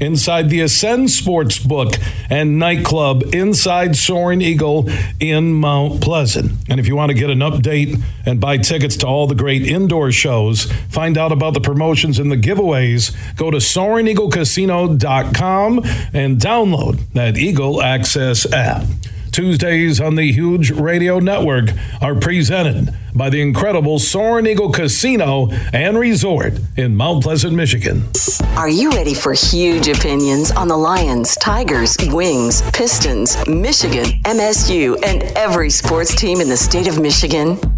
inside the Ascend Sports Book and Nightclub inside Soaring Eagle in Mount Pleasant. And if you want to get an update and buy tickets to all the great indoor shows, find out about the promotions and the giveaways, go to SoaringEagleCasino.com and download that Eagle Access app. Tuesdays on the Huge Radio Network are presented by the incredible Soaring Eagle Casino and Resort in Mount Pleasant, Michigan. Are you ready for huge opinions on the Lions, Tigers, Wings, Pistons, Michigan, MSU, and every sports team in the state of Michigan?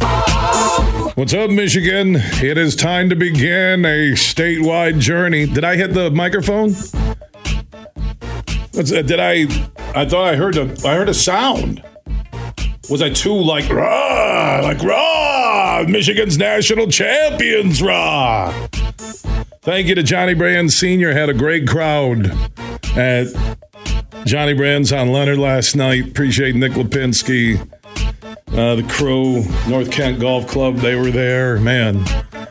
What's up, Michigan? It is time to begin a statewide journey. Did I hit the microphone? Uh, did I? I thought I heard a. I heard a sound. Was I too like rah, like rah? Michigan's national champions, rah. Thank you to Johnny Brann Sr. Had a great crowd at Johnny Brann's on Leonard last night. Appreciate Nick Lipinski, uh, the crew, North Kent Golf Club. They were there. Man,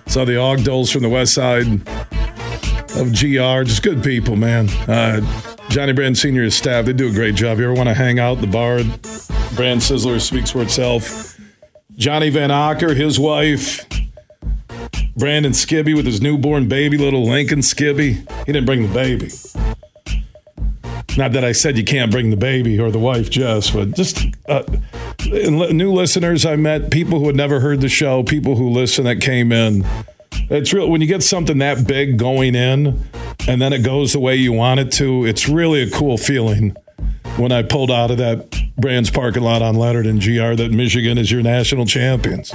saw the Ogdals from the west side of GR. Just good people, man. Uh, Johnny Brann Sr. his staff, they do a great job. You ever want to hang out the bar? Brand Sizzler speaks for itself. Johnny Van Acker, his wife, Brandon Skibby with his newborn baby, little Lincoln Skibby. He didn't bring the baby. Not that I said you can't bring the baby or the wife, Jess, but just uh, new listeners I met, people who had never heard the show, people who listen that came in. It's real when you get something that big going in and then it goes the way you want it to. It's really a cool feeling when I pulled out of that Brands parking lot on Leonard and GR that Michigan is your national champions.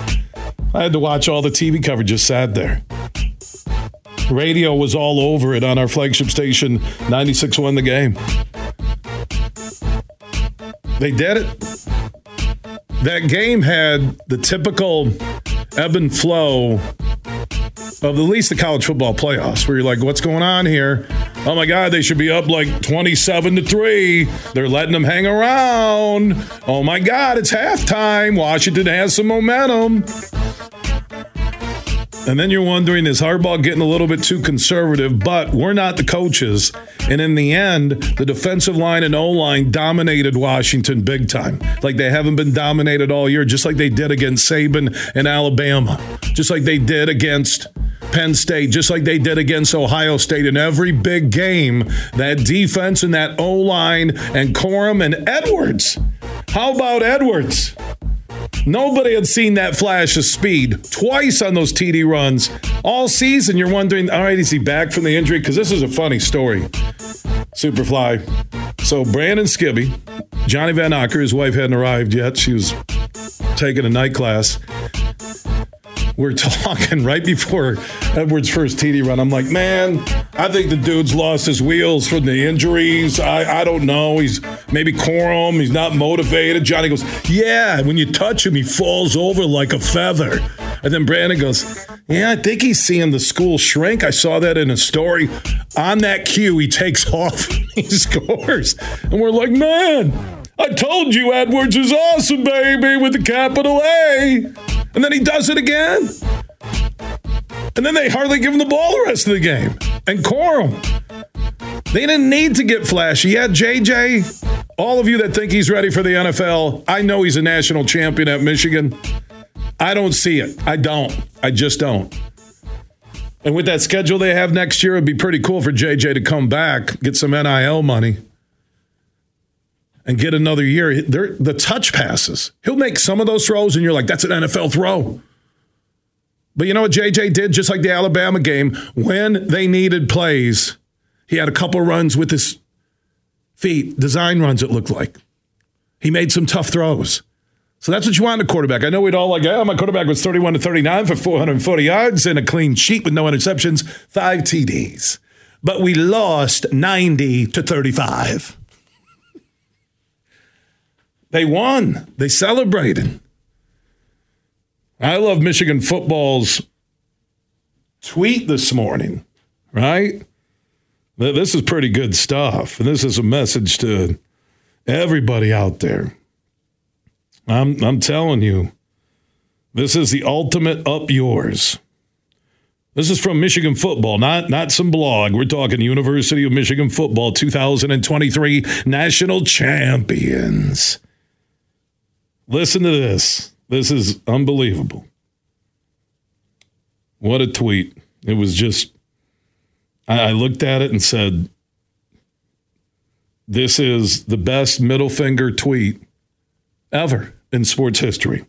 I had to watch all the TV coverage, just sat there. Radio was all over it on our flagship station, 96 won the game. They did it. That game had the typical ebb and flow of at least the college football playoffs, where you're like, what's going on here? Oh my God, they should be up like 27 to 3. They're letting them hang around. Oh my God, it's halftime. Washington has some momentum. And then you're wondering, is Harbaugh getting a little bit too conservative? But we're not the coaches. And in the end, the defensive line and O line dominated Washington big time. Like they haven't been dominated all year, just like they did against Saban and Alabama, just like they did against Penn State, just like they did against Ohio State in every big game. That defense and that O line and Corum and Edwards. How about Edwards? Nobody had seen that flash of speed twice on those TD runs all season. You're wondering, all right, is he back from the injury? Because this is a funny story. Superfly. So Brandon Skibby, Johnny Van Acker, his wife hadn't arrived yet. She was taking a night class. We're talking right before Edwards' first TD run. I'm like, man, I think the dude's lost his wheels from the injuries. I, I don't know. He's maybe Corum. He's not motivated. Johnny goes, yeah. When you touch him, he falls over like a feather. And then Brandon goes, yeah, I think he's seeing the school shrink. I saw that in a story. On that cue, he takes off. he scores. And we're like, man, I told you Edwards is awesome, baby, with the capital A. And then he does it again. And then they hardly give him the ball the rest of the game. And Corum. They didn't need to get flashy. Yeah, JJ, all of you that think he's ready for the NFL, I know he's a national champion at Michigan. I don't see it. I don't. I just don't. And with that schedule they have next year, it'd be pretty cool for JJ to come back, get some NIL money, and get another year. They're, the touch passes. He'll make some of those throws, and you're like, that's an NFL throw. But you know what JJ did? Just like the Alabama game, when they needed plays, he had a couple runs with his feet, design runs, it looked like. He made some tough throws. So that's what you want in a quarterback. I know we'd all like, oh, my quarterback was 31 to 39 for 440 yards and a clean sheet with no interceptions, five TDs. But we lost 90 to 35. they won. They celebrated. I love Michigan football's tweet this morning, right? This is pretty good stuff. And this is a message to everybody out there. I'm, I'm telling you, this is the ultimate up yours. This is from Michigan football, not not some blog. We're talking University of Michigan football 2023 national champions. Listen to this. This is unbelievable. What a tweet. It was just I, I looked at it and said, This is the best middle finger tweet ever in sports history.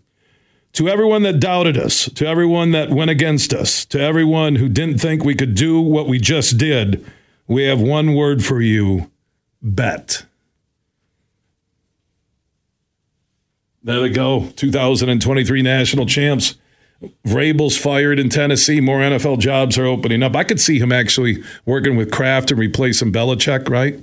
To everyone that doubted us, to everyone that went against us, to everyone who didn't think we could do what we just did, we have one word for you bet. There they go. 2023 national champs. Vrabel's fired in Tennessee. More NFL jobs are opening up. I could see him actually working with Kraft and replacing Belichick, right?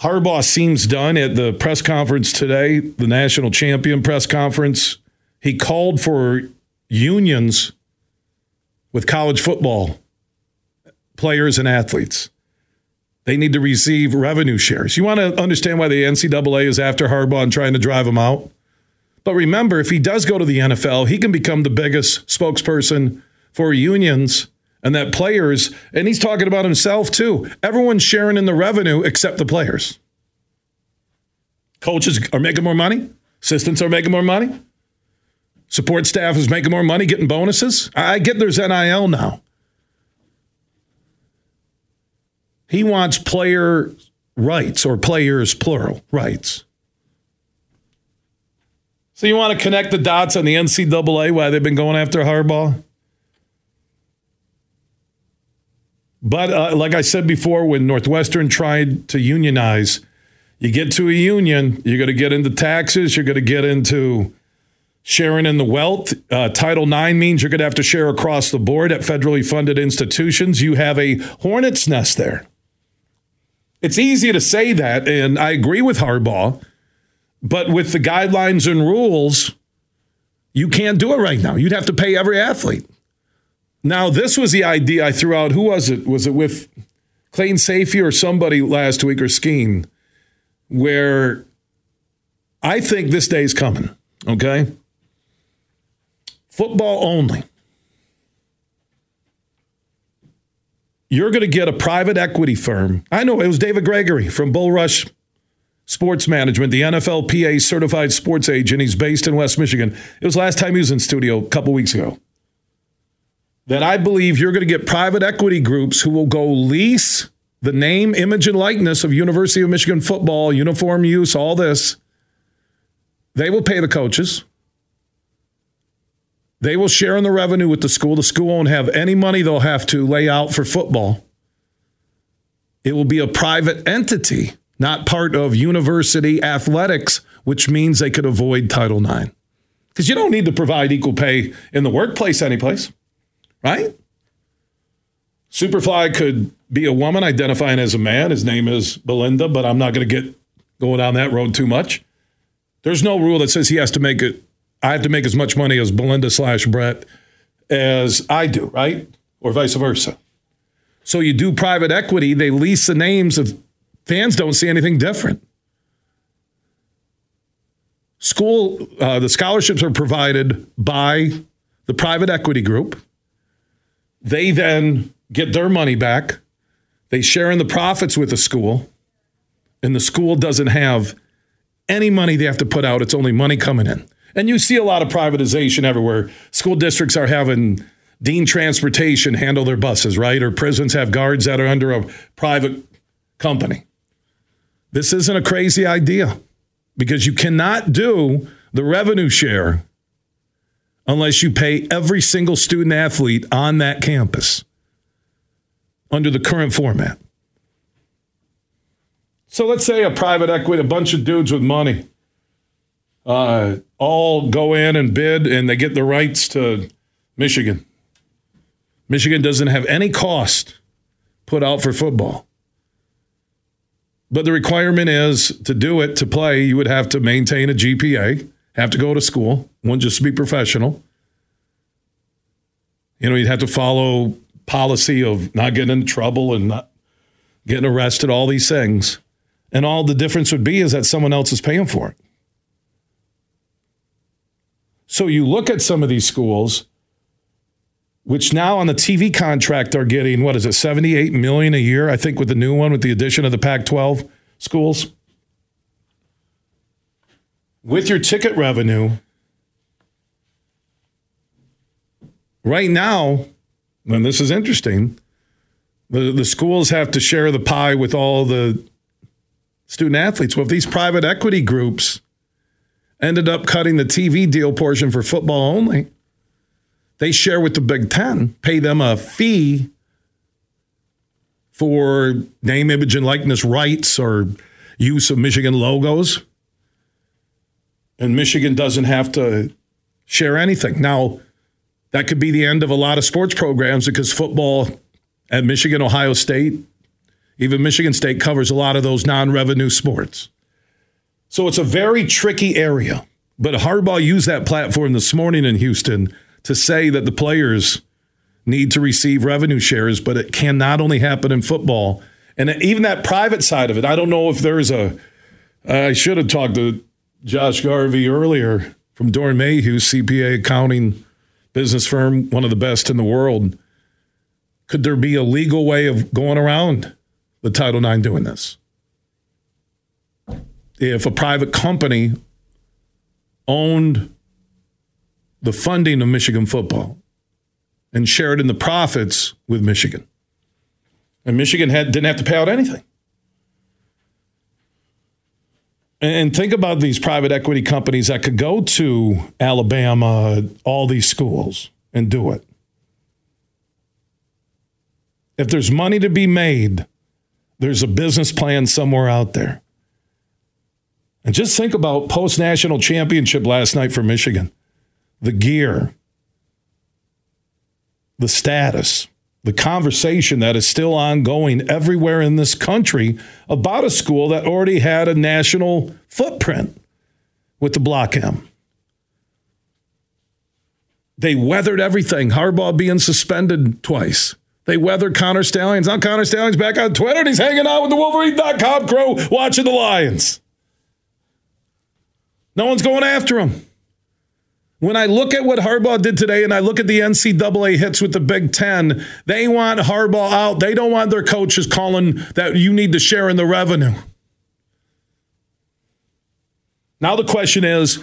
Harbaugh seems done at the press conference today, the national champion press conference. He called for unions with college football players and athletes. They need to receive revenue shares. You want to understand why the NCAA is after Harbaugh and trying to drive him out? But remember, if he does go to the NFL, he can become the biggest spokesperson for unions and that players, and he's talking about himself too, everyone's sharing in the revenue except the players. Coaches are making more money, assistants are making more money, support staff is making more money, getting bonuses. I get there's NIL now. He wants player rights or players, plural, rights. So you want to connect the dots on the NCAA, why they've been going after Harbaugh? But uh, like I said before, when Northwestern tried to unionize, you get to a union, you're going to get into taxes, you're going to get into sharing in the wealth. Uh, Title IX means you're going to have to share across the board at federally funded institutions. You have a hornet's nest there. It's easy to say that, and I agree with Harbaugh, but with the guidelines and rules, you can't do it right now. You'd have to pay every athlete. Now, this was the idea I threw out. Who was it? Was it with Clayton Sayfie or somebody last week or Skene? Where I think this day is coming, okay? Football only. You're going to get a private equity firm. I know it was David Gregory from Bull Rush Sports Management, the NFLPA certified sports agent. He's based in West Michigan. It was last time he was in studio a couple weeks ago that I believe you're going to get private equity groups who will go lease the name, image, and likeness of University of Michigan football, uniform use, all this. They will pay the coaches. They will share in the revenue with the school. The school won't have any money they'll have to lay out for football. It will be a private entity, not part of university athletics, which means they could avoid Title IX. Because you don't need to provide equal pay in the workplace anyplace right? Superfly could be a woman identifying as a man. His name is Belinda, but I'm not going to get going down that road too much. There's no rule that says he has to make it. I have to make as much money as Belinda slash Brett as I do, right? Or vice versa. So you do private equity, they lease the names of fans don't see anything different. School, uh, the scholarships are provided by the private equity group. They then get their money back. They share in the profits with the school, and the school doesn't have any money they have to put out. It's only money coming in. And you see a lot of privatization everywhere. School districts are having Dean Transportation handle their buses, right? Or prisons have guards that are under a private company. This isn't a crazy idea because you cannot do the revenue share unless you pay every single student athlete on that campus under the current format. So let's say a private equity, a bunch of dudes with money, uh, all go in and bid and they get the rights to Michigan. Michigan doesn't have any cost put out for football. But the requirement is to do it, to play, you would have to maintain a GPA, have to go to school, wouldn't just be professional. You know, you'd have to follow policy of not getting into trouble and not getting arrested, all these things. And all the difference would be is that someone else is paying for it. So you look at some of these schools, which now on the TV contract are getting what is it, 78 million a year, I think with the new one with the addition of the Pac-12 schools. With your ticket revenue, right now, and this is interesting, the, the schools have to share the pie with all the student athletes. Well, if these private equity groups ended up cutting the TV deal portion for football only, they share with the Big Ten, pay them a fee for name, image, and likeness rights or use of Michigan logos. And Michigan doesn't have to share anything. Now, that could be the end of a lot of sports programs because football at Michigan, Ohio State, even Michigan State covers a lot of those non revenue sports. So it's a very tricky area. But Harbaugh used that platform this morning in Houston to say that the players need to receive revenue shares, but it can not only happen in football. And even that private side of it, I don't know if there's a. I should have talked to Josh Garvey earlier from Doeren Mayhew, CPA accounting business firm, one of the best in the world. Could there be a legal way of going around the Title IX doing this? If a private company owned the funding of Michigan football and shared in the profits with Michigan, and Michigan had, didn't have to pay out anything. And think about these private equity companies that could go to Alabama, all these schools, and do it. If there's money to be made, there's a business plan somewhere out there. And just think about post national championship last night for Michigan the gear, the status, the conversation that is still ongoing everywhere in this country about a school that already had a national footprint with the Block M. They weathered everything. Harbaugh being suspended twice. They weathered Connor Stalions. Now Connor Stalions back on Twitter and he's hanging out with the Wolverine.com crew watching the Lions. No one's going after him. When I look at what Harbaugh did today and I look at the NCAA hits with the Big Ten, they want Harbaugh out. They don't want their coaches calling that you need to share in the revenue. Now the question is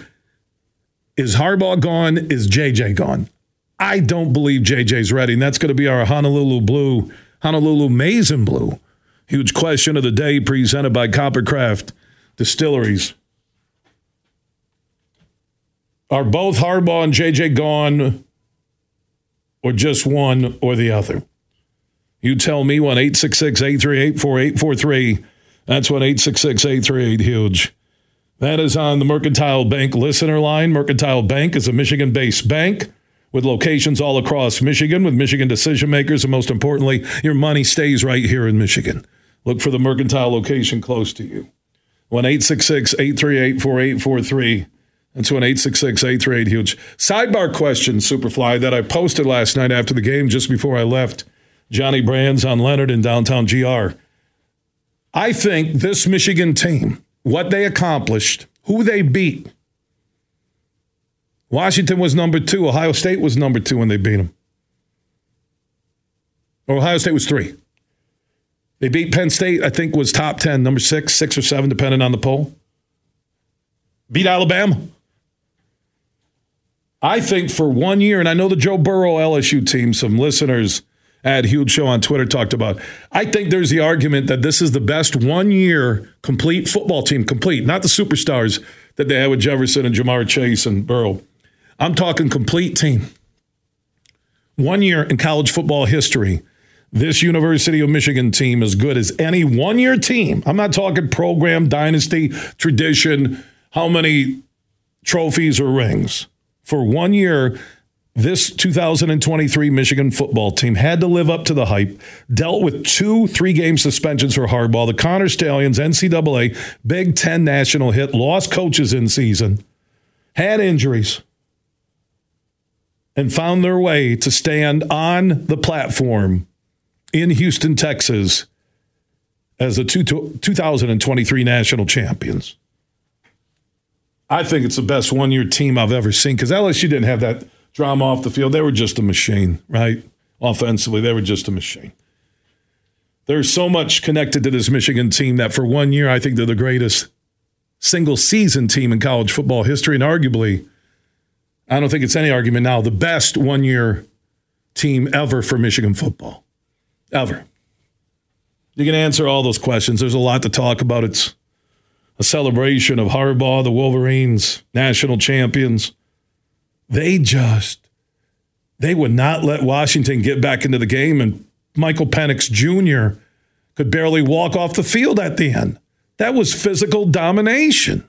is Harbaugh gone? Is JJ gone? I don't believe JJ's ready. And that's going to be our Honolulu Blue, Honolulu and Blue. Huge question of the day presented by Coppercraft Distilleries. Are both Harbaugh and JJ gone, or just one or the other? You tell me 1 866 838 4843. That's 1 866 838 Huge. That is on the Mercantile Bank listener line. Mercantile Bank is a Michigan based bank with locations all across Michigan with Michigan decision makers. And most importantly, your money stays right here in Michigan. Look for the Mercantile location close to you. 1 866 838 4843. That's one 866 838 huge. Sidebar question, Superfly, that I posted last night after the game just before I left Johnny Brands on Leonard in downtown GR. I think this Michigan team, what they accomplished, who they beat, Washington was number two. Ohio State was number two when they beat them. Ohio State was three. They beat Penn State, I think was top 10, number six, six or seven, depending on the poll. Beat Alabama. I think for one year, and I know the Joe Burrow LSU team, some listeners at Huge Show on Twitter talked about. I think there's the argument that this is the best one year complete football team, complete, not the superstars that they had with Jefferson and Jamar Chase and Burrow. I'm talking complete team. One year in college football history, this University of Michigan team as good as any one year team. I'm not talking program, dynasty, tradition, how many trophies or rings. For one year, this 2023 Michigan football team had to live up to the hype, dealt with two three game suspensions for Harbaugh, the Connor Stalions, NCAA, Big Ten national hit, lost coaches in season, had injuries, and found their way to stand on the platform in Houston, Texas as the two, 2023 national champions. I think it's the best one year team I've ever seen because LSU didn't have that drama off the field. They were just a machine, right? Offensively, they were just a machine. There's so much connected to this Michigan team that for one year, I think they're the greatest single season team in college football history. And arguably, I don't think it's any argument now, the best one year team ever for Michigan football. Ever. You can answer all those questions. There's a lot to talk about. It's a celebration of Harbaugh, the Wolverines, national champions. They just they would not let Washington get back into the game, and Michael Penix Jr. could barely walk off the field at the end. That was physical domination.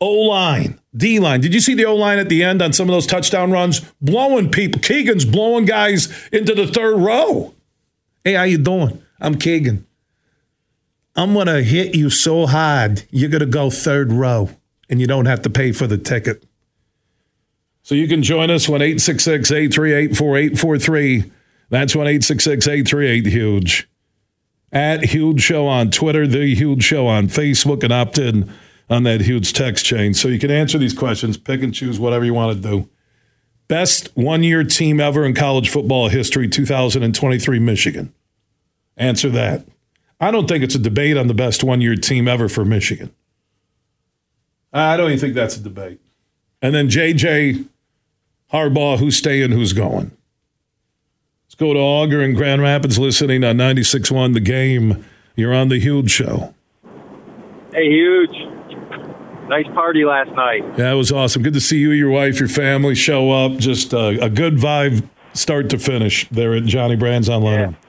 O line, D line. Did you see the O line at the end on some of those touchdown runs? Blowing people. Keegan's blowing guys into the third row. Hey, how you doing? I'm Keegan. I'm gonna hit you so hard you're gonna go third row, and you don't have to pay for the ticket. So you can join us when 866 838 4843. That's when 866 838 Huge. At Huge Show on Twitter, The Huge Show on Facebook, and opt in on that huge text chain. So you can answer these questions, pick and choose whatever you want to do. Best one year team ever in college football history, 2023 Michigan. Answer that. I don't think it's a debate on the best one year team ever for Michigan. I don't even think that's a debate. And then JJ Harbaugh, who's staying, who's going. Let's go to Auger in Grand Rapids listening on 96.1 The Game. You're on The Huge Show. Hey, Huge. Nice party last night. Yeah, it was awesome. Good to see you, your wife, your family show up. Just uh, a good vibe start to finish there at Johnny Brann's on Leonard. Yeah.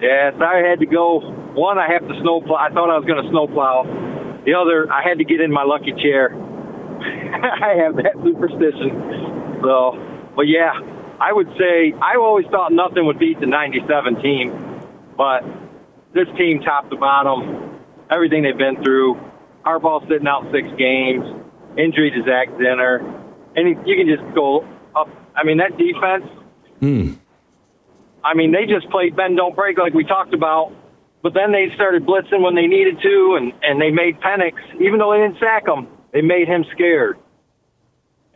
Yeah, sorry I had to go. One, I have to snowplow. I thought I was going to snowplow. The other, I had to get in my lucky chair. I have that superstition. So, but yeah, I would say I always thought nothing would beat the 97 team, but this team, top to bottom, everything they've been through, Harbaugh sitting out six games, injury to Zak Zinter, and you can just go up. I mean, that defense. Hmm. I mean, they just played bend don't break like we talked about, but then they started blitzing when they needed to, and and they made Penix, even though they didn't sack him, they made him scared.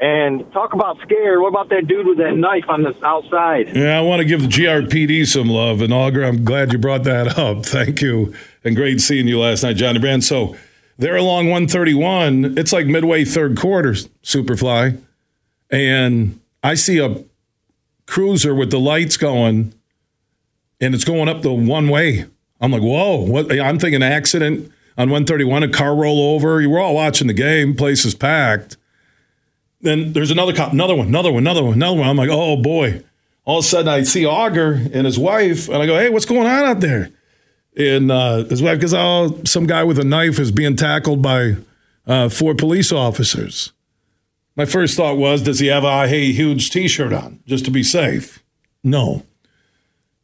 And talk about scared. What about that dude with that knife on the outside? Yeah, I want to give the GRPD some love. And Auger, I'm glad you brought that up. Thank you. And great seeing you last night, Johnny Brann. So they're along 131. It's like midway third quarter, Superfly. And I see a cruiser with the lights going, and it's going up the one way. I'm like, whoa, what? I'm thinking accident on 131, a car roll over. We're all watching the game, place is packed. Then there's another cop, another one, another one, another one, another one. I'm like, oh boy. All of a sudden, I see Auger and his wife, and I go, hey, what's going on out there? And uh, his wife goes, oh, some guy with a knife is being tackled by uh, four police officers. My first thought was, does he have a hey huge T-shirt on just to be safe? No.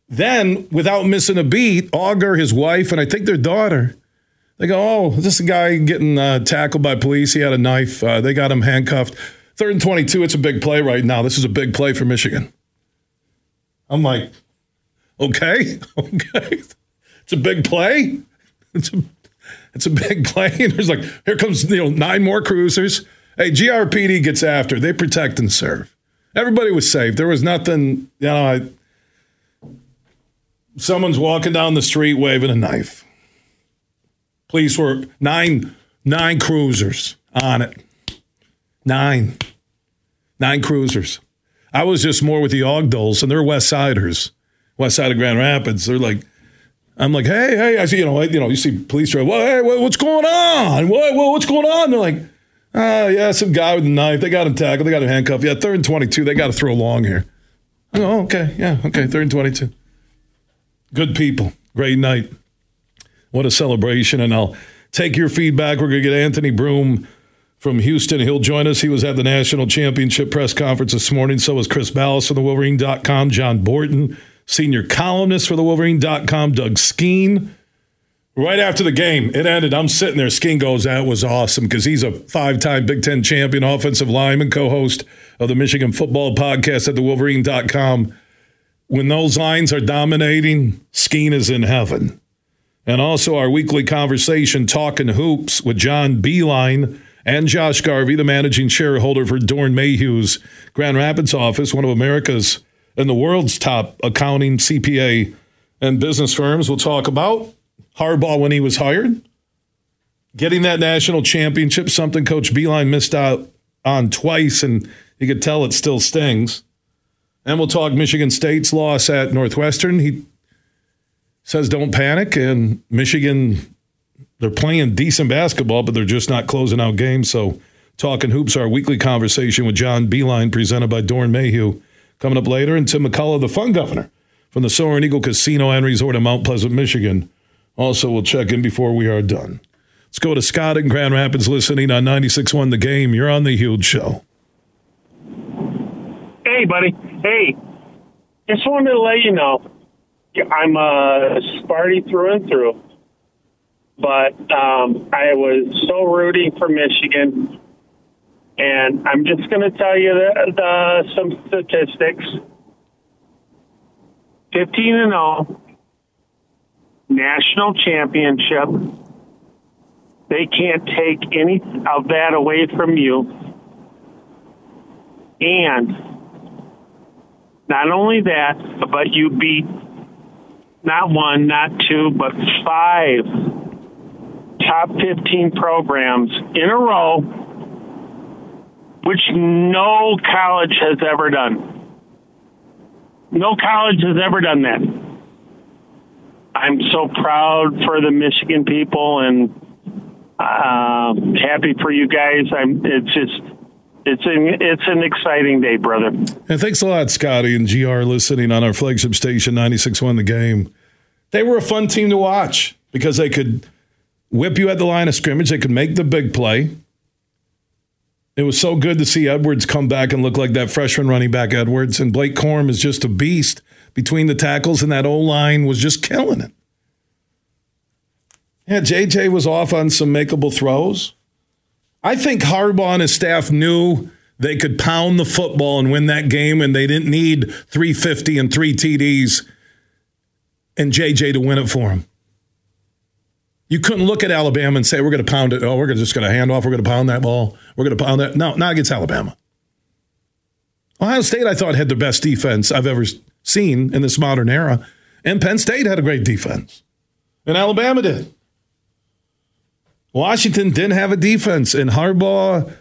Then, without missing a beat, Auger, his wife, and I think their daughter, they go, oh, this guy getting uh, tackled by police. He had a knife. Uh, they got him handcuffed. Third and 22, it's a big play right now. This is a big play for Michigan. I'm like, okay, okay. It's a big play. It's a, it's a big play. And there's like, here comes, you know, nine more cruisers. Hey, GRPD gets after. They protect and serve. Everybody was safe. There was nothing, you know, I, someone's walking down the street waving a knife. Police were nine, nine cruisers on it. Nine. Nine cruisers. I was just more with the Ogdals, and they're West Siders, West Side of Grand Rapids. They're like, I'm like, hey, hey, I see, you know, you know, you see police drive. Well, hey, what's going on? What, what's going on? They're like, oh, yeah, some guy with a knife. They got him tackled. They got him handcuffed. Yeah, third and 22. They got to throw long here. Oh, okay, yeah, okay, third and 22. Good people. Great night. What a celebration. And I'll take your feedback. We're going to get Anthony Broome from Houston. He'll join us. He was at the national championship press conference this morning. So was Chris Balas from the Wolverine.com, John Borton, senior columnist for the Wolverine.com, Doug Skene. Right after the game, it ended. I'm sitting there. Skene goes, That was awesome because he's a five time Big Ten champion, offensive lineman, co host of the Michigan Football Podcast at the Wolverine.com. When those lines are dominating, Skene is in heaven. And also our weekly conversation, Talking Hoops, with John Beilein and Josh Garvey, the managing shareholder for Doeren Mayhew's Grand Rapids office, one of America's and the world's top accounting, CPA, and business firms. We'll talk about Harbaugh when he was hired, getting that national championship, something Coach Beilein missed out on twice, and you could tell it still stings. And we'll talk Michigan State's loss at Northwestern. He says don't panic, and Michigan they're playing decent basketball, but they're just not closing out games. So, talking hoops, our weekly conversation with John Beilein, presented by Doeren Mayhew, coming up later, and Tim McCullough, the fun governor from the Soaring Eagle Casino and Resort in Mount Pleasant, Michigan. Also, we'll check in before we are done. Let's go to Scott in Grand Rapids, listening on 96.1 The Game. You're on the Huge Show. Hey, buddy. Hey, just wanted to let you know I'm a Sparty through and through but um, I was so rooting for Michigan. And I'm just going to tell you the, the, some statistics 15 and 0, national championship. They can't take any of that away from you. And not only that, but you beat not one, not two, but five top 15 programs in a row, which no college has ever done. No college has ever done that. I'm so proud for the Michigan people and uh, happy for you guys. I'm. It's just. It's an it's an exciting day, brother. And thanks a lot, Scotty and GR, listening on our flagship station, 96.1 The Game. They were a fun team to watch because they could whip you at the line of scrimmage. They could make the big play. It was so good to see Edwards come back and look like that freshman running back Edwards. And Blake Corum is just a beast between the tackles, and that O line was just killing it. Yeah, JJ was off on some makeable throws. I think Harbaugh and his staff knew they could pound the football and win that game, and they didn't need 350 and three TDs and JJ to win it for them. You couldn't look at Alabama and say, we're going to pound it. Oh, we're just going to hand off. We're going to pound that ball. We're going to pound that. No, not against Alabama. Ohio State, I thought, had the best defense I've ever seen in this modern era. And Penn State had a great defense. And Alabama did. Washington didn't have a defense. And Harbaugh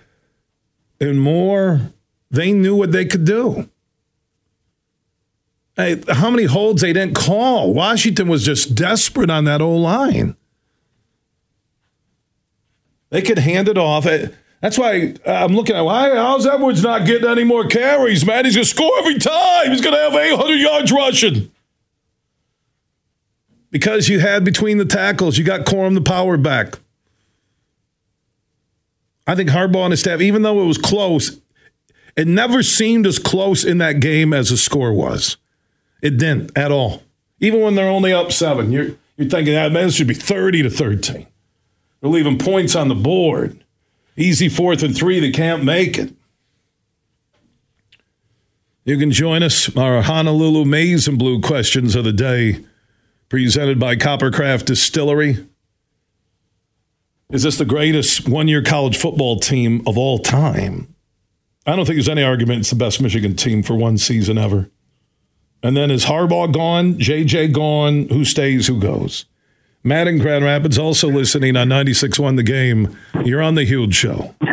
and Moore, they knew what they could do. Hey, how many holds they didn't call? Washington was just desperate on that old line. They could hand it off. That's why uh, I'm looking at why how's Edwards not getting any more carries, man? He's gonna score every time. He's gonna have 800 yards rushing. Because you had between the tackles, you got Corum the power back. I think Harbaugh and his staff, even though it was close, it never seemed as close in that game as the score was. It didn't at all. Even when they're only up seven, you're you're thinking that man, this should be 30 to 13. They're leaving points on the board. Easy fourth and three, they can't make it. You can join us, our Honolulu Maize and Blue questions of the day, presented by Coppercraft Distillery. Is this the greatest one year college football team of all time? I don't think there's any argument it's the best Michigan team for one season ever. And then is Harbaugh gone? JJ gone? Who stays? Who goes? Matt in Grand Rapids also listening on 96.1 The Game. You're on The Huge Show. Hey,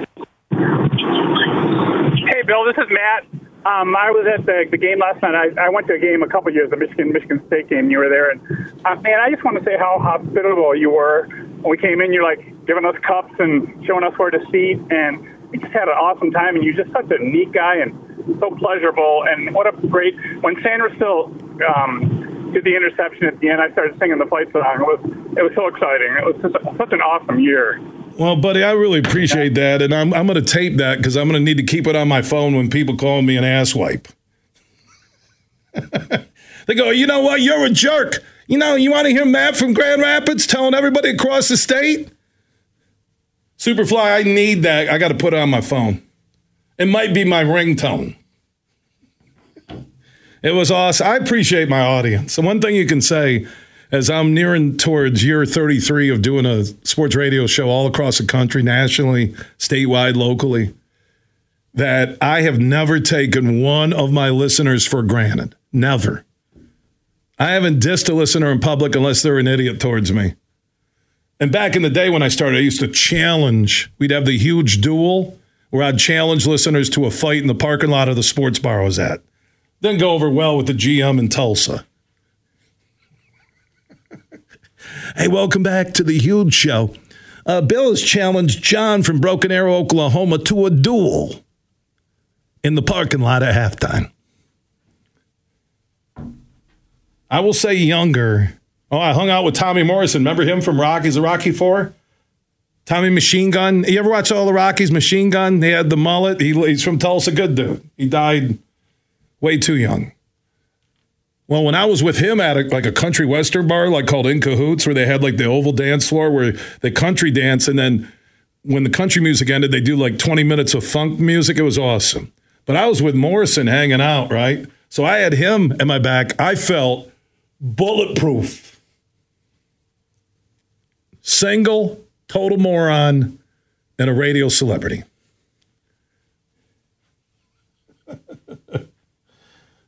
Bill. This is Matt. Um, I was at the, the game last night. I, I went to a game a couple years, the Michigan Michigan State game. You were there, and uh, man, I just want to say how hospitable you were when we came in. You're like giving us cups and showing us where to seat, and we just had an awesome time. And you're just such a neat guy and so pleasurable. And what a great when Sainristil um, did the interception at the end. I started singing the fight song. It was it was so exciting. It was just a, such an awesome year. Well, buddy, I really appreciate that, and I'm I'm going to tape that because I'm going to need to keep it on my phone when people call me an asswipe. they go, you know what? You're a jerk. You know, you want to hear Matt from Grand Rapids telling everybody across the state? Superfly, I need that. I got to put it on my phone. It might be my ringtone. It was awesome. I appreciate my audience. One thing you can say as I'm nearing towards year 33 of doing a sports radio show all across the country, nationally, statewide, locally, that I have never taken one of my listeners for granted. Never. I haven't dissed a listener in public unless they're an idiot towards me. And back in the day when I started, I used to challenge. We'd have the huge duel where I'd challenge listeners to a fight in the parking lot of the sports bar I was at. Then go over well with the GM in Tulsa. Hey, welcome back to the huge show. Uh, Bill has challenged John from Broken Arrow, Oklahoma to a duel in the parking lot at halftime. I will say younger. Oh, I hung out with Tommy Morrison. Remember him from Rockies, the Rocky Four? Tommy Machine Gun. You ever watch all the Rockies Machine Gun? He had the mullet. He, he's from Tulsa. Good dude. He died way too young. Well, when I was with him at a, like a country western bar, like called In Cahoots, where they had like the oval dance floor where they country dance, and then when the country music ended, they do like 20 minutes of funk music. It was awesome. But I was with Morrison hanging out, right? So I had him at my back. I felt bulletproof. Single, total moron, and a radio celebrity.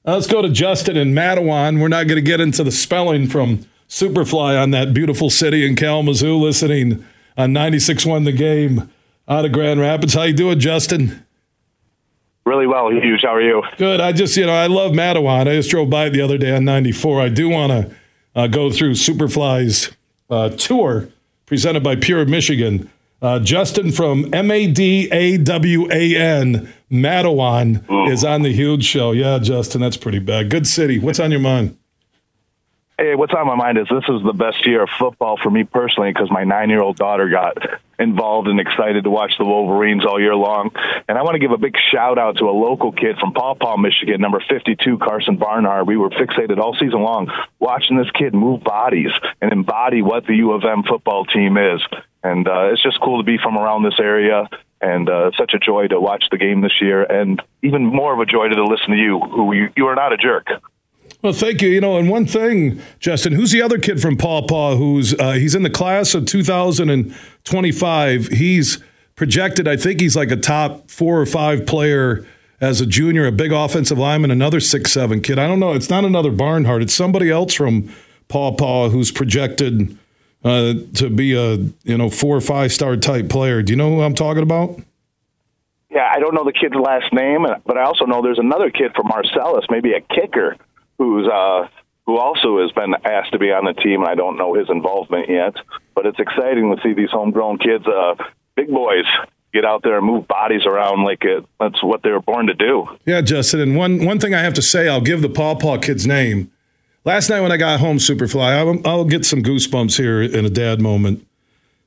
Let's go to Justin in Mattawan. We're not going to get into the spelling from Superfly on that beautiful city in Kalamazoo, listening on 96.1 The Game out of Grand Rapids. How you doing, Justin? Really well, huge. How are you? Good. I just, you know, I love Mattawan. I just drove by the other day on 94. I do want to uh, go through Superfly's uh, tour presented by Pure Michigan. Uh, Justin from M A D A W A N, Madawan, is on the huge show. Yeah, Justin, that's pretty bad. Good city. What's on your mind? Hey, what's on my mind is this is the best year of football for me personally because my nine year old daughter got involved and excited to watch the Wolverines all year long. And I want to give a big shout out to a local kid from Paw Paw, Michigan, number 52, Karsen Barnhart. We were fixated all season long watching this kid move bodies and embody what the U of M football team is. And uh, it's just cool to be from around this area and uh, such a joy to watch the game this year, and even more of a joy to listen to you, who you, you are not a jerk. Well, thank you. You know, and one thing, Justin, who's the other kid from Paw Paw who's uh, he's in the class of 2025. He's projected, I think he's like a top four or five player as a junior, a big offensive lineman, another six seven kid. I don't know. It's not another Barnhart. It's somebody else from Paw Paw who's projected uh, to be a you know four or five star type player. Do you know who I'm talking about? Yeah, I don't know the kid's last name, but I also know there's another kid from Marcellus, maybe a kicker who's uh, who also has been asked to be on the team. I don't know his involvement yet, but it's exciting to see these homegrown kids, uh, big boys, get out there and move bodies around like it, that's what they were born to do. Yeah, Justin. And one one thing I have to say, I'll give the Paw Paw kid's name. Last night when I got home, Superfly, I'll, I'll get some goosebumps here in a dad moment.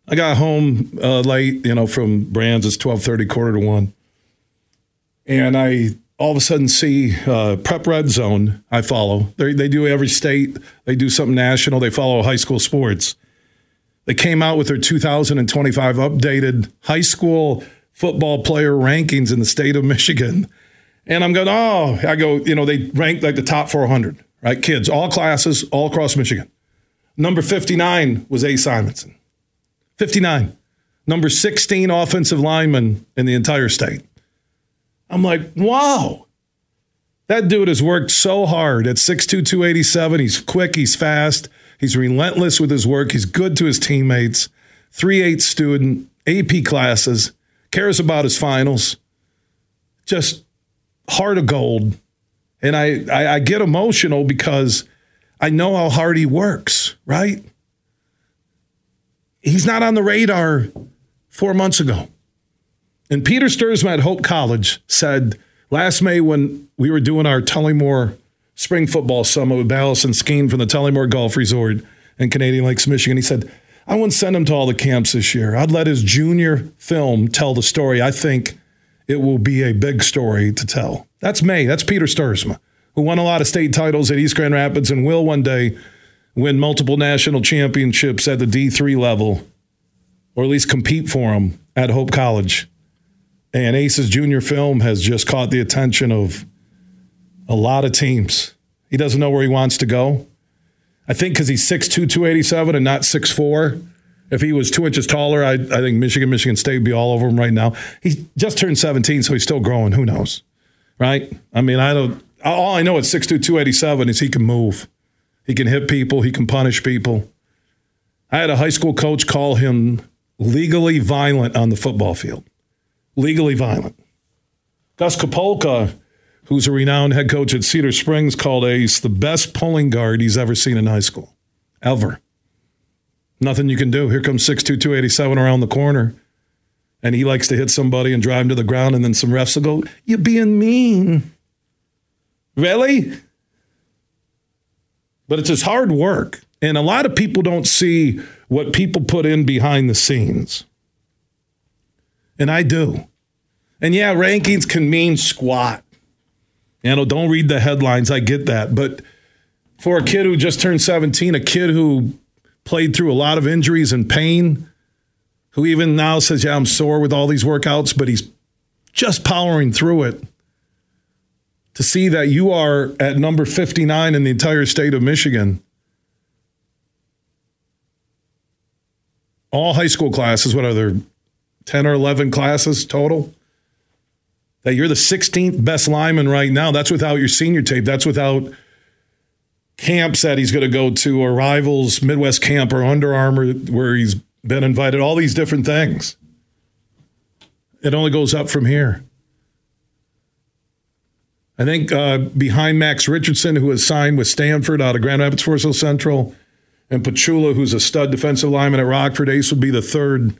I got home uh, late, you know, from Brands. It's twelve thirty, quarter to one, and I all of a sudden see uh, Prep Red Zone. I follow. They they do every state. They do something national. They follow high school sports. They came out with their 2025 updated high school football player rankings in the state of Michigan. And I'm going, oh, I go, you know, they ranked like the top 400, right? Kids, all classes, all across Michigan. Number 59 was A. Simonson. 59. Number 16 offensive lineman in the entire state. I'm like, wow. That dude has worked so hard at 6'2, 287. He's quick, he's fast, he's relentless with his work, he's good to his teammates. 3 8 student, AP classes, cares about his finals. Just heart of gold. And I, I, I get emotional because I know how hard he works, right? He's not on the radar four months ago. And Peter Stuursma at Hope College said last May when we were doing our Tullymore Spring Football Summit with Balas and Skene from the Tullymore Golf Resort in Canadian Lakes, Michigan, he said, I wouldn't send him to all the camps this year. I'd let his junior film tell the story. I think it will be a big story to tell. That's May. That's Peter Stuursma, who won a lot of state titles at East Grand Rapids and will one day win multiple national championships at the D3 level, or at least compete for them at Hope College. And Ace's junior film has just caught the attention of a lot of teams. He doesn't know where he wants to go. I think because he's 6'2, 287 and not 6'4. If he was two inches taller, I, I think Michigan, Michigan State would be all over him right now. He just turned 17, so he's still growing. Who knows? Right? I mean, I don't. All I know at 6'2, 287 is he can move. He can hit people. He can punish people. I had a high school coach call him legally violent on the football field. Legally violent. Gus Kapolka, who's a renowned head coach at Cedar Springs, called Ace the best pulling guard he's ever seen in high school. Ever. Nothing you can do. Here comes 6'2, 287 around the corner. And he likes to hit somebody and drive him to the ground, and then some refs will go, You're being mean. Really? But it's his hard work. And a lot of people don't see what people put in behind the scenes. And I do. And yeah, rankings can mean squat. You know, don't read the headlines. I get that. But for a kid who just turned 17, a kid who played through a lot of injuries and pain, who even now says, Yeah, I'm sore with all these workouts, but he's just powering through it. To see that you are at number 59 in the entire state of Michigan, all high school classes, what are there, 10 or 11 classes total? That you're the 16th best lineman right now. That's without your senior tape. That's without camps that he's going to go to or rivals, Midwest camp or Under Armour, where he's been invited, all these different things. It only goes up from here. I think uh, behind Max Richardson, who has signed with Stanford out of Grand Rapids Forest Central, and Pachula, who's a stud defensive lineman at Rockford, Ace would be the third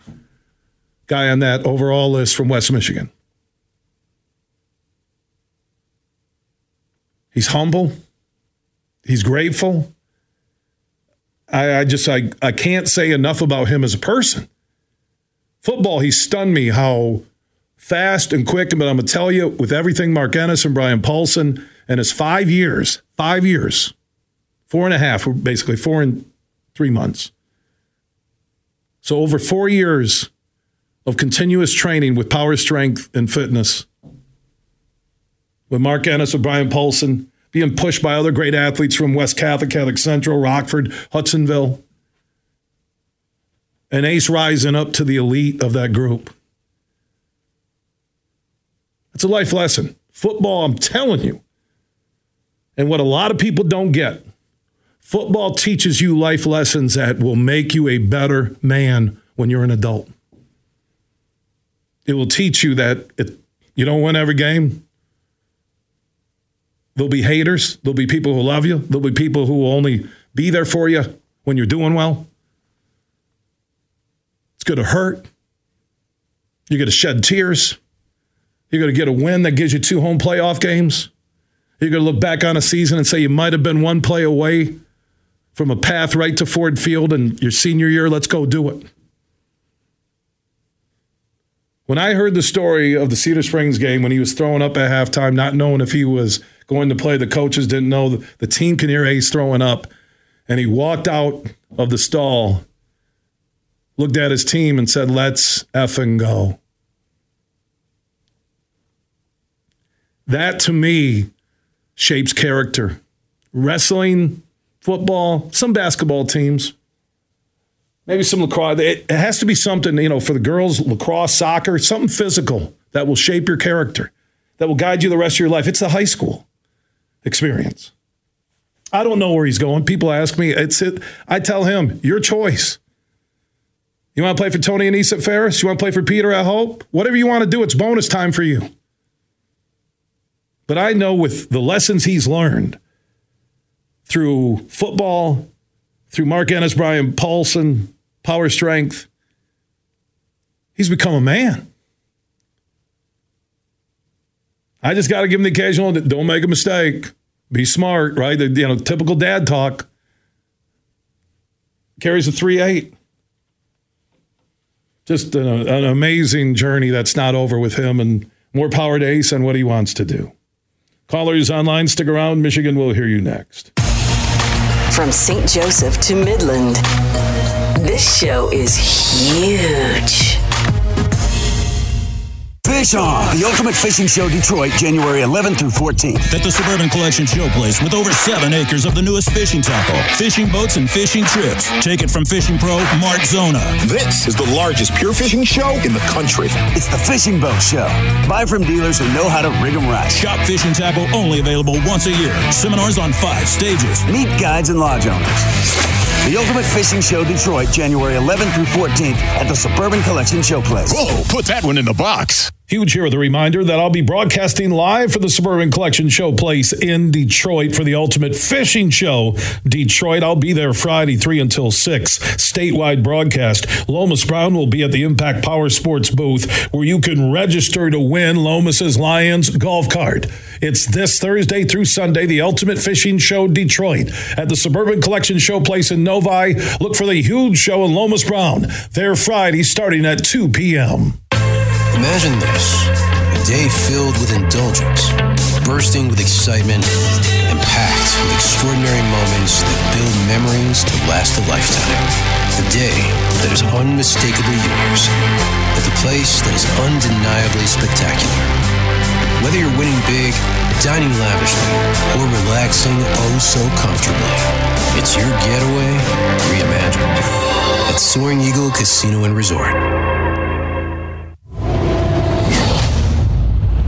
guy on that overall list from West Michigan. He's humble. He's grateful. I, I just I, I can't say enough about him as a person. Football, he stunned me how fast and quick. But I'm gonna tell you, with everything Mark Ennis and Brian Paulson and his five years, five years, four and a half, basically four and three months. So over four years of continuous training with power, strength, and fitness. With Mark Ennis, with Brian Paulson, being pushed by other great athletes from West Catholic, Catholic Central, Rockford, Hudsonville. And Ace rising up to the elite of that group. It's a life lesson. Football, I'm telling you. And what a lot of people don't get football teaches you life lessons that will make you a better man when you're an adult. It will teach you that it, you don't win every game. There'll be haters. There'll be people who love you. There'll be people who will only be there for you when you're doing well. It's going to hurt. You're going to shed tears. You're going to get a win that gives you two home playoff games. You're going to look back on a season and say you might have been one play away from a path right to Ford Field and your senior year. Let's go do it. When I heard the story of the Cedar Springs game when he was throwing up at halftime, not knowing if he was going to play, the coaches didn't know. The team can hear Ace throwing up. And he walked out of the stall, looked at his team, and said, Let's effing go. That to me shapes character. Wrestling, football, some basketball teams, maybe some lacrosse. It has to be something, you know, for the girls, lacrosse, soccer, something physical that will shape your character, that will guide you the rest of your life. It's the high school experience. I don't know where he's going. People ask me. It's it. I tell him, your choice. You want to play for Tony Annese at Ferris? You want to play for Peter at Hope? Whatever you want to do, it's bonus time for you. But I know with the lessons he's learned through football, through Mark Ennis, Bryan Paulson, power strength, he's become a man. I just got to give him the occasional, don't make a mistake. Be smart, right? The, you know, typical dad talk. Carries a 3 8. Just an, an amazing journey that's not over with him, and more power to Ace on what he wants to do. Callers online, stick around. Michigan will hear you next. From St. Joseph to Midland, this show is huge. Fish On, the Ultimate Fishing Show Detroit, January 11th through 14th. At the Suburban Collection Showplace with over seven acres of the newest fishing tackle, fishing boats, and fishing trips. Take it from fishing pro Mark Zona. This is the largest pure fishing show in the country. It's the Fishing Boat Show. Buy from dealers who know how to rig 'em right. Shop fishing tackle only available once a year. Seminars on five stages. Meet guides and lodge owners. The Ultimate Fishing Show Detroit, January 11th through 14th at the Suburban Collection Showplace. Whoa, put that one in the box. Huge here with a reminder that I'll be broadcasting live for the Suburban Collection Showplace in Detroit for the Ultimate Fishing Show. Detroit, I'll be there Friday, 3 until 6. Statewide broadcast. Lomas Brown will be at the Impact Power Sports booth where you can register to win Lomas's Lions golf cart. It's this Thursday through Sunday, the Ultimate Fishing Show Detroit at the Suburban Collection Showplace in Novi. Look for the huge show in Lomas Brown. There Friday starting at 2 p.m. Imagine this a day filled with indulgence, bursting with excitement, and packed with extraordinary moments that build memories to last a lifetime. A day that is unmistakably yours, at the place that is undeniably spectacular. Whether you're winning big, dining lavishly, or relaxing oh so comfortably, it's your getaway reimagined at Soaring Eagle Casino and Resort.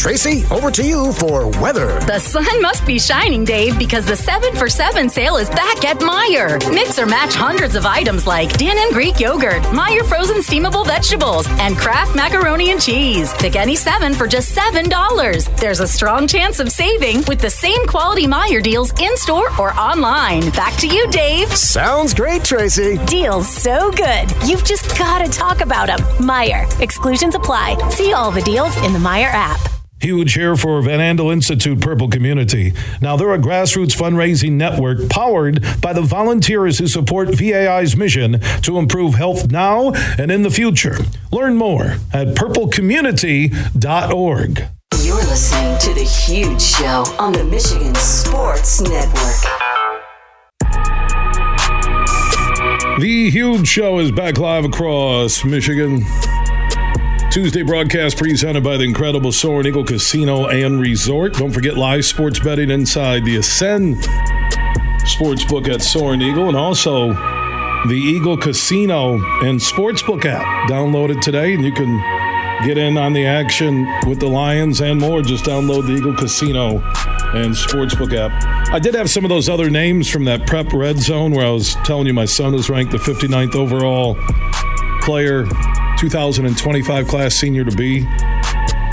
Tracy, over to you for weather. The sun must be shining, Dave, because the 7 for 7 sale is back at Meijer. Mix or match hundreds of items like Dannon Greek yogurt, Meijer frozen steamable vegetables, and Kraft macaroni and cheese. Pick any seven for just $7. There's a strong chance of saving with the same quality Meijer deals in store or online. Back to you, Dave. Sounds great, Tracy. Deals so good. You've just got to talk about them. Meijer. Exclusions apply. See all the deals in the Meijer app. Huge here for Van Andel Institute Purple Community. Now, they're a grassroots fundraising network powered by the volunteers who support VAI's mission to improve health now and in the future. Learn more at purplecommunity.org. You're listening to The Huge Show on the Michigan Sports Network. The Huge Show is back live across Michigan. Tuesday broadcast presented by the incredible Soaring Eagle Casino and Resort. Don't forget live sports betting inside the Ascend Sportsbook at Soaring Eagle and also the Eagle Casino and Sportsbook app. Download it today and you can get in on the action with the Lions and more. Just download the Eagle Casino and Sportsbook app. I did have some of those other names from that prep red zone where I was telling you my son was ranked the 59th overall player 2025 class senior to be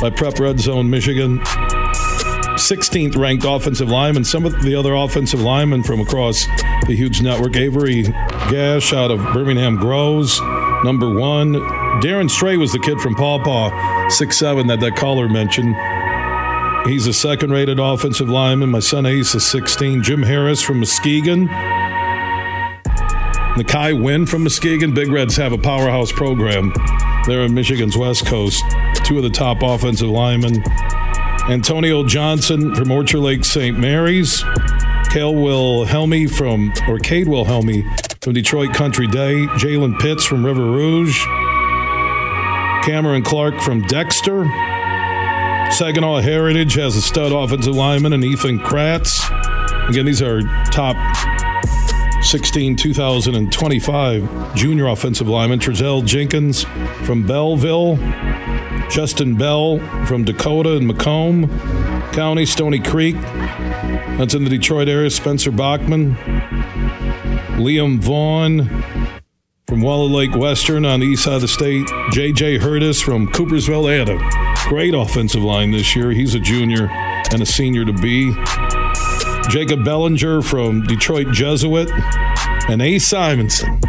by Prep Red Zone, Michigan. 16th ranked offensive lineman. Some of the other offensive linemen from across the huge network. Avery Gash out of Birmingham Groves, number one. Darren Stray was the kid from Paw Paw, six seven that that caller mentioned. He's a second rated offensive lineman. My son Ace is 16. Jim Harris from Muskegon. Nakai Wynn from Muskegon. Big Reds have a powerhouse program there in Michigan's West Coast. Two of the top offensive linemen. Antonio Johnson from Orchard Lake St. Mary's. Kale Wilhelmy from, or Cade Wilhelmy from Detroit Country Day. Jalen Pitts from River Rouge. Cameron Clark from Dexter. Saginaw Heritage has a stud offensive lineman and Ethan Kratz. Again, these are top 16 2025 junior offensive lineman. Trezell Jenkins from Belleville. Justin Bell from Dakota and Macomb County, Stony Creek. That's in the Detroit area. Spencer Bachman. Liam Vaughn from Walled Lake Western on the east side of the state. J.J. Hurtis from Coopersville. They a great offensive line this year. He's a junior and a senior to be. Jacob Bellinger from Detroit Jesuit. And A. Simonson,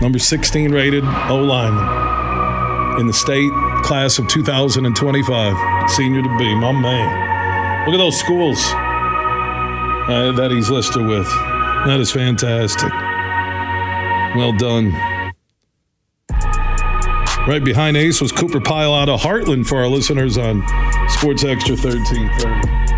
number 16 rated O lineman in the state class of 2025. Senior to be, my man. Look at those schools uh, that he's listed with. That is fantastic. Well done. Right behind Ace was Cooper Pyle out of Hartland for our listeners on Sports Extra 1330.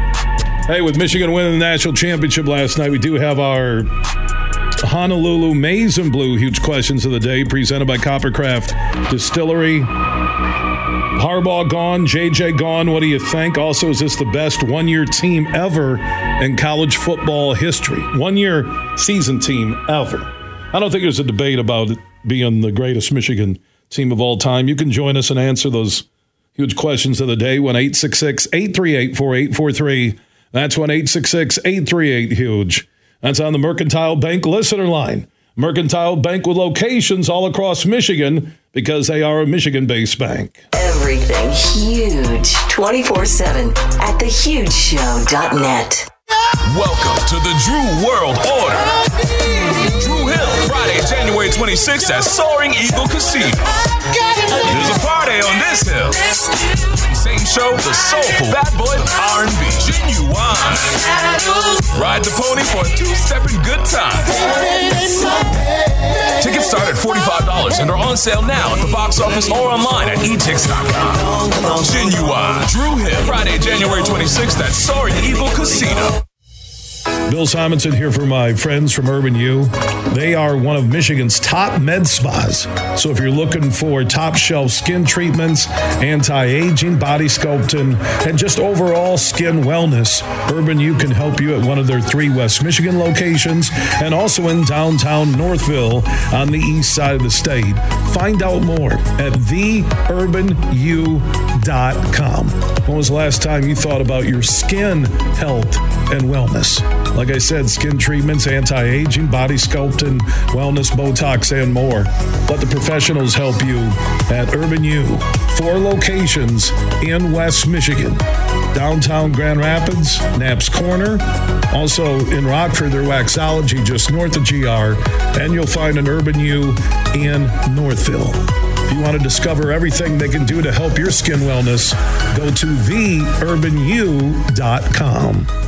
Hey, with Michigan winning the national championship last night, we do have our Honolulu Maize and Blue huge questions of the day presented by Coppercraft Distillery. Harbaugh gone, JJ gone. What do you think? Also, is this the best one year team ever in college football history? One year season team ever. I don't think there's a debate about it being the greatest Michigan team of all time. You can join us and answer those huge questions of the day. 1 866 838 4843. That's 1 866 838 Huge. That's on the Mercantile Bank listener line. Mercantile Bank with locations all across Michigan because they are a Michigan based bank. Everything huge 24 7 at thehugeshow.net. Welcome to the Dru World Order. Dru Hill, Friday, January 26th at Soaring Eagle Casino. There's a party on this hill. Show, the soulful bad boy R&B, Ginuwine. Ride the pony for a two-stepping good time. Tickets start at $45 and are on sale now at the box office or online at etix.com. Ginuwine, Dru Hill, Friday, January 26th at Soaring Eagle Casino. Bill Simonson here for my friends from Urban U. They are one of Michigan's top med spas. So if you're looking for top shelf skin treatments, anti aging, body sculpting, and just overall skin wellness, Urban U can help you at one of their three West Michigan locations and also in downtown Northville on the east side of the state. Find out more at theurbanu.com. When was the last time you thought about your skin health and wellness? Like I said, skin treatments, anti aging, body sculpting, wellness, Botox, and more. Let the professionals help you at Urban U. Four locations in West Michigan downtown Grand Rapids, Knapp's Corner. Also in Rockford, their waxology just north of GR. And you'll find an Urban U in Northville. If you want to discover everything they can do to help your skin wellness, go to theurbanu.com.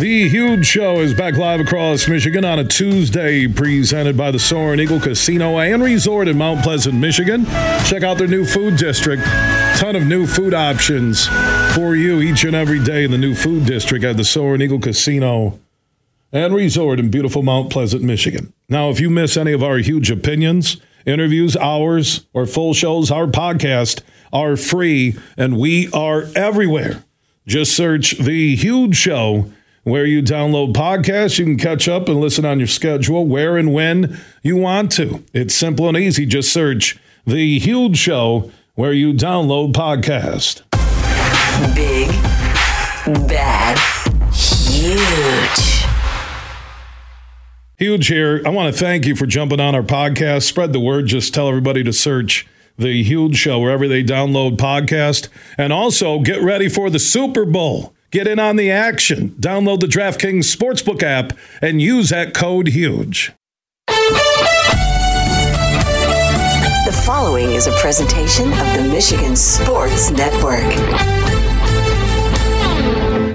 The Huge Show is back live across Michigan on a Tuesday, presented by the Soaring Eagle Casino and Resort in Mount Pleasant, Michigan. Check out their new food district. Ton of new food options for you each and every day in the new food district at the Soaring Eagle Casino and Resort in beautiful Mount Pleasant, Michigan. Now, if you miss any of our huge opinions, interviews, hours, or full shows, our podcast are free and we are everywhere. Just search The Huge Show where you download podcasts. You can catch up and listen on your schedule where and when you want to. It's simple and easy. Just search The Huge Show, where you download podcast. Big, bad, huge. Huge here. I want to thank you for jumping on our podcast. Spread the word. Just tell everybody to search The Huge Show wherever they download podcast. And also get ready for the Super Bowl. Get in on the action. Download the DraftKings Sportsbook app and use that code HUGE. The following is a presentation of the Michigan Sports Network.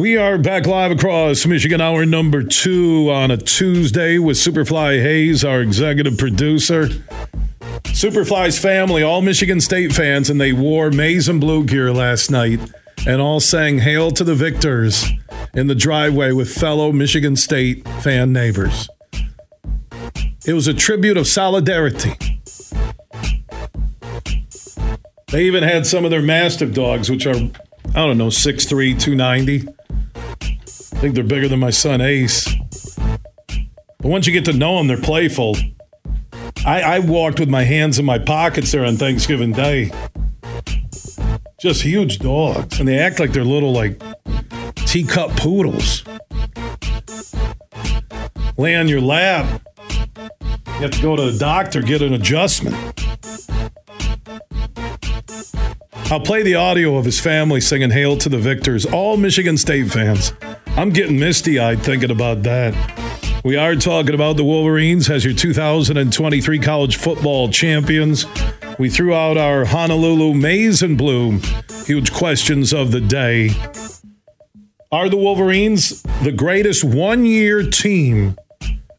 We are back live across Michigan, hour number two on a Tuesday with Superfly Hayes, our executive producer. Superfly's family, all Michigan State fans, and they wore maize and blue gear last night and all sang Hail to the Victors in the driveway with fellow Michigan State fan neighbors. It was a tribute of solidarity. They even had some of their mastiff dogs, which are, I don't know, 6'3, 290. I think they're bigger than my son Ace. But once you get to know them, they're playful. I, I walked with my hands in my pockets there on Thanksgiving Day. Just huge dogs. And they act like they're little, like, teacup poodles. Lay on your lap. You have to go to the doctor, get an adjustment. I'll play the audio of his family singing Hail to the Victors, all Michigan State fans. I'm getting misty eyed thinking about that. We are talking about the Wolverines as your 2023 college football champions. We threw out our Honolulu maize and Bloom huge questions of the day. Are the Wolverines the greatest one year team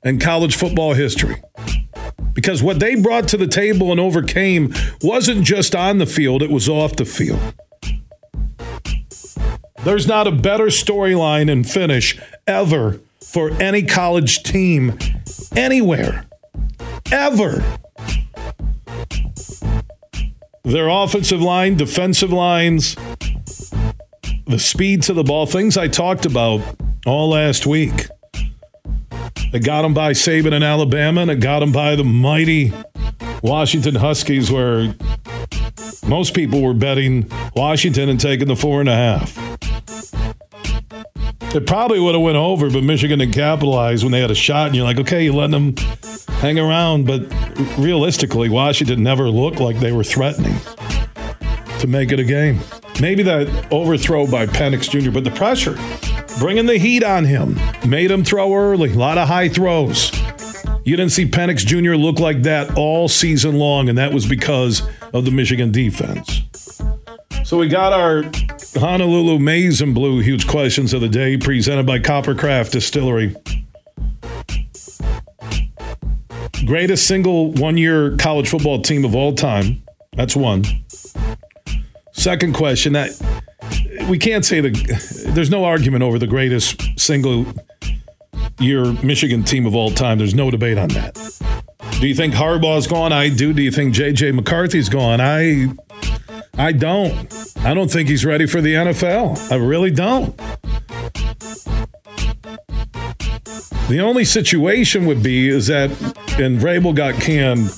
in college football history? Because what they brought to the table and overcame wasn't just on the field, it was off the field. There's not a better storyline and finish ever for any college team anywhere. Ever. Their offensive line, defensive lines, the speed to the ball, things I talked about all last week. It got them by Saban in Alabama, and it got them by the mighty Washington Huskies, where most people were betting Washington and taking the four and a half. It probably would have went over, but Michigan didn't capitalize when they had a shot, and you're like, okay, you're letting them hang around. But realistically, Washington never looked like they were threatening to make it a game. Maybe that overthrow by Penix Jr., but the pressure, bringing the heat on him, made him throw early. A lot of high throws. You didn't see Penix Jr. look like that all season long, and that was because of the Michigan defense. So we got our Honolulu Maize and Blue huge questions of the day presented by Coppercraft Distillery. Greatest single one year college football team of all time. That's one. Second question that we can't say the there's no argument over the greatest single year Michigan team of all time. There's no debate on that. Do you think Harbaugh's gone? I do. Do you think JJ McCarthy's gone? I I don't. I don't think he's ready for the NFL. I really don't. The only situation would be is that, and Vrabel got canned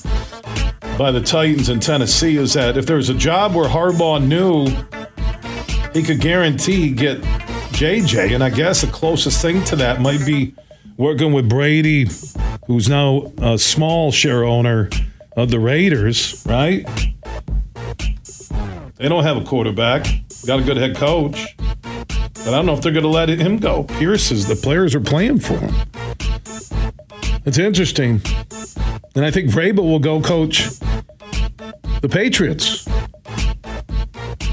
by the Titans in Tennessee, is that if there was a job where Harbaugh knew he could guarantee get JJ, and I guess the closest thing to that might be working with Brady, who's now a small share owner of the Raiders, right? They don't have a quarterback. Got a good head coach. But I don't know if they're going to let him go. Pierce is the players are playing for him. It's interesting. And I think Vrabel will go coach the Patriots.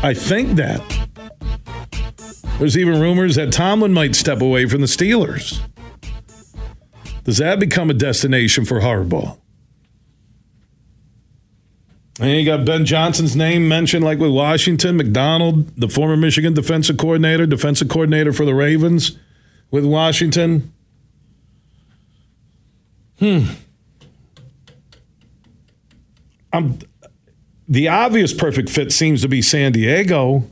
I think that. There's even rumors that Tomlin might step away from the Steelers. Does that become a destination for Harbaugh? And you got Ben Johnson's name mentioned, like with Washington, Macdonald, the former Michigan defensive coordinator, defensive coordinator for the Ravens with Washington. Hmm. I'm, the obvious perfect fit seems to be San Diego.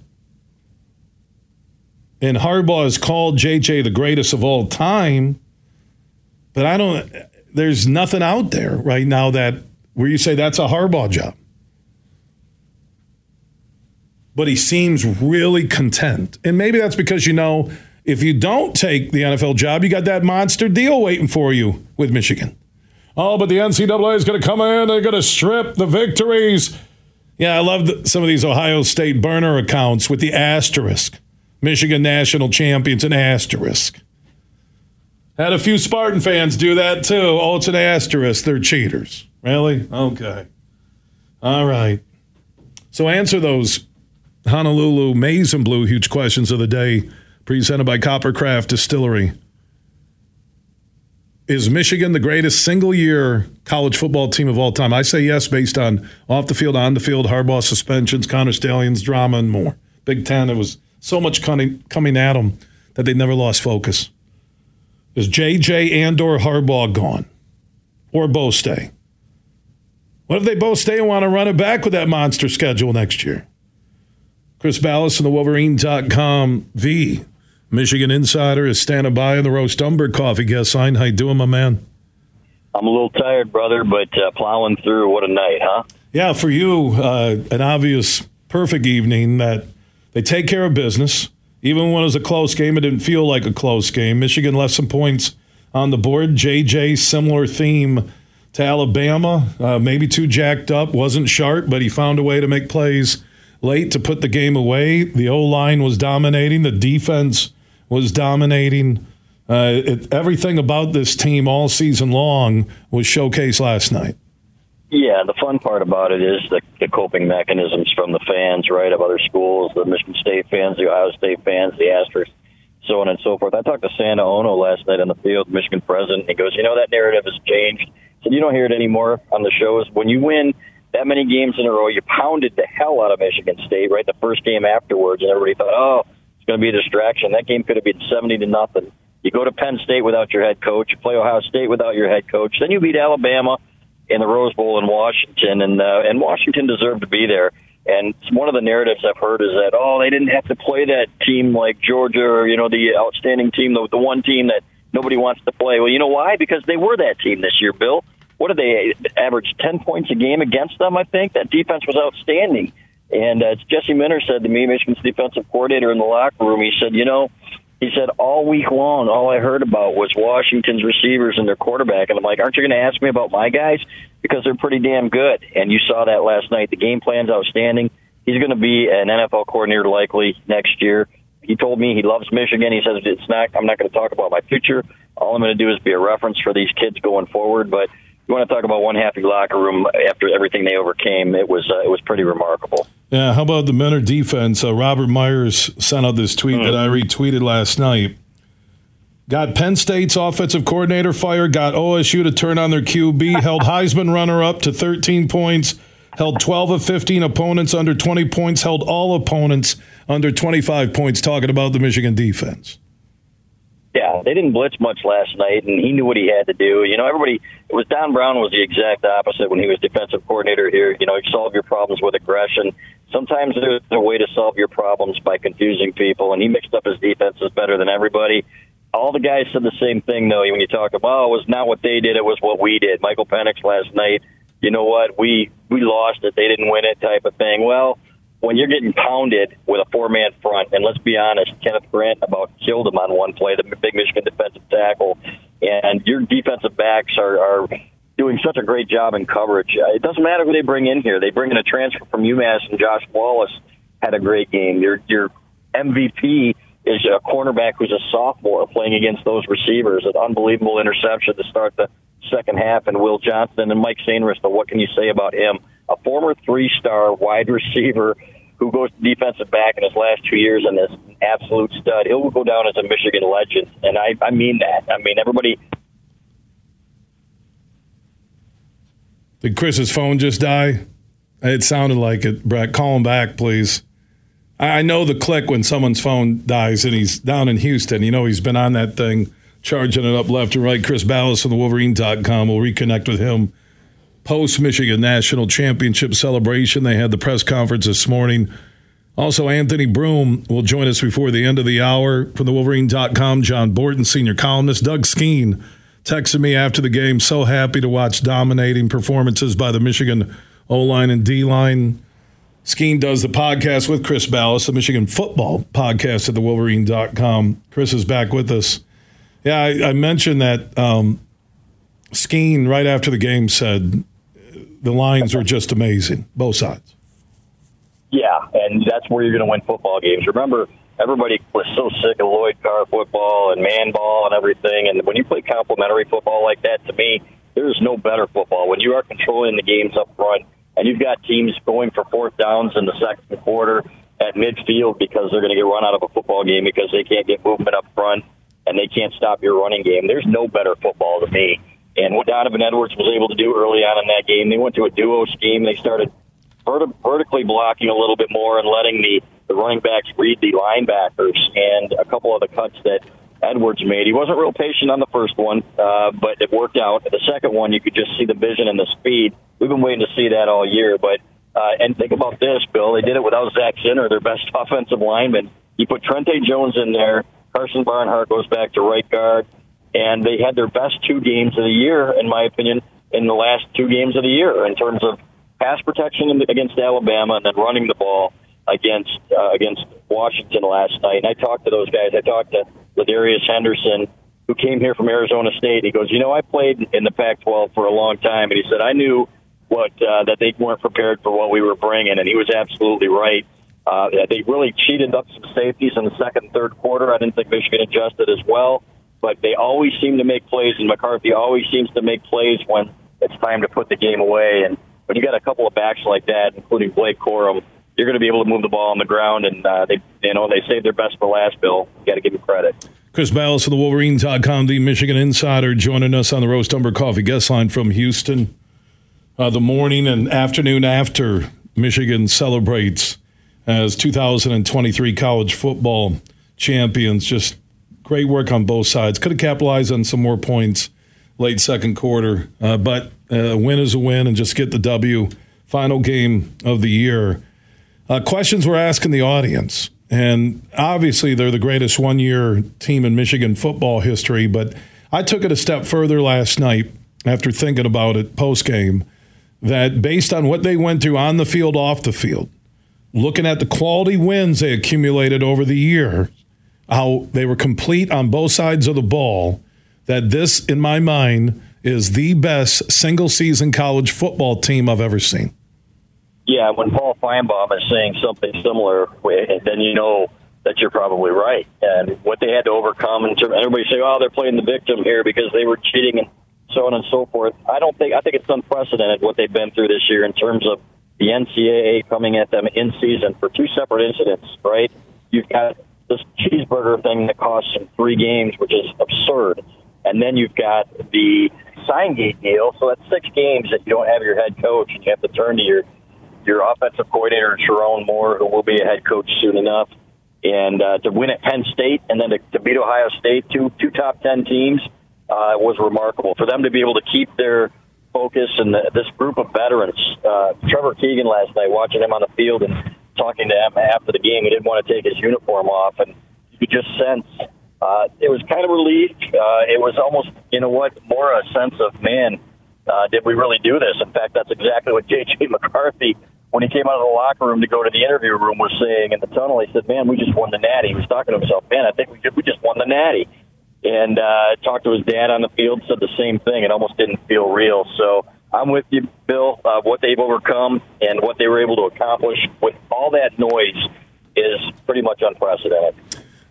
And Harbaugh has called JJ the greatest of all time. But I don't, there's nothing out there right now that where you say that's a Harbaugh job. But he seems really content. And maybe that's because you know if you don't take the NFL job, you got that monster deal waiting for you with Michigan. Oh, but the NCAA is going to come in. They're going to strip the victories. Yeah, I love some of these Ohio State burner accounts with the asterisk. Michigan national champions, an asterisk. Had a few Spartan fans do that too. Oh, it's an asterisk. They're cheaters. Really? Okay. All right. So answer those Honolulu maize and blue huge questions of the day presented by Coppercraft Distillery. Is Michigan the greatest single year college football team of all time? I say yes, based on off the field, on the field, Harbaugh suspensions, Connor Stalions, drama, and more. Big Ten, there was so much coming, coming at them that they never lost focus. Is JJ and or Harbaugh gone? Or both stay? What if they both stay and want to run it back with that monster schedule next year? Chris Balas from the Wolverine.com V Michigan Insider is standing by in the Roast Umber Coffee guest line. How you doing, my man? I'm a little tired, brother, but uh, plowing through. What a night, huh? Yeah, for you, uh, an obvious perfect evening that they take care of business. Even when it was a close game, it didn't feel like a close game. Michigan left some points on the board. JJ, similar theme to Alabama, uh, maybe too jacked up, wasn't sharp, but he found a way to make plays late to put the game away. The O line was dominating. The defense was dominating. Uh, it, everything about this team all season long was showcased last night. Yeah, the fun part about it is the, the coping mechanisms from the fans, right, of other schools, the Michigan State fans, the Ohio State fans, the Asterisks, so on and so forth. I talked to Santa Ono last night on the field, Michigan president. He goes, you know, that narrative has changed. So you don't hear it anymore on the shows. When you win that many games in a row, you pounded the hell out of Michigan State, right? The first game afterwards, and everybody thought, oh, it's going to be a distraction. That game could have been 70 to nothing. You go to Penn State without your head coach. You play Ohio State without your head coach. Then you beat Alabama in the Rose Bowl in Washington, and uh, and Washington deserved to be there. And one of the narratives I've heard is that oh they didn't have to play that team like Georgia or you know the outstanding team, the, the one team that nobody wants to play. Well, you know why? Because they were that team this year, Bill. What did they average? Ten points a game against them. I think that defense was outstanding. And uh, Jesse Minter said to me, Michigan's defensive coordinator in the locker room, he said, you know, he said all week long, all I heard about was Washington's receivers and their quarterback. And I'm like, aren't you going to ask me about my guys? Because they're pretty damn good. And you saw that last night. The game plan's outstanding. He's going to be an NFL coordinator likely next year. He told me he loves Michigan. He says it's not. I'm not going to talk about my future. All I'm going to do is be a reference for these kids going forward. But you want to talk about one happy locker room after everything they overcame? It was uh, it was pretty remarkable. Yeah, how about the Minter defense? Uh, Robert Myers sent out this tweet mm-hmm. that I retweeted last night. Got Penn State's offensive coordinator fired, got OSU to turn on their QB, held Heisman runner up to 13 points, held 12 of 15 opponents under 20 points, held all opponents under 25 points, talking about the Michigan defense. Yeah, they didn't blitz much last night, and he knew what he had to do. You know, everybody it was Don Brown was the exact opposite when he was defensive coordinator here. You know, you solve your problems with aggression. Sometimes there's a way to solve your problems by confusing people, and he mixed up his defenses better than everybody. All the guys said the same thing though. When you talk about, oh, it was not what they did, it was what we did. Michael Penix last night. You know what? We we lost it. They didn't win it, type of thing. Well when you're getting pounded with a four man front, and let's be honest, Kenneth Grant about killed him on one play, the big Michigan defensive tackle, and your defensive backs are, are doing such a great job in coverage. Uh, it doesn't matter who they bring in here. They bring in a transfer from UMass, and Josh Wallace had a great game. Your your MVP is a cornerback who's a sophomore playing against those receivers. An unbelievable interception to start the second half, and Will Johnson and Mike Sainristil. But What can you say about him? A former three-star wide receiver who goes to defensive back in his last two years and is an absolute stud. He'll go down as a Michigan legend, and I, I mean that. I mean everybody. Did Chris's phone just die? It sounded like it. Brett, call him back, please. I know the click when someone's phone dies and he's down in Houston. You know, he's been on that thing, charging it up left and right. Chris Balas from the Wolverine.com will reconnect with him post Michigan National Championship celebration. They had the press conference this morning. Also, Anthony Broome will join us before the end of the hour from the Wolverine.com. John Borton, senior columnist. Doug Skene texted me after the game, so happy to watch dominating performances by the Michigan O line and D line. Skene does the podcast with Chris Balas, the Michigan football podcast at the Wolverine.com. Chris is back with us. Yeah, I, I mentioned that um, Skene, right after the game, said the lines are just amazing, both sides. Yeah, and that's where you're going to win football games. Remember, everybody was so sick of Lloyd Carr football and man ball and everything. And when you play complementary football like that, to me, there is no better football. When you are controlling the games up front, and you've got teams going for fourth downs in the second quarter at midfield because they're going to get run out of a football game because they can't get movement up front and they can't stop your running game. There's no better football to me. And what Donovan Edwards was able to do early on in that game, they went to a duo scheme. They started vert- vertically blocking a little bit more and letting the, the running backs read the linebackers. And a couple of the cuts that Edwards made, he wasn't real patient on the first one, uh, but it worked out. The second one, you could just see the vision and the speed. We've been waiting to see that all year. But uh, and think about this, Bill. They did it without Zak Zinter, their best offensive lineman. You put Trente Jones in there. Karsen Barnhart goes back to right guard and they had their best two games of the year, in my opinion, in the last two games of the year in terms of pass protection against Alabama and then running the ball against uh, against Washington last night. And I talked to those guys. I talked to Ladarius Henderson, who came here from Arizona State. He goes, you know, I played in the Pac-12 for a long time, and he said I knew what uh, that they weren't prepared for what we were bringing, and he was absolutely right. Uh, they really cheated up some safeties in the second third quarter. I didn't think Michigan adjusted as well but they always seem to make plays, and McCarthy always seems to make plays when it's time to put the game away. And when you got a couple of backs like that, including Blake Corum, you're going to be able to move the ball on the ground, and uh, they, you know, they saved their best for last. Bill, you got to give them credit. Chris Balas for the Wolverine.com, the Michigan Insider, joining us on the Roast Umber Coffee guest line from Houston. Uh, the morning and afternoon after Michigan celebrates as 2023 college football champions, just great work on both sides. Could have capitalized on some more points late second quarter, uh, but a win is a win, and just get the W. Final game of the year. Uh, questions we're asking the audience, and obviously they're the greatest one-year team in Michigan football history. But I took it a step further last night after thinking about it post game. That based on what they went through on the field, off the field, looking at the quality wins they accumulated over the year, how they were complete on both sides of the ball, that this, in my mind, is the best single season college football team I've ever seen. Yeah, when Paul Finebaum is saying something similar, then you know that you're probably right. And what they had to overcome, and everybody say, "Oh, they're playing the victim here because they were cheating," and so on and so forth. I don't think. I think it's unprecedented what they've been through this year in terms of the NCAA coming at them in season for two separate incidents. Right? You've got this cheeseburger thing that costs them three games, which is absurd. And then you've got the sign gate deal. So that's six games that you don't have your head coach, and you have to turn to your your offensive coordinator, Sherrone Moore, who will be a head coach soon enough. And uh, to win at Penn State and then to, to beat Ohio State, two two top ten teams, uh, was remarkable for them to be able to keep their focus and the, this group of veterans. Uh, Trevor Keegan last night, watching him on the field and talking to him after the game. He didn't want to take his uniform off, and you could just sense uh, it was kind of relief. Uh, it was almost, you know what, more a sense of, man, uh, did we really do this? In fact, that's exactly what J.J. McCarthy, when he came out of the locker room to go to the interview room, was saying in the tunnel. He said, man, we just won the natty. He was talking to himself, man, I think we, just, we just won the natty. And uh, talked to his dad on the field, said the same thing. It almost didn't feel real. So, I'm with you, Bill. Uh, what they've overcome and what they were able to accomplish with all that noise is pretty much unprecedented.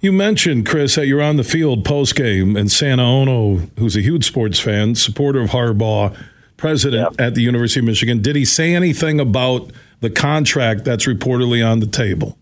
You mentioned, Chris, that you're on the field post game, and Santa Ono, who's a huge sports fan, supporter of Harbaugh, president at the University of Michigan, did he say anything about the contract that's reportedly on the table?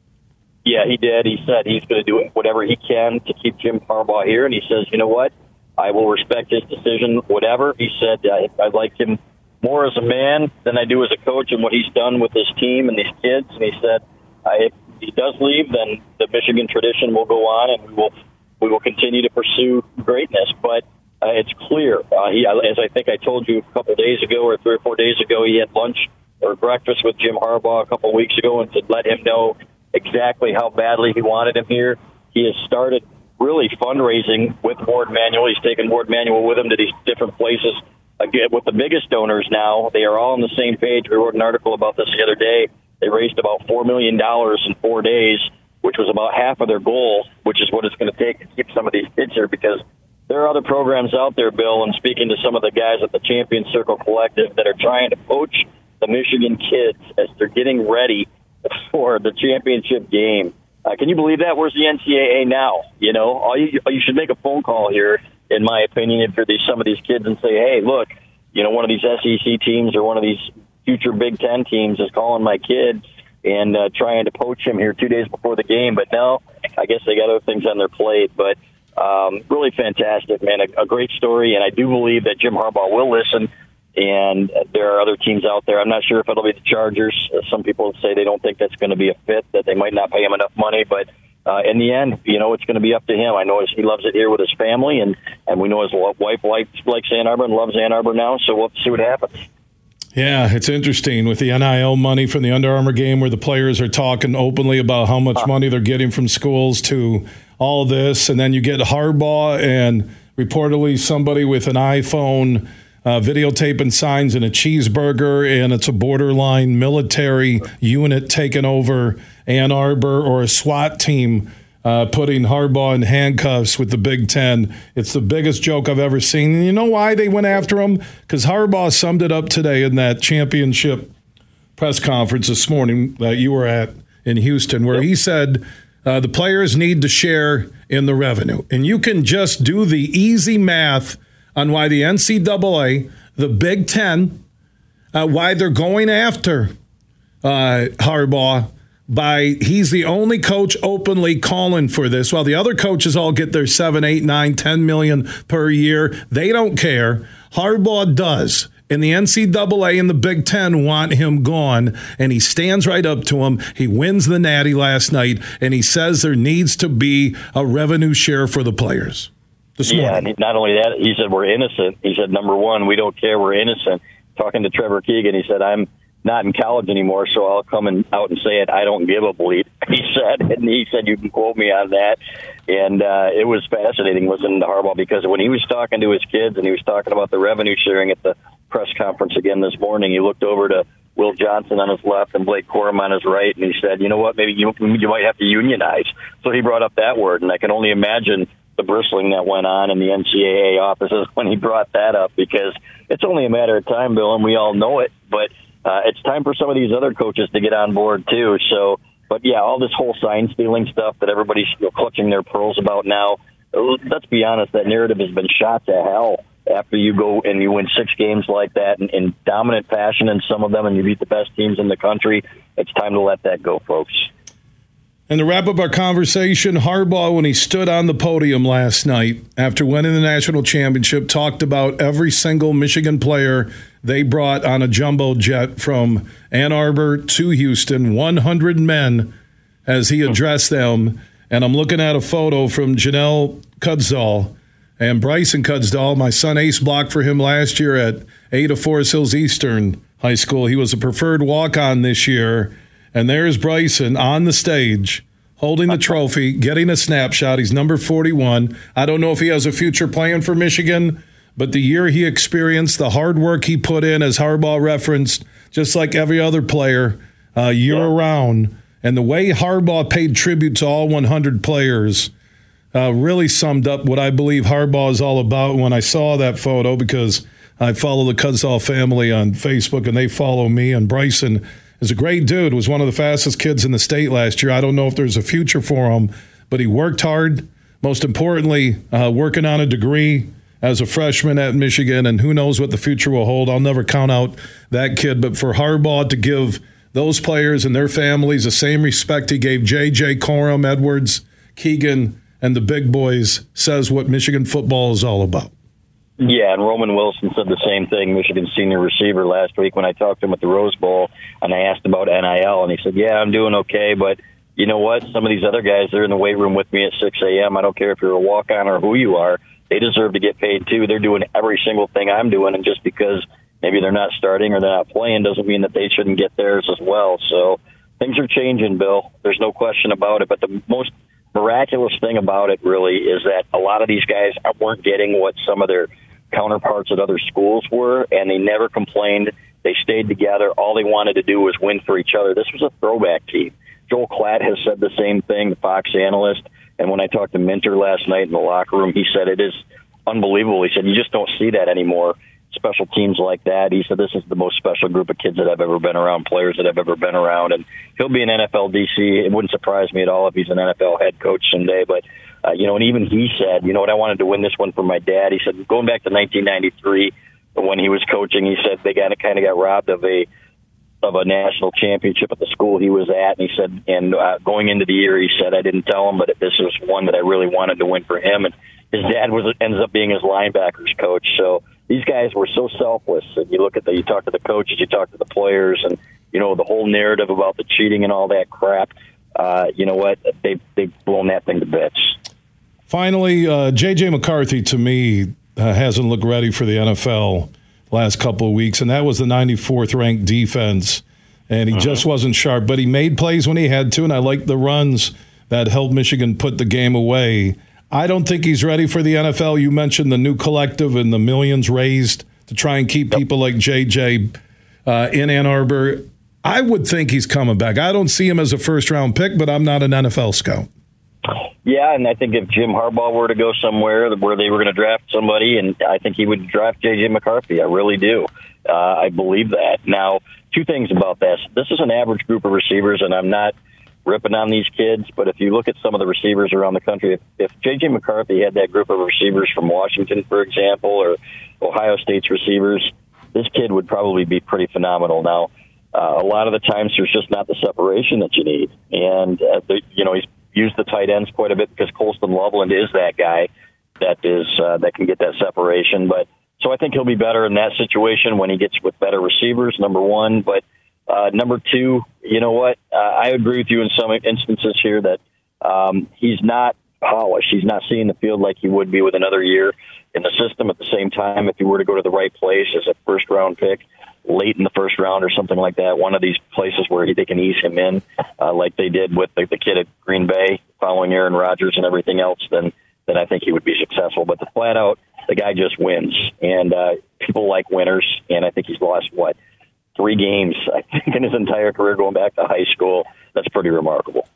Yeah, he did. He said he's going to do whatever he can to keep Jim Harbaugh here, and he says, you know what? I will respect his decision, whatever. He said I, I like him more as a man than I do as a coach and what he's done with his team and these kids. And he said, I, if he does leave, then the Michigan tradition will go on, and we will we will continue to pursue greatness. But uh, it's clear. Uh, he, as I think I told you a couple days ago or three or four days ago, he had lunch or breakfast with Jim Harbaugh a couple weeks ago and to let him know exactly how badly he wanted him here. He has started really fundraising with Warde Manuel. He's taken Warde Manuel with him to these different places. Again, with the biggest donors now, they are all on the same page. We wrote an article about this the other day. They raised about $4 million in four days, which was about half of their goal, which is what it's going to take to keep some of these kids here because there are other programs out there, Bill, and speaking to some of the guys at the Champion Circle Collective that are trying to poach the Michigan kids as they're getting ready for the championship game. Uh, can you believe that? Where's the NCAA now? You know, all you you should make a phone call here, in my opinion, if you're these some of these kids and say, hey, look, you know, one of these SEC teams or one of these future Big Ten teams is calling my kid and uh, trying to poach him here two days before the game. But now, I guess they got other things on their plate. But um, really fantastic, man. A, a great story, and I do believe that Jim Harbaugh will listen. And there are other teams out there. I'm not sure if it'll be the Chargers. Some people say they don't think that's going to be a fit, that they might not pay him enough money. But uh, in the end, you know, it's going to be up to him. I know he loves it here with his family, and and we know his wife likes likes Ann Arbor and loves Ann Arbor now. So we'll see what happens. Yeah, it's interesting with the NIL money from the Under Armour game where the players are talking openly about how much money they're getting from schools to all this. And then you get Harbaugh and reportedly somebody with an iPhone uh, videotaping signs and a cheeseburger, and it's a borderline military unit taking over Ann Arbor or a SWAT team uh, putting Harbaugh in handcuffs with the Big Ten. It's the biggest joke I've ever seen. And you know why they went after him? Because Harbaugh summed it up today in that championship press conference this morning that you were at in Houston, where he said uh, the players need to share in the revenue. And you can just do the easy math on why the NCAA, the Big Ten, uh, why they're going after uh, Harbaugh by he's the only coach openly calling for this. While the other coaches all get their seven eight nine ten million per year. They don't care. Harbaugh does. And the ncaa and the big ten want him gone. And he stands right up to him. He wins the natty last night. And he says there needs to be a revenue share for the players this yeah morning. and not only that he said we're innocent he said number one we don't care we're innocent talking to trevor keegan he said i'm not in college anymore, so I'll come and out and say it. I don't give a bleep. He said, and he said you can quote me on that. And uh, it was fascinating listening to Harbaugh because when he was talking to his kids and he was talking about the revenue sharing at the press conference again this morning, he looked over to Will Johnson on his left and Blake Corum on his right, and he said, "You know what? Maybe you you might have to unionize." So he brought up that word, and I can only imagine the bristling that went on in the NCAA offices when he brought that up because it's only a matter of time, Bill, and we all know it, but uh, it's time for some of these other coaches to get on board too. So, but yeah, all this whole sign stealing stuff that everybody's you clutching their pearls about now. Let's be honest, that narrative has been shot to hell after you go and you win six games like that in, in dominant fashion in some of them and you beat the best teams in the country. It's time to let that go, folks. And to wrap up our conversation, Harbaugh, when he stood on the podium last night after winning the national championship, talked about every single Michigan player they brought on a jumbo jet from Ann Arbor to Houston, 100 men, as he addressed them. And I'm looking at a photo from Janelle Kudzall and Bryson Kudzall. My son ace blocked for him last year at Ada Forest Hills Eastern High School. He was a preferred walk on this year and there's Bryson on the stage holding the trophy, getting a snapshot. He's number 41. I don't know if he has a future plan for Michigan, but the year he experienced, the hard work he put in, as Harbaugh referenced, just like every other player, uh, year yeah. round, and the way Harbaugh paid tribute to all 100 players. Uh, really summed up what I believe Harbaugh is all about when I saw that photo because I follow the Kudzall family on Facebook and they follow me and Bryson is a great dude. Was one of the fastest kids in the state last year. I don't know if there's a future for him, but he worked hard. Most importantly, uh, working on a degree as a freshman at Michigan, and who knows what the future will hold. I'll never count out that kid, but for Harbaugh to give those players and their families the same respect he gave J.J. Corum, Edwards, Keegan, and the big boys says what Michigan football is all about. Yeah, and Roman Wilson said the same thing, Michigan senior receiver last week when I talked to him at the Rose Bowl and I asked about NIL and he said, "Yeah, I'm doing okay, but you know what? Some of these other guys they're in the weight room with me at 6 a.m. I don't care if you're a walk-on or who you are. They deserve to get paid too. They're doing every single thing I'm doing, and just because maybe they're not starting or they're not playing doesn't mean that they shouldn't get theirs as well. So things are changing, Bill. There's no question about it. But the most miraculous thing about it really is that a lot of these guys weren't getting what some of their counterparts at other schools were, and they never complained. They stayed together. All they wanted to do was win for each other. This was a throwback team. Joel Klatt has said the same thing, the Fox analyst. And when I talked to Minter last night in the locker room, he said it is unbelievable. He said you just don't see that anymore. Special teams like that. He said this is the most special group of kids that I've ever been around, players that I've ever been around, and he'll be an NFL DC. It wouldn't surprise me at all if he's an NFL head coach someday. But uh, you know, and even he said, you know what, I wanted to win this one for my dad. He said going back to 1993 when he was coaching, he said they got kind of got robbed of a of a national championship at the school he was at, and he said, and uh, going into the year, he said, I didn't tell him, but this was one that I really wanted to win for him, and his dad was ends up being his linebackers coach. So these guys were so selfless. And you look at the, you talk to the coaches, you talk to the players, and you know the whole narrative about the cheating and all that crap. Uh, you know what? They they've blown that thing to bits. Finally, uh, J.J. McCarthy to me uh, hasn't looked ready for the NFL last couple of weeks, and that was the 94th ranked defense, and he uh-huh. just wasn't sharp. But he made plays when he had to, and I like the runs that helped Michigan put the game away. I don't think he's ready for the NFL. You mentioned the new collective and the millions raised to try and keep people like JJ uh, in Ann Arbor. I would think he's coming back. I don't see him as a first round pick, but I'm not an NFL scout. Yeah, and I think if Jim Harbaugh were to go somewhere where they were going to draft somebody, and I think he would draft J.J. McCarthy. I really do. Uh, I believe that. Now, two things about this. This is an average group of receivers, and I'm not ripping on these kids, but if you look at some of the receivers around the country, if, if J.J. McCarthy had that group of receivers from Washington, for example, or Ohio State's receivers, this kid would probably be pretty phenomenal. Now, uh, a lot of the times there's just not the separation that you need, and uh, the, you know he's use the tight ends quite a bit because Colston Loveland is that guy that is uh, that can get that separation. But so I think he'll be better in that situation when he gets with better receivers. Number one, but uh, number two, you know what? Uh, I agree with you in some instances here that um, he's not polished. He's not seeing the field like he would be with another year in the system. At the same time, if he were to go to the right place as a first round pick, late in the first round or something like that, one of these places where he, they can ease him in, uh, like they did with the, the kid at Green Bay following Aaron Rodgers and everything else, then then I think he would be successful. But the flat out, the guy just wins, and uh, people like winners. And I think he's lost what three games I think in his entire career going back to high school. That's pretty remarkable.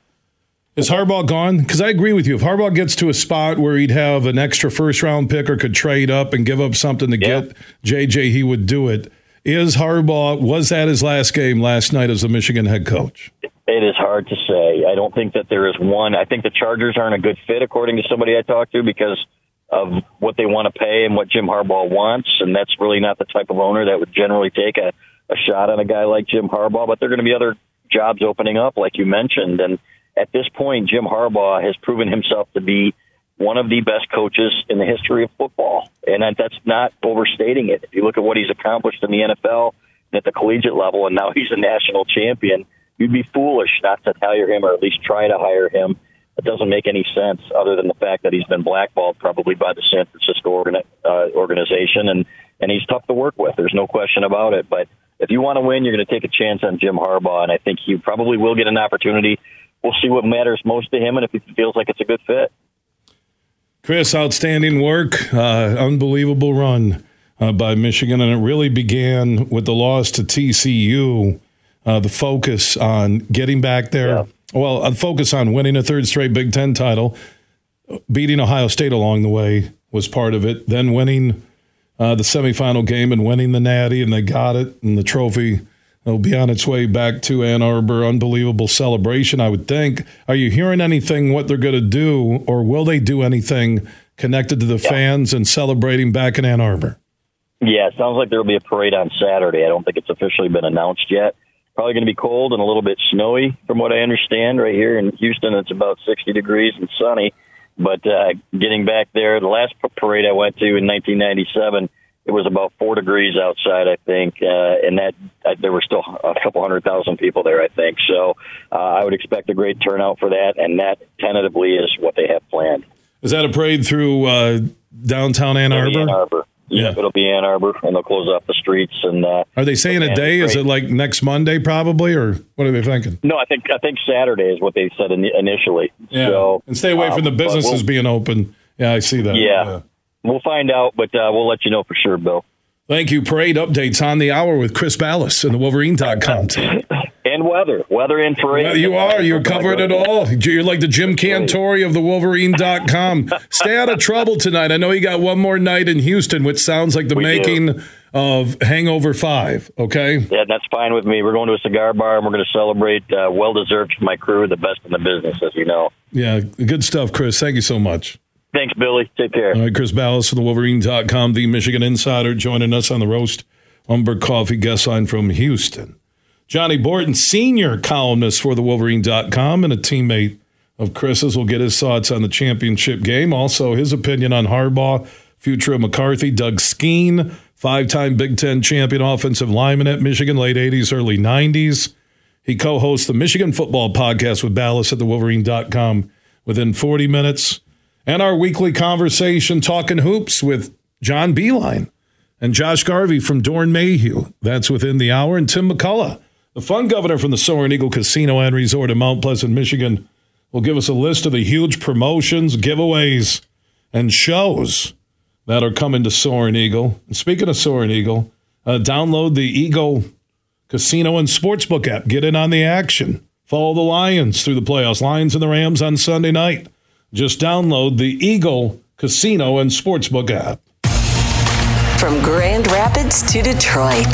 Is Harbaugh gone? Because I agree with you. If Harbaugh gets to a spot where he'd have an extra first round pick or could trade up and give up something to yeah. get JJ, he would do it. Is Harbaugh, was that his last game last night as the Michigan head coach? It is hard to say. I don't think that there is one. I think the Chargers aren't a good fit, according to somebody I talked to, because of what they want to pay and what Jim Harbaugh wants. And that's really not the type of owner that would generally take a, a shot on a guy like Jim Harbaugh. But there are going to be other jobs opening up, like you mentioned. And at this point, Jim Harbaugh has proven himself to be one of the best coaches in the history of football. And that's not overstating it. If you look at what he's accomplished in the NFL and at the collegiate level, and now he's a national champion, you'd be foolish not to hire him or at least try to hire him. It doesn't make any sense other than the fact that he's been blackballed probably by the San Francisco uh, organization, and, and he's tough to work with. There's no question about it. But if you want to win, you're going to take a chance on Jim Harbaugh, and I think he probably will get an opportunity. We'll see what matters most to him and if he feels like it's a good fit. Chris, outstanding work, uh, unbelievable run uh, by Michigan, and it really began with the loss to TCU. Uh, the focus on getting back there, yeah. well, a focus on winning a third straight Big Ten title, beating Ohio State along the way was part of it. Then winning uh, the semifinal game and winning the Natty, and they got it, and the trophy It'll be on its way back to Ann Arbor. Unbelievable celebration, I would think. Are you hearing anything what they're going to do, or will they do anything connected to the fans and celebrating back in Ann Arbor? Yeah, it sounds like there will be a parade on Saturday. I don't think it's officially been announced yet. Probably going to be cold and a little bit snowy, from what I understand. Right here in Houston, it's about 60 degrees and sunny. But uh, getting back there, the last parade I went to in 1997, it was about four degrees outside, I think, uh, and that uh, there were still a couple hundred thousand people there, I think. So uh, I would expect a great turnout for that, and that tentatively is what they have planned. Is that a parade through uh, downtown Ann Arbor? Ann Arbor. Yeah. Yep, it'll be Ann Arbor, and they'll close off the streets. And uh, Are they saying a day? Is it like next Monday, probably, or what are they thinking? No, I think I think Saturday is what they said in, initially. Yeah, So, and stay away from the um, businesses we'll- being open. Yeah, I see that. Yeah. We'll find out, but uh, we'll let you know for sure, Bill. Thank you. Parade updates on the hour with Chris Balas and the Wolverine.com team. And weather, weather and parade. Well, you are. You're covering it all. You're like the Jim Cantore of the Wolverine.com. Stay out of trouble tonight. I know you got one more night in Houston, which sounds like the We do. making of Hangover 5, okay? Yeah, that's fine with me. We're going to a cigar bar and we're going to celebrate uh, well deserved for my crew, the best in the business, as you know. Yeah, good stuff, Chris. Thank you so much. Thanks, Billy. Take care. All right, Chris Balas from the Wolverine.com, the Michigan Insider, joining us on the Roast Umber Coffee guest line from Houston. Johnny Borton, senior columnist for the Wolverine.com and a teammate of Chris's, will get his thoughts on the championship game. Also, his opinion on Harbaugh, future of McCarthy, Doug Skene, five time Big Ten champion offensive lineman at Michigan, late 80s, early 90s. He co hosts the Michigan Football Podcast with Balas at the Wolverine.com within 40 minutes. And our weekly conversation, Talking Hoops with John Beilein and Josh Garvey from Doeren Mayhew. That's within the hour. And Tim McCullough, the fun governor from the Soaring Eagle Casino and Resort in Mount Pleasant, Michigan, will give us a list of the huge promotions, giveaways, and shows that are coming to Soaring Eagle. And speaking of Soaring Eagle, uh, download the Eagle Casino and Sportsbook app. Get in on the action. Follow the Lions through the playoffs. Lions and the Rams on Sunday night. Just download the Eagle Casino and Sportsbook app. From Grand Rapids to Detroit,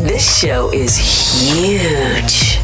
this show is huge.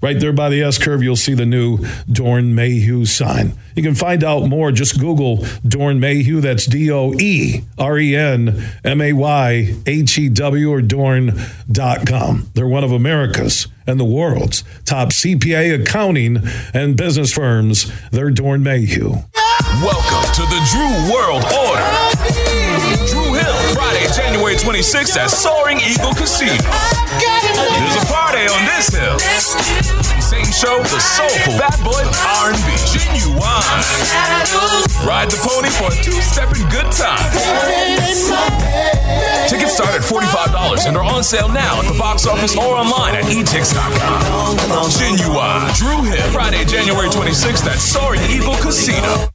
Right there by the S curve, you'll see the new Doeren Mayhew sign. You can find out more. Just Google Doeren Mayhew. That's D O E R E N M A Y H E W or Doeren.com. They're one of America's and the world's top CPA accounting and business firms. They're Doeren Mayhew. Welcome to the Dru World Order. January 26th at Soaring Eagle Casino. There's a party on this hill. Same show, the soulful bad boy R&B, Ginuwine. Ride the pony for a two-stepping good time. Tickets start at $45 and are on sale now at the box office or online at etix.com. Ginuwine, Dru Hill, Friday, January 26th at Soaring Eagle Casino.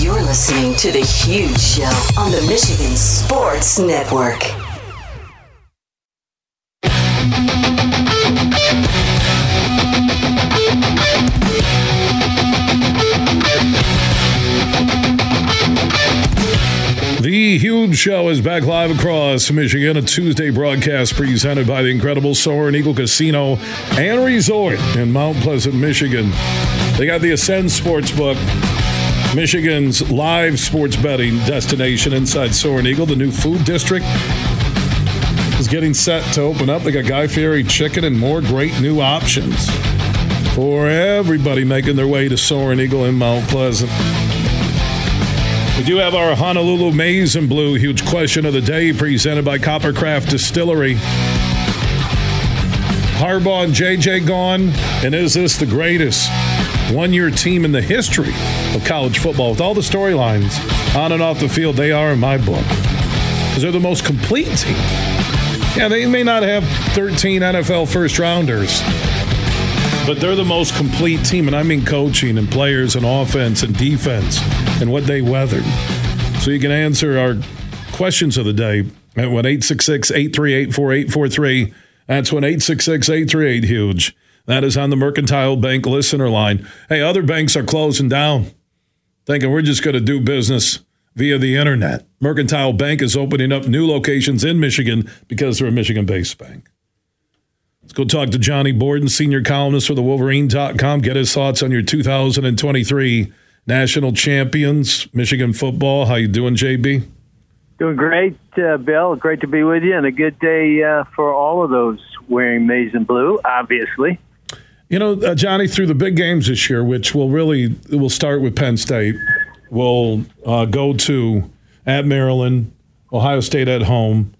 You're listening to The Huge Show on the Michigan Sports Network. The Huge Show is back live across Michigan, a Tuesday broadcast presented by the incredible Soaring Eagle Casino and Resort in Mount Pleasant, Michigan. They got the Ascend Sportsbook, Michigan's live sports betting destination inside Soaring Eagle. The new food district is getting set to open up. They got Guy Fieri chicken and more great new options for everybody making their way to Soaring Eagle in Mount Pleasant. We do have our Honolulu Maize and Blue huge question of the day presented by Coppercraft Distillery. Harbaugh and JJ gone, and is this the greatest one year team in the history of college football? With all the storylines on and off the field, they are in my book. Because they're the most complete team. Yeah, they may not have 13 NFL first rounders, but they're the most complete team, and I mean coaching and players and offense and defense and what they weathered. So you can answer our questions of the day at 1 866 838 4843. That's 1 866 838 Huge. That is on the Mercantile Bank listener line. Hey, other banks are closing down, thinking we're just going to do business via the internet. Mercantile Bank is opening up new locations in Michigan because they're a Michigan based bank. Let's go talk to Johnny Borton, senior columnist for the Wolverine.com. Get his thoughts on your 2023 national champions, Michigan football. How you doing, JB? Doing great, uh, Bill. Great to be with you, and a good day uh, for all of those wearing maize and blue, obviously. You know, uh, Johnny, through the big games this year, which will really will start with Penn State, we'll uh, go to at Maryland, Ohio State at home,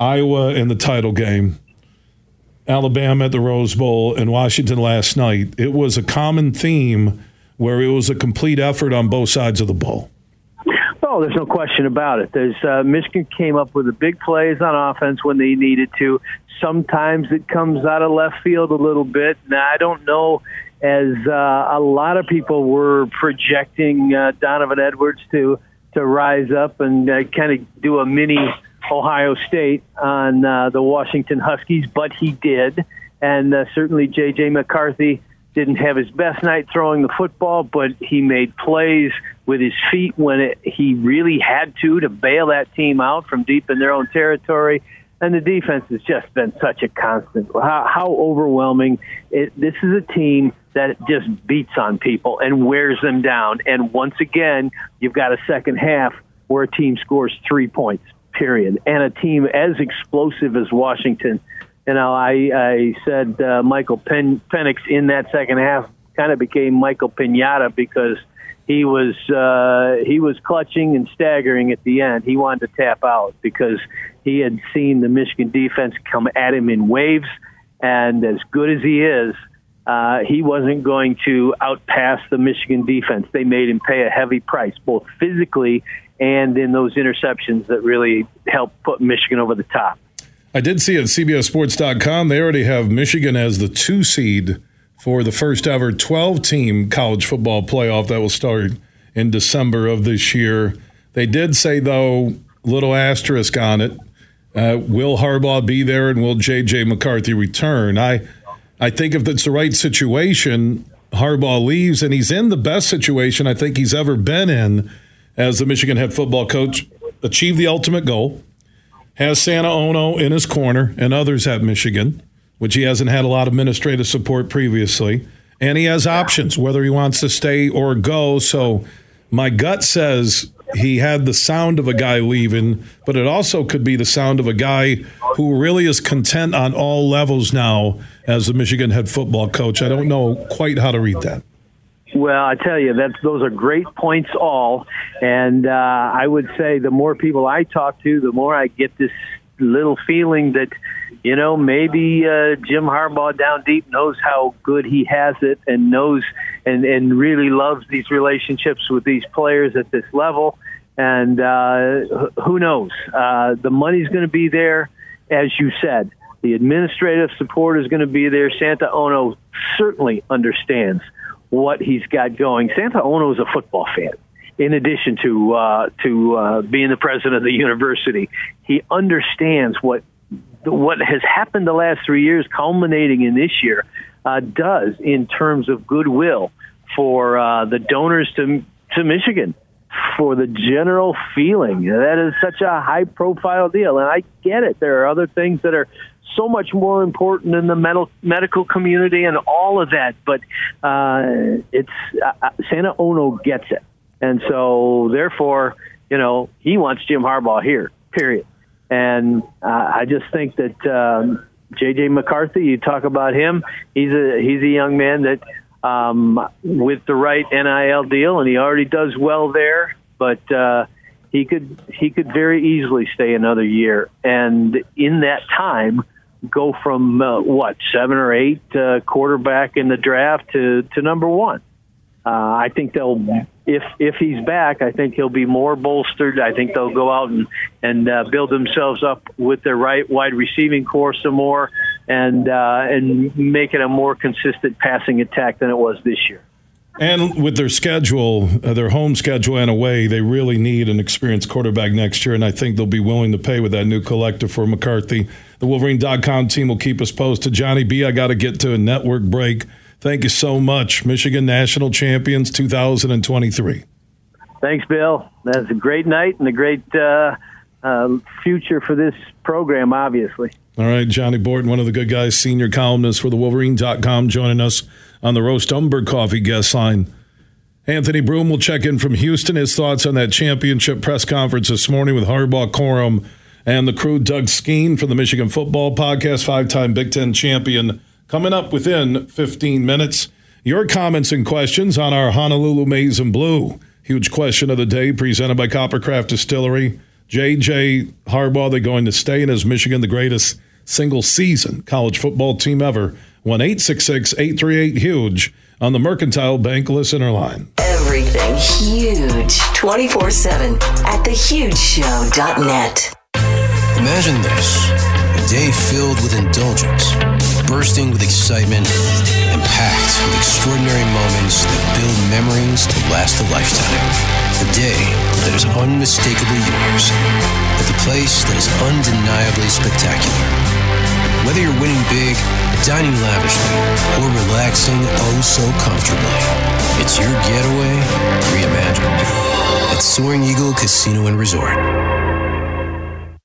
Iowa in the title game, Alabama at the Rose Bowl, and Washington last night. It was a common theme where it was a complete effort on both sides of the ball. Oh, there's no question about it. There's uh, Michigan came up with the big plays on offense when they needed to. Sometimes it comes out of left field a little bit. Now I don't know, as uh, a lot of people were projecting uh, Donovan Edwards to to rise up and uh, kind of do a mini Ohio State on uh, the Washington Huskies, but he did, and uh, certainly J.J. McCarthy didn't have his best night throwing the football, but he made plays with his feet when it, he really had to to bail that team out from deep in their own territory. And the defense has just been such a constant. How, how overwhelming! It, this is a team that just beats on people and wears them down. And once again, you've got a second half where a team scores three points, period, and a team as explosive as Washington you know, I, I said uh, Michael Pen, Penix in that second half kind of became Michael Pinata because he was uh, he was clutching and staggering at the end. He wanted to tap out because he had seen the Michigan defense come at him in waves, and as good as he is, uh, he wasn't going to outpass the Michigan defense. They made him pay a heavy price, both physically and in those interceptions that really helped put Michigan over the top. I did see at CBSSports.com they already have Michigan as the two seed for the first ever 12 team college football playoff that will start in December of this year. They did say, though, little asterisk on it. Uh, will Harbaugh be there and will J.J. McCarthy return? I, I think if it's the right situation, Harbaugh leaves and he's in the best situation I think he's ever been in as the Michigan head football coach, achieved the ultimate goal has Santa Ono in his corner and others at Michigan, which he hasn't had a lot of administrative support previously. And he has options whether he wants to stay or go. So my gut says he had the sound of a guy leaving, but it also could be the sound of a guy who really is content on all levels now as the Michigan head football coach. I don't know quite how to read that. Well, I tell you that those are great points all, and uh, I would say the more people I talk to, the more I get this little feeling that you know maybe uh, Jim Harbaugh down deep knows how good he has it and knows and and really loves these relationships with these players at this level. And uh, who knows? Uh, the money's going to be there, as you said. The administrative support is going to be there. Santa Ono certainly understands what he's got going. Santa Ono is a football fan. In addition to uh, to uh, being the president of the university, he understands what what has happened the last three years, culminating in this year, uh, does in terms of goodwill for uh, the donors to to Michigan, for the general feeling. That is such a high profile deal, and I get it. There are other things that are so much more important in the medical medical community and all of that. But uh, it's uh, uh, Santa Ono gets it, and so therefore, you know, he wants Jim Harbaugh here. Period. And uh, I just think that um, JJ McCarthy. You talk about him. He's a he's a young man that. Um, with the right NIL deal, and he already does well there. But uh, he could he could very easily stay another year, and in that time, go from uh, what seven or eight uh, quarterback in the draft to to number one. Uh, I think they'll if if he's back, I think he'll be more bolstered. I think they'll go out and and uh, build themselves up with their right wide receiving core some more, and uh, and make it a more consistent passing attack than it was this year. And with their schedule, uh, their home schedule and away, they really need an experienced quarterback next year, and I think they'll be willing to pay with that new collector for McCarthy. The Wolverine.com team will keep us posted. Johnny B, I got to get to a network break. Thank you so much. Michigan National Champions 2023. Thanks, Bill. That's a great night and a great uh, uh, future for this program, obviously. All right, Johnny Borton, one of the good guys, senior columnist for the Wolverine.com, joining us on the Roast Umber Coffee guest line. Anthony Broome will check in from Houston. His thoughts on that championship press conference this morning with Harbaugh Corum and the crew. Doug Skene from the Michigan Football Podcast, five time Big Ten champion, coming up within 15 minutes. Your comments and questions on our Honolulu Maize and Blue. Huge question of the day presented by Coppercraft Distillery. JJ Harbaugh, they're going to stay in as Michigan the greatest single season college football team ever. 1 838 Huge on the Mercantile Bank listener line. Everything huge 24 7 at thehugeshow.net. Imagine this a day filled with indulgence, bursting with excitement, and packed with extraordinary moments that build memories to last a lifetime. A day that is unmistakably yours, at the place that is undeniably spectacular. Whether you're winning big, dining lavishly, or relaxing oh so comfortably, it's your getaway reimagined at Soaring Eagle Casino and Resort.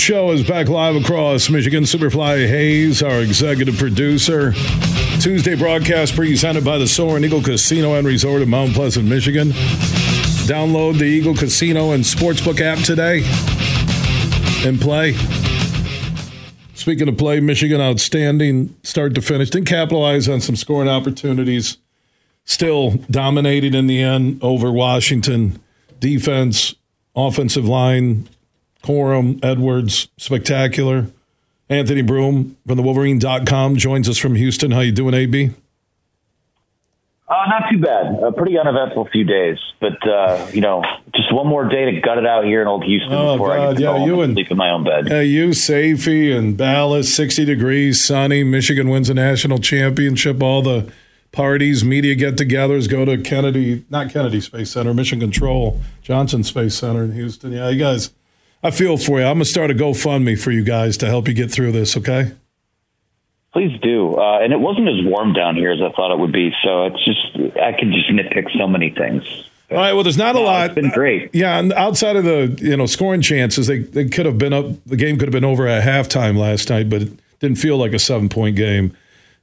Show is back live across Michigan. Superfly Hayes, our executive producer. Tuesday broadcast presented by the Soaring Eagle Casino and Resort in Mount Pleasant, Michigan. Download the Eagle Casino and Sportsbook app today and play. Speaking of play, Michigan outstanding start to finish. Didn't capitalize on some scoring opportunities. Still dominated in the end over Washington. Defense, offensive line, Corum, Edwards, spectacular. Anthony Broome from the Wolverine.com joins us from Houston. How you doing, AB? Uh, not too bad. A pretty uneventful few days, but uh, you know, just one more day to gut it out here in Old Houston Oh, before I God, get to yeah, go home you and and- sleep in my own bed. Yeah, you, Safey, and Balas, 60 degrees, sunny. Michigan wins a national championship. All the parties, media get togethers, go to Kennedy, not Kennedy Space Center, Mission Control, Johnson Space Center in Houston. Yeah, you guys, I feel for you. I'm going to start a GoFundMe for you guys to help you get through this, okay? Please do. Uh, and it wasn't as warm down here as I thought it would be, so it's just I could just nitpick so many things. All right. Well, there's not a lot. It's been great. Yeah, and outside of the you know scoring chances, they they could have been up. The game could have been over at halftime last night, but it didn't feel like a seven point game.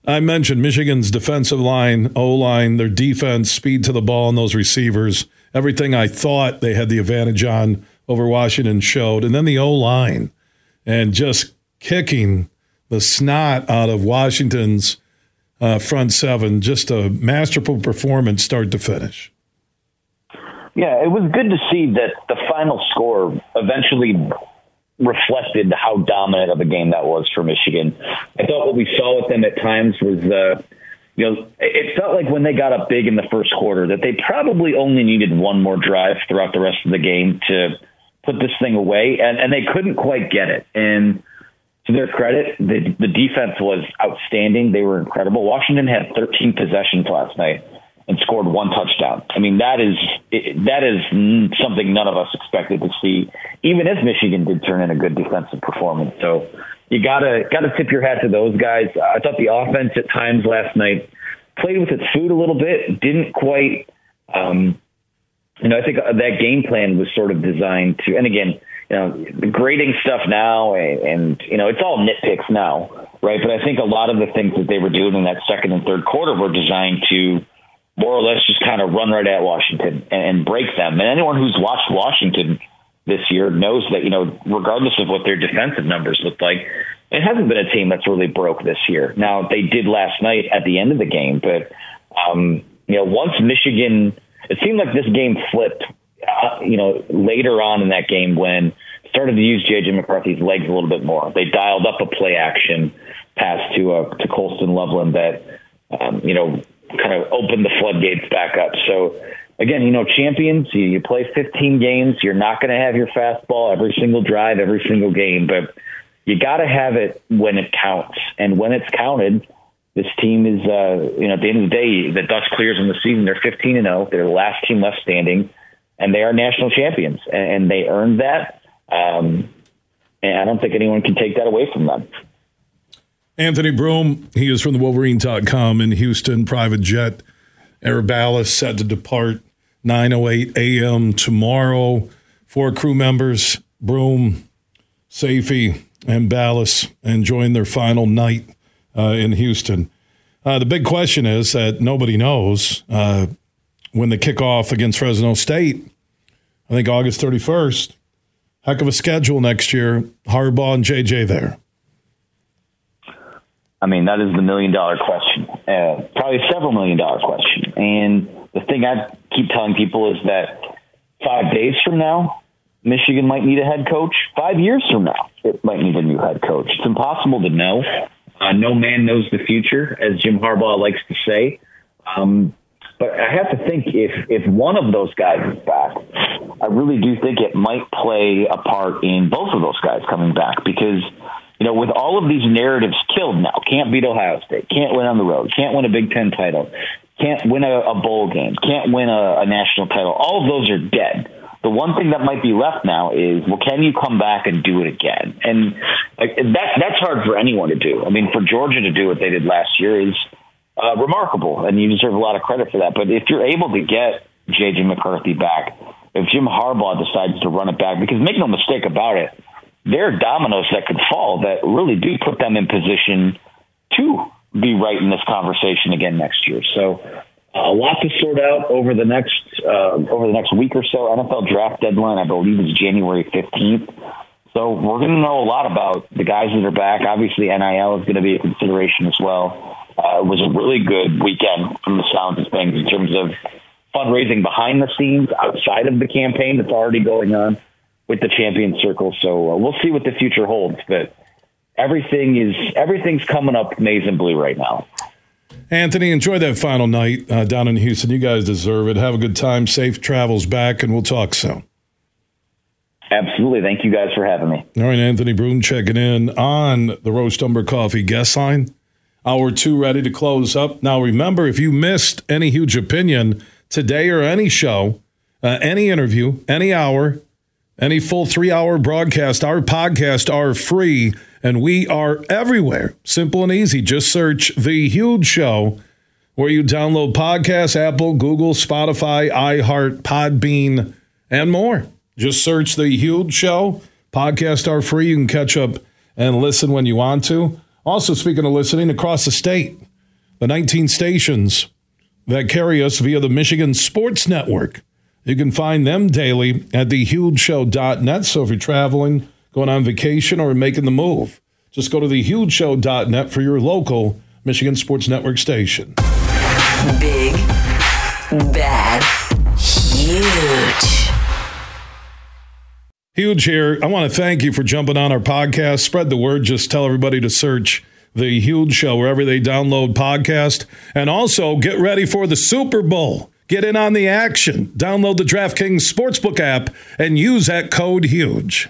I mentioned Michigan's defensive line, O line, their defense, speed to the ball, and those receivers. Everything I thought they had the advantage on over Washington showed, and then the O line, and just kicking the snot out of Washington's uh, front seven. Just a masterful performance, start to finish. Yeah, it was good to see that the final score eventually reflected how dominant of a game that was for Michigan. I thought what we saw with them at times was, uh, you know, it felt like when they got up big in the first quarter that they probably only needed one more drive throughout the rest of the game to put this thing away, and, and they couldn't quite get it. And to their credit, the, the defense was outstanding. They were incredible. Washington had 13 possessions last night and scored one touchdown. I mean, that is that is something none of us expected to see, even if Michigan did turn in a good defensive performance. So you gotta gotta tip your hat to those guys. I thought the offense at times last night played with its food a little bit, didn't quite. Um, you know, I think that game plan was sort of designed to, and again, you know, the grading stuff now, and, and you know, it's all nitpicks now, right? But I think a lot of the things that they were doing in that second and third quarter were designed to more or less just kind of run right at Washington and, and break them. And anyone who's watched Washington this year knows that, you know, regardless of what their defensive numbers look like, it hasn't been a team that's really broke this year. Now, they did last night at the end of the game, but, um, you know, once Michigan, it seemed like this game flipped, uh, you know, later on in that game when started to use JJ McCarthy's legs a little bit more. They dialed up a play action pass to uh, to Colston Loveland that um, you know kind of opened the floodgates back up. So again, you know, champions, you, you play 15 games. You're not going to have your fastball every single drive, every single game, but you got to have it when it counts. And when it's counted, this team is, uh, you know, at the end of the day, the dust clears in the season. They're 15 and 0. They're the last team left standing, and they are national champions, and, and they earned that. Um, and I don't think anyone can take that away from them. Anthony Broome, he is from the Wolverine.com in Houston, private jet. Arabalis set to depart 9.08 a.m. tomorrow. Four crew members, Broome, Safey, and Balas, enjoying their final night in Houston. Uh, the big question is that nobody knows uh, when the kickoff against Fresno State, I think August 31st, heck of a schedule next year. Harbaugh and JJ there. I mean, that is the million dollar question, uh, probably several million dollar question. And the thing I keep telling people is that five days from now, Michigan might need a head coach. Five years from now, it might need a new head coach. It's impossible to know. Uh, no man knows the future, as Jim Harbaugh likes to say. Um, but I have to think if if one of those guys is back, I really do think it might play a part in both of those guys coming back because you know with all of these narratives killed now, can't beat Ohio State, can't win on the road, can't win a Big Ten title, can't win a, a bowl game, can't win a, a national title. All of those are dead. The one thing that might be left now is, well, can you come back and do it again? And like, that that's hard for anyone to do. I mean, for Georgia to do what they did last year is uh, remarkable, and you deserve a lot of credit for that. But if you're able to get JJ McCarthy back, if Jim Harbaugh decides to run it back, because make no mistake about it, there are dominoes that could fall that really do put them in position to be right in this conversation again next year. So a lot to sort out over the next uh, over the next week or so. NFL draft deadline, I believe, is January fifteenth. So we're going to know a lot about the guys that are back. Obviously, NIL is going to be a consideration as well. Uh, it was a really good weekend from the sounds of things in terms of fundraising behind the scenes outside of the campaign that's already going on with the champion circle. So uh, we'll see what the future holds, but everything is everything's coming up blue right now. Anthony, enjoy that final night uh, down in Houston. You guys deserve it. Have a good time. Safe travels back, and we'll talk soon. Absolutely. Thank you guys for having me. All right, Anthony Broome checking in on the Roast Umber Coffee guest line. Hour two ready to close up. Now, remember, if you missed any huge opinion today or any show, uh, any interview, any hour, any full three hour broadcast, our podcast are free and we are everywhere. Simple and easy. Just search The Huge Show where you download podcasts, Apple, Google, Spotify, iHeart, Podbean, and more. Just search The Huge Show. Podcasts are free. You can catch up and listen when you want to. Also, speaking of listening, across the state, the 19 stations that carry us via the Michigan Sports Network. You can find them daily at thehugeshow.net. So if you're traveling, going on vacation, or making the move, just go to thehugeshow.net for your local Michigan Sports Network station. Big, bad, huge. Huge here. I want to thank you for jumping on our podcast. Spread the word. Just tell everybody to search the Huge Show wherever they download podcast. And also get ready for the Super Bowl. Get in on the action. Download the DraftKings Sportsbook app and use that code HUGE.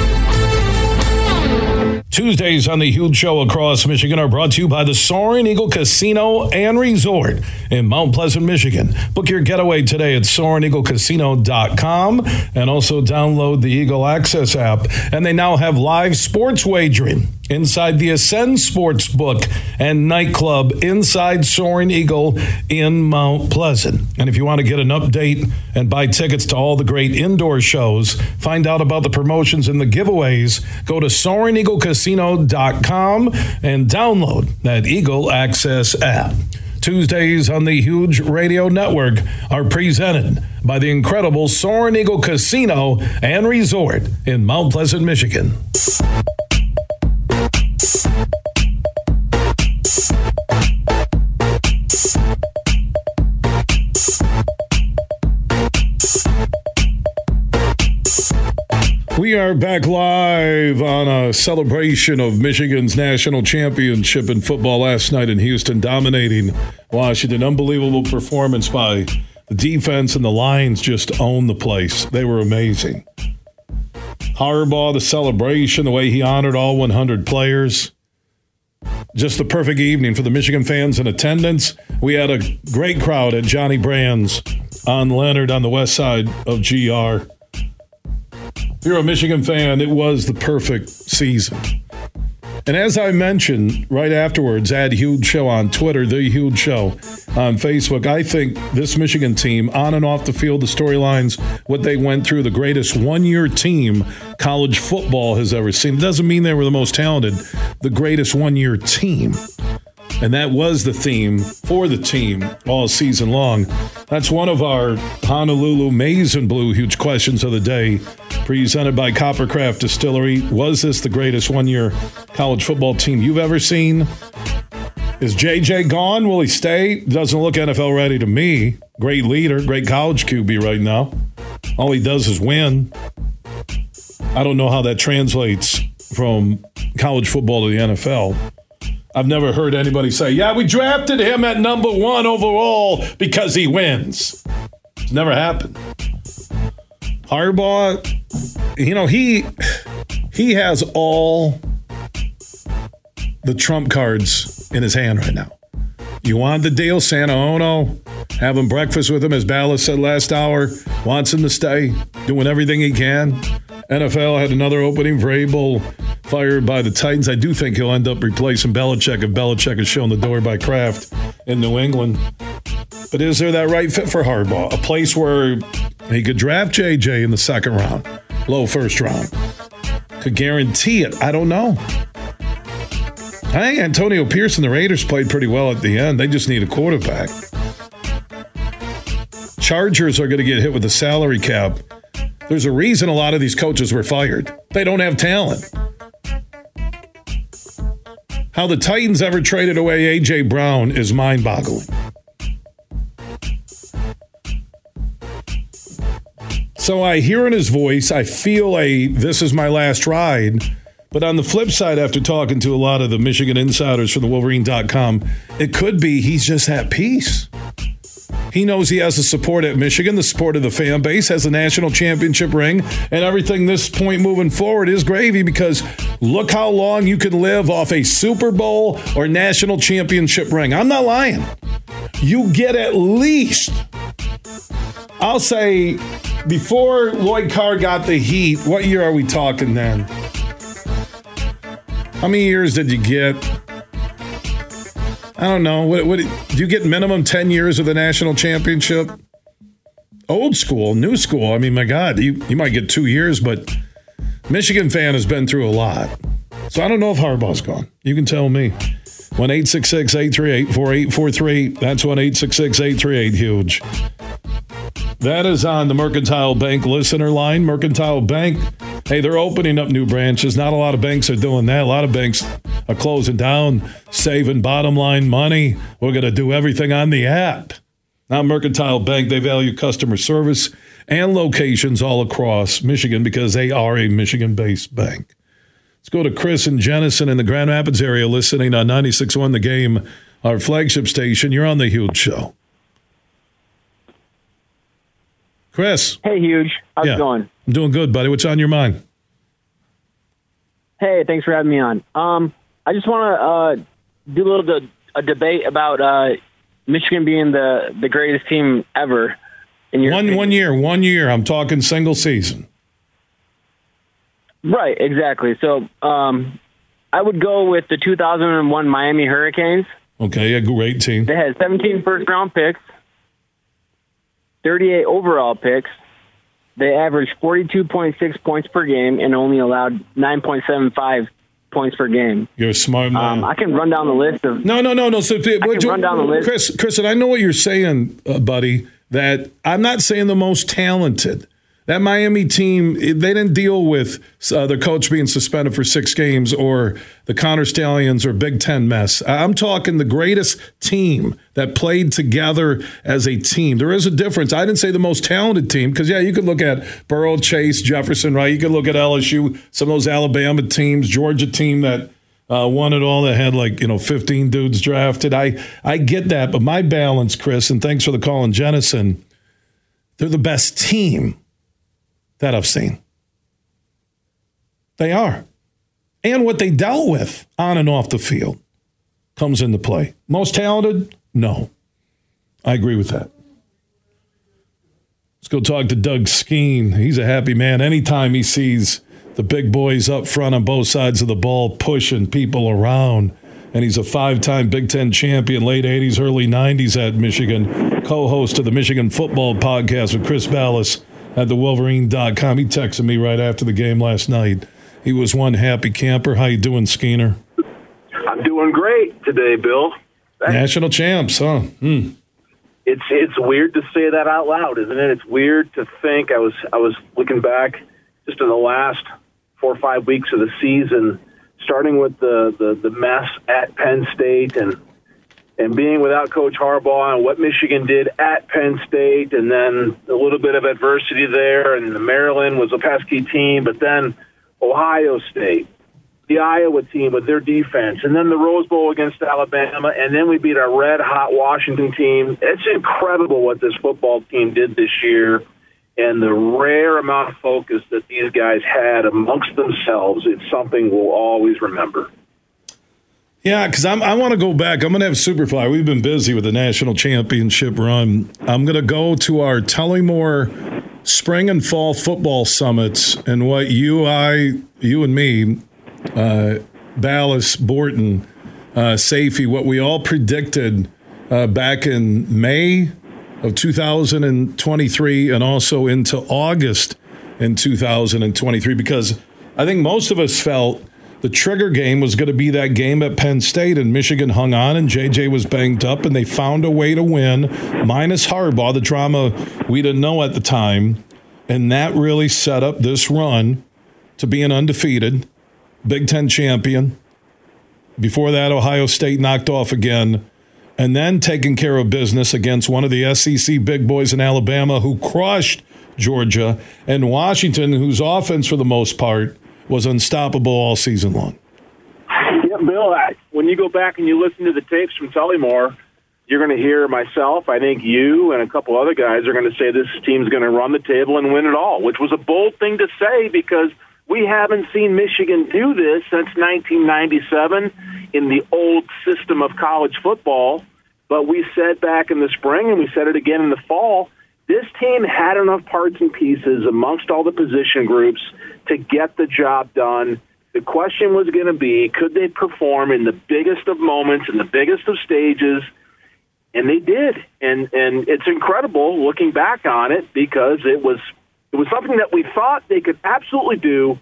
Tuesdays on the Huge Show across Michigan are brought to you by the Soaring Eagle Casino and Resort in Mount Pleasant, Michigan. Book your getaway today at SoaringEagleCasino.com and also download the Eagle Access app. And they now have live sports wagering inside the Ascend Sports Book and nightclub inside Soaring Eagle in Mount Pleasant. And if you want to get an update and buy tickets to all the great indoor shows, find out about the promotions and the giveaways, go to SoaringEagleCasino.com and download that Eagle Access app. Tuesdays on the Huge Radio Network are presented by the incredible Soaring Eagle Casino and Resort in Mount Pleasant, Michigan. We are back live on a celebration of Michigan's national championship in football last night in Houston, dominating Washington. Unbelievable performance by the defense, and the Lions just owned the place. They were amazing. Harbaugh, the celebration, the way he honored all 100 players. Just the perfect evening for the Michigan fans in attendance. We had a great crowd at Johnny Brann's on Leonard on the west side of GR. If you're a Michigan fan, it was the perfect season. And as I mentioned right afterwards, add Huge Show on Twitter, The Huge Show on Facebook. I think this Michigan team, on and off the field, the storylines, what they went through, the greatest one year team college football has ever seen. It doesn't mean they were the most talented, the greatest one year team. And that was the theme for the team all season long. That's one of our Honolulu Maize and Blue huge questions of the day, presented by Coppercraft Distillery. Was this the greatest one year college football team you've ever seen? Is JJ gone? Will he stay? Doesn't look NFL ready to me. Great leader, great college QB right now. All he does is win. I don't know how that translates from college football to the NFL. I've never heard anybody say, yeah, we drafted him at number one overall because he wins. It's never happened. Harbaugh, you know, he he has all the trump cards in his hand right now. You want the deal, Santa Ono, having breakfast with him, as Balas said last hour, wants him to stay, doing everything he can. NFL had another opening for Vrabel, fired by the Titans. I do think he'll end up replacing Belichick if Belichick is shown the door by Kraft in New England. But is there that right fit for Harbaugh? A place where he could draft JJ in the second round, low first round. Could guarantee it. I don't know. Think Antonio Pierce and the Raiders played pretty well at the end. They just need a quarterback. Chargers are going to get hit with the salary cap. There's a reason a lot of these coaches were fired. They don't have talent. How the Titans ever traded away A.J. Brown is mind boggling. So I hear in his voice, I feel a this is my last ride. But on the flip side, after talking to a lot of the Michigan insiders from the Wolverine.com, it could be he's just at peace. He knows he has the support at Michigan, the support of the fan base, has a national championship ring, and everything this point moving forward is gravy because look how long you can live off a Super Bowl or national championship ring. I'm not lying. You get at least, I'll say, before Lloyd Carr got the heat, what year are we talking then? How many years did you get? I don't know. What, what do you get minimum 10 years of the national championship? Old school, new school. I mean, my God, you, you might get two years, but Michigan fan has been through a lot. So I don't know if Harbaugh's gone. You can tell me. 1 838 4843. That's 1 838 Huge. That is on the Mercantile Bank listener line. Mercantile Bank, hey, they're opening up new branches. Not a lot of banks are doing that. A lot of banks are closing down, saving bottom line money. We're going to do everything on the app. Now, Mercantile Bank, they value customer service and locations all across Michigan because they are a Michigan based bank. Let's go to Chris and Jenison in the Grand Rapids area listening on 96.1 The Game, our flagship station. You're on the Huge Show. Chris. Hey, Huge. How's Yeah. it going? I'm doing good, buddy. What's on your mind? Hey, thanks for having me on. Um, I just want to uh, do a little de- a debate about uh, Michigan being the, the greatest team ever. In your One one year, one year. I'm talking single season. Right, exactly. So um, I would go with the 2001 Miami Hurricanes. Okay, a great team. They had 17 first round picks, 38 overall picks. They averaged 42.6 points per game and only allowed 9.75 points per game. You're a smart man. Um, I can run down the list of. No, no, no, no. So, I can run down the list. Chris, Chris, and I know what you're saying, uh, buddy. That I'm not saying the most talented. That Miami team, they didn't deal with uh, their coach being suspended for six games or the Connor Stalions or Big Ten mess. I'm talking the greatest team that played together as a team. There is a difference. I didn't say the most talented team because, yeah, you could look at Burrow, Chase, Jefferson, right? You could look at LSU, some of those Alabama teams, Georgia team that uh, won it all that had like you know 15 dudes drafted. I I get that, but my balance, Chris, and thanks for the call in Jenison. They're the best team that I've seen. They are, and what they dealt with on and off the field comes into play. Most talented, no, I agree with that. Let's go talk to Doug Skene. He's a happy man anytime he sees the big boys up front on both sides of the ball pushing people around. And he's a five time Big Ten champion, late 80s, early 90s at Michigan, co host of the Michigan Football Podcast with Chris Balas at the Wolverine.com. He texted me right after the game last night. He was one happy camper. How you doing, Skeener? I'm doing great today, Bill. National champs, huh? Hmm. It's it's weird to say that out loud, isn't it? It's weird to think. I was I was looking back just in the last four or five weeks of the season, starting with the the, the mess at Penn State and and being without Coach Harbaugh and what Michigan did at Penn State, and then a little bit of adversity there, and the Maryland was a pesky team, but then Ohio State, the Iowa team with their defense, and then the Rose Bowl against Alabama, and then we beat a red hot Washington team. It's incredible what this football team did this year, and the rare amount of focus that these guys had amongst themselves. It's something we'll always remember. Yeah, because I want to go back. I'm going to have Superfly. We've been busy with the national championship run. I'm going to go to our Tullymore spring and fall football summits and what you, I, you and me, uh, Balas, Borton, uh, Safey, what we all predicted uh, back in May of 2023 and also into August in 2023 because I think most of us felt the trigger game was going to be that game at Penn State, and Michigan hung on, and JJ was banged up, and they found a way to win, minus Harbaugh, the drama we didn't know at the time. And that really set up this run to being undefeated, Big Ten champion. Before that, Ohio State knocked off again, and then taking care of business against one of the SEC big boys in Alabama who crushed Georgia, and Washington, whose offense for the most part was unstoppable all season long. Yeah, Bill, when you go back and you listen to the tapes from Tullymore, you're going to hear myself, I think you and a couple other guys are going to say this team's going to run the table and win it all, which was a bold thing to say because we haven't seen Michigan do this since 1997 in the old system of college football. But we said back in the spring and we said it again in the fall this team had enough parts and pieces amongst all the position groups to get the job done. The question was going to be could they perform in the biggest of moments, in the biggest of stages? And they did. And and it's incredible looking back on it because it was it was something that we thought they could absolutely do,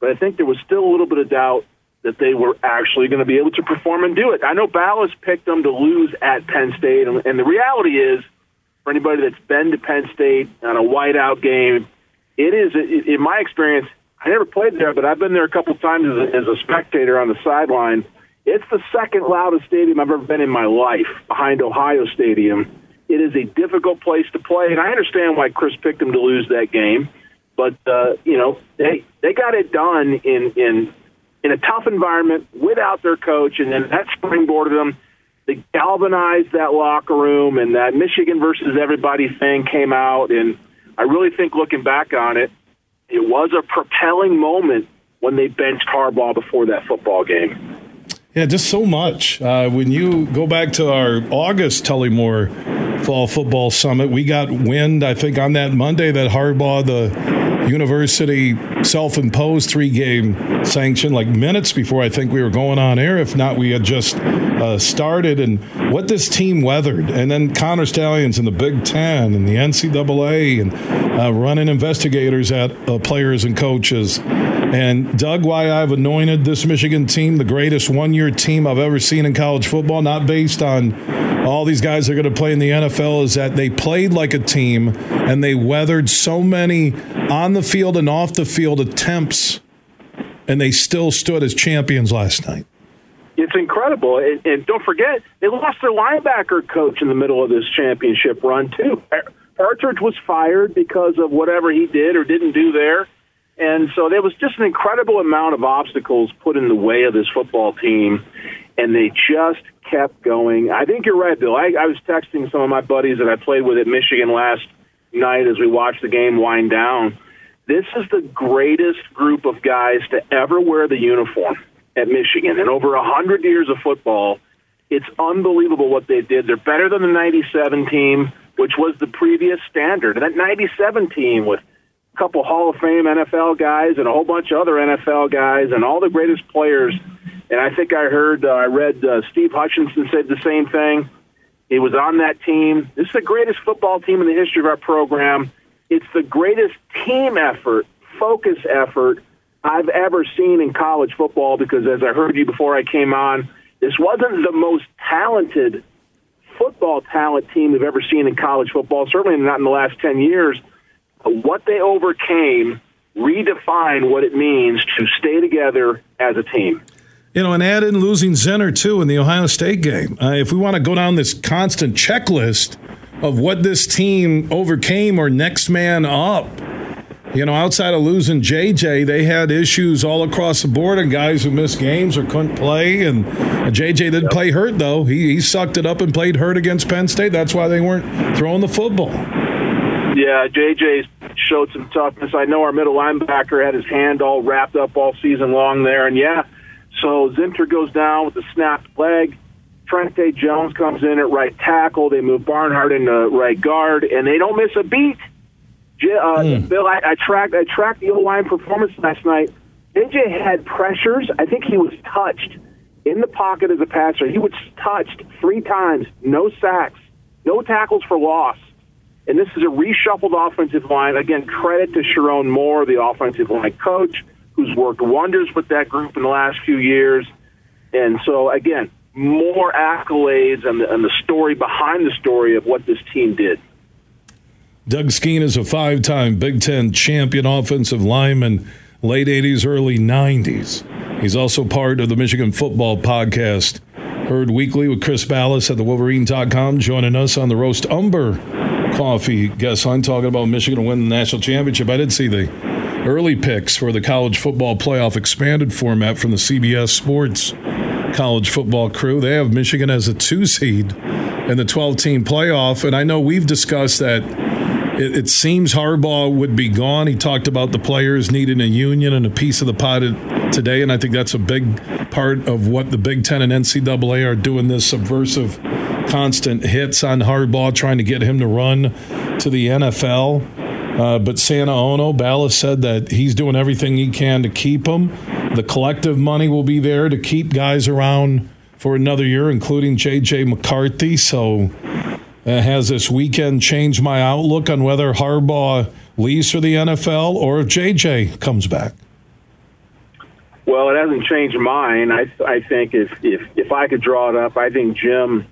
but I think there was still a little bit of doubt that they were actually going to be able to perform and do it. I know Balas picked them to lose at Penn State, and, and the reality is for anybody that's been to Penn State on a whiteout game, it is, in my experience, I never played there, but I've been there a couple times as a, as a spectator on the sideline. It's the second loudest stadium I've ever been in my life, behind Ohio Stadium. It is a difficult place to play, and I understand why Chris picked them to lose that game. But uh, you know, they they got it done in in in a tough environment without their coach, and then that springboarded them they galvanized that locker room, and that Michigan versus everybody thing came out. And I really think, looking back on it, it was a propelling moment when they benched Harbaugh before that football game. Yeah, just so much. Uh, when you go back to our August Tullymore Fall Football Summit, we got wind, I think, on that Monday that Harbaugh, the university self imposed three game sanction like minutes before I think we were going on air. If not, we had just uh, started. And what this team weathered. And then Connor Stalions in the Big Ten and the NCAA and uh, running investigators at uh, players and coaches. And Doug, why I've anointed this Michigan team the greatest one year team I've ever seen in college football, not based on all these guys are going to play in the NFL is that they played like a team and they weathered so many on the field and off the field attempts, and they still stood as champions last night. It's incredible. And, and don't forget, they lost their linebacker coach in the middle of this championship run, too. Partridge was fired because of whatever he did or didn't do there. And so there was just an incredible amount of obstacles put in the way of this football team, and they just kept going. I think you're right, Bill. I, I was texting some of my buddies that I played with at Michigan last night as we watched the game wind down. This is the greatest group of guys to ever wear the uniform at Michigan. In over a hundred years of football, it's unbelievable what they did. They're better than the '97 team, which was the previous standard. And that '97 team with a couple Hall of Fame NFL guys and a whole bunch of other NFL guys and all the greatest players. And I think I heard, uh, I read uh, Steve Hutchinson said the same thing. He was on that team. This is the greatest football team in the history of our program. It's the greatest team effort, focus effort I've ever seen in college football because, as I heard you before I came on, this wasn't the most talented football talent team we've ever seen in college football, certainly not in the last 10 years. What they overcame redefined what it means to stay together as a team. You know, and add in losing Zinter too in the Ohio State game. Uh, if we want to go down this constant checklist of what this team overcame or next man up, you know, outside of losing JJ, they had issues all across the board and guys who missed games or couldn't play. And JJ didn't play hurt, though. He, he sucked it up and played hurt against Penn State. That's why they weren't throwing the football. Yeah, JJ showed some toughness. I know our middle linebacker had his hand all wrapped up all season long there. And yeah, so Zinter goes down with a snapped leg. Trente Jones comes in at right tackle. They move Barnhart into right guard, and they don't miss a beat. Uh, mm. Bill, I, I tracked I tracked the O line performance last night. JJ had pressures. I think he was touched in the pocket as a passer. He was touched three times, no sacks, no tackles for loss. And this is a reshuffled offensive line. Again, credit to Sherrone Moore, the offensive line coach, who's worked wonders with that group in the last few years. And so, again, more accolades and the, and the story behind the story of what this team did. Doug Skene is a five time Big Ten champion offensive lineman, late 80s, early 90s. He's also part of the Michigan Football Podcast, heard weekly with Chris Balas at the Wolverine.com, joining us on the Roast Umber Coffee guest line talking about Michigan to win the national championship. I did see the early picks for the college football playoff expanded format from the CBS Sports college football crew. They have Michigan as a two seed in the 12 team playoff. And I know we've discussed that it, it, seems Harbaugh would be gone. He talked about the players needing a union and a piece of the pot today. And I think that's a big part of what the Big Ten and NCAA are doing this subversive constant hits on Harbaugh, trying to get him to run to the NFL. Uh, but Santa Ono, Balas said that he's doing everything he can to keep him. The collective money will be there to keep guys around for another year, including J.J. McCarthy. So, uh, has this weekend changed my outlook on whether Harbaugh leaves for the NFL or if J.J. comes back? Well, it hasn't changed mine. I, I think if, if if I could draw it up, I think Jim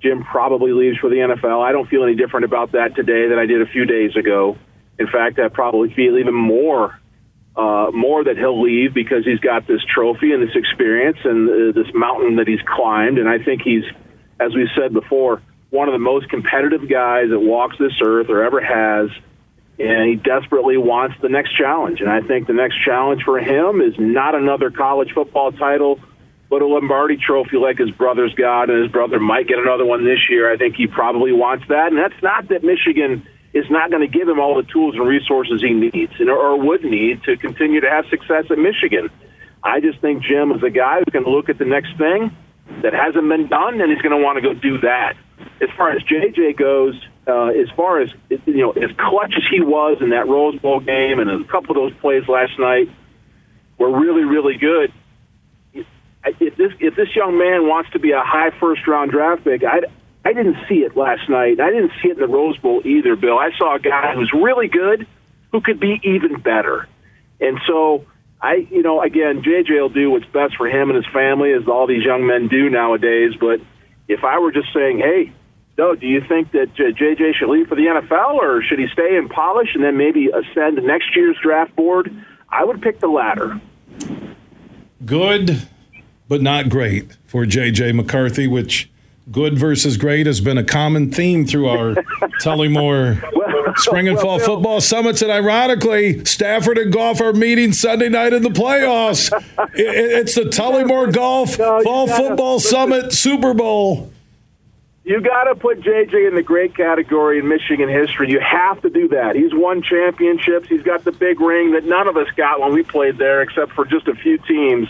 Jim probably leaves for the NFL. I don't feel any different about that today than I did a few days ago. In fact, I probably feel even more uh, more that he'll leave because he's got this trophy and this experience and uh, this mountain that he's climbed. And I think he's, as we said before, one of the most competitive guys that walks this earth or ever has. And he desperately wants the next challenge. And I think the next challenge for him is not another college football title but a Lombardi trophy like his brother's got, and his brother might get another one this year. I think he probably wants that. And that's not that Michigan is not going to give him all the tools and resources he needs and, or would need to continue to have success at Michigan. I just think Jim is a guy who can look at the next thing that hasn't been done, and he's going to want to go do that. As far as JJ goes, uh, as far as you know, as clutch as he was in that Rose Bowl game and a couple of those plays last night were really, really good if this if this young man wants to be a high first round draft pick, I I didn't see it last night. I didn't see it in the Rose Bowl either, Bill. I saw a guy who's really good who could be even better. And so I, you know, again, JJ will do what's best for him and his family, as all these young men do nowadays. But if I were just saying, hey, no, do you think that JJ should leave for the NFL or should he stay and polish and then maybe ascend next year's draft board? I would pick the latter. Good but not great for J.J. McCarthy, which good versus great has been a common theme through our Tullymore well, spring and fall well, football summits. And ironically, Stafford and Goff are meeting Sunday night in the playoffs. it's the Tullymore Golf no, Fall gotta, Football Summit Super Bowl. You got to put JJ in the great category in Michigan history. You have to do that. He's won championships. He's got the big ring that none of us got when we played there, except for just a few teams.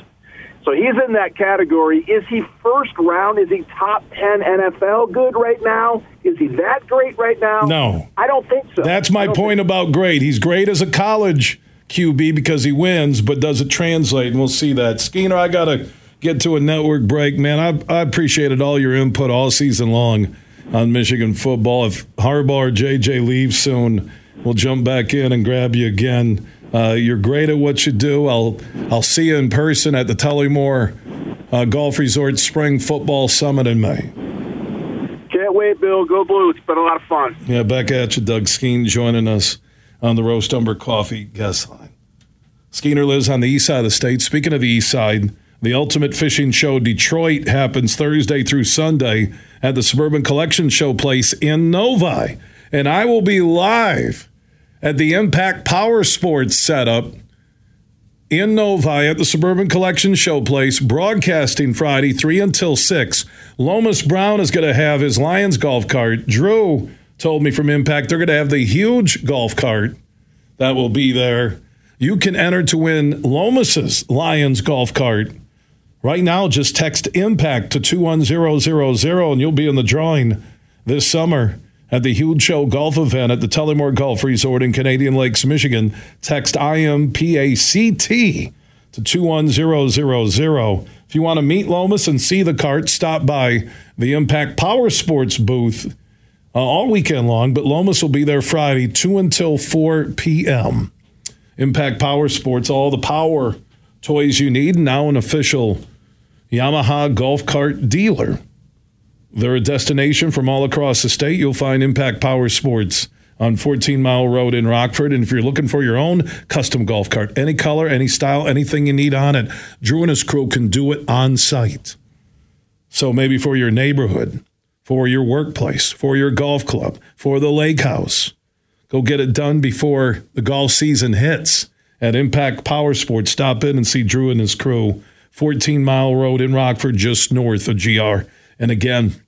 So he's in that category. Is he first round? Is he top 10 NFL good right now? Is he that great right now? No. I don't think so. That's my point about great. He's great as a college QB because he wins, but does it translate? And we'll see that. Skeener, I got to get to a network break. Man, I, I appreciated all your input all season long on Michigan football. If Harbaugh or JJ leave soon, we'll jump back in and grab you again. Uh, you're great at what you do. I'll I'll see you in person at the Tullymore uh, Golf Resort Spring Football Summit in May. Can't wait, Bill. Go Blue. It's been a lot of fun. Yeah, back at you, Doug Skene, joining us on the Roast Umber Coffee guest line. Skeener lives on the east side of the state. Speaking of the east side, the Ultimate Fishing Show Detroit happens Thursday through Sunday at the Suburban Collection Show Place in Novi. And I will be live at the Impact Power Sports setup in Novi at the Suburban Collection Showplace, broadcasting Friday, 3 until 6. Lomas Brown is going to have his Lions golf cart. Drew told me from Impact they're going to have the huge golf cart that will be there. You can enter to win Lomas's Lions golf cart. Right now, just text IMPACT to 21000 and you'll be in the drawing this summer at the Huge Show golf event at the Tullymore Golf Resort in Canadian Lakes, Michigan. Text IMPACT to 21000. If you want to meet Lomas and see the cart, stop by the Impact Power Sports booth uh, all weekend long, but Lomas will be there Friday, 2 until 4 p.m. Impact Power Sports, all the power toys you need, now an official Yamaha golf cart dealer. They're a destination from all across the state. You'll find Impact Power Sports on 14 Mile Road in Rockford. And if you're looking for your own custom golf cart, any color, any style, anything you need on it, Drew and his crew can do it on site. So maybe for your neighborhood, for your workplace, for your golf club, for the lake house. Go get it done before the golf season hits at Impact Power Sports. Stop in and see Drew and his crew. 14 Mile Road in Rockford, just north of GR. And again,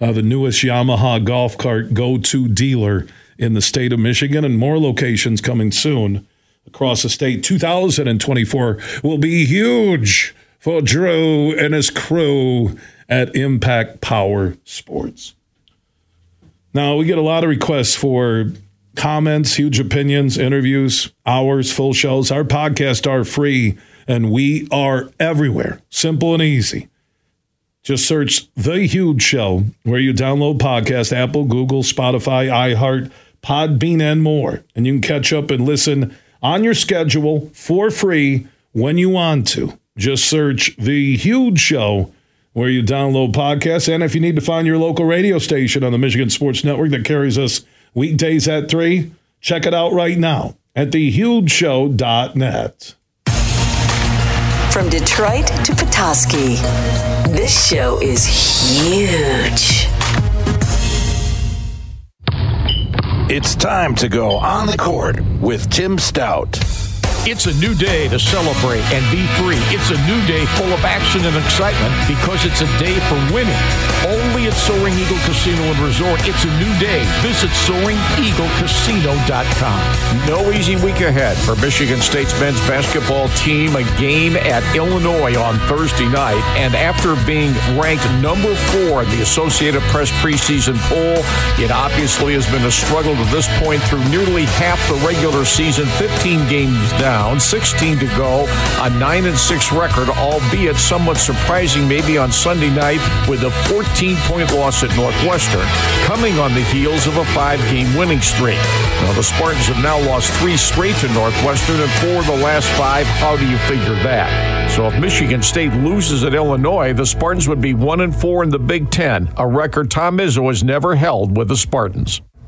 uh, the newest Yamaha golf cart go to dealer in the state of Michigan, and more locations coming soon across the state. 2024 will be huge for Drew and his crew at Impact Power Sports. Now, we get a lot of requests for comments, huge opinions, interviews, hours, full shows. Our podcasts are free and we are everywhere. Simple and easy. Just search The Huge Show where you download podcasts Apple, Google, Spotify, iHeart, Podbean, and more. And you can catch up and listen on your schedule for free when you want to. Just search The Huge Show where you download podcasts. And if you need to find your local radio station on the Michigan Sports Network that carries us weekdays at 3, check it out right now at thehugeshow.net. From Detroit to Petoskey, this show is huge. It's time to go on the court with Tim Stout. It's a new day to celebrate and be free. It's a new day full of action and excitement because it's a day for winning. Only at Soaring Eagle Casino and Resort, it's a new day. Visit SoaringEagleCasino.com. No easy week ahead for Michigan State's men's basketball team. A game at Illinois on Thursday night. And after being ranked number four in the Associated Press preseason poll, it obviously has been a struggle to this point through nearly half the regular season, 15 games down down, 16 to go, a 9 and 6 record, albeit somewhat surprising maybe on Sunday night with a 14 point loss at Northwestern, coming on the heels of a five game winning streak. Now, the Spartans have now lost three straight to Northwestern and four of the last five. How do you figure that? So if Michigan State loses at Illinois, the Spartans would be 1 and 4 in the Big Ten, a record Tom Izzo has never held with the Spartans.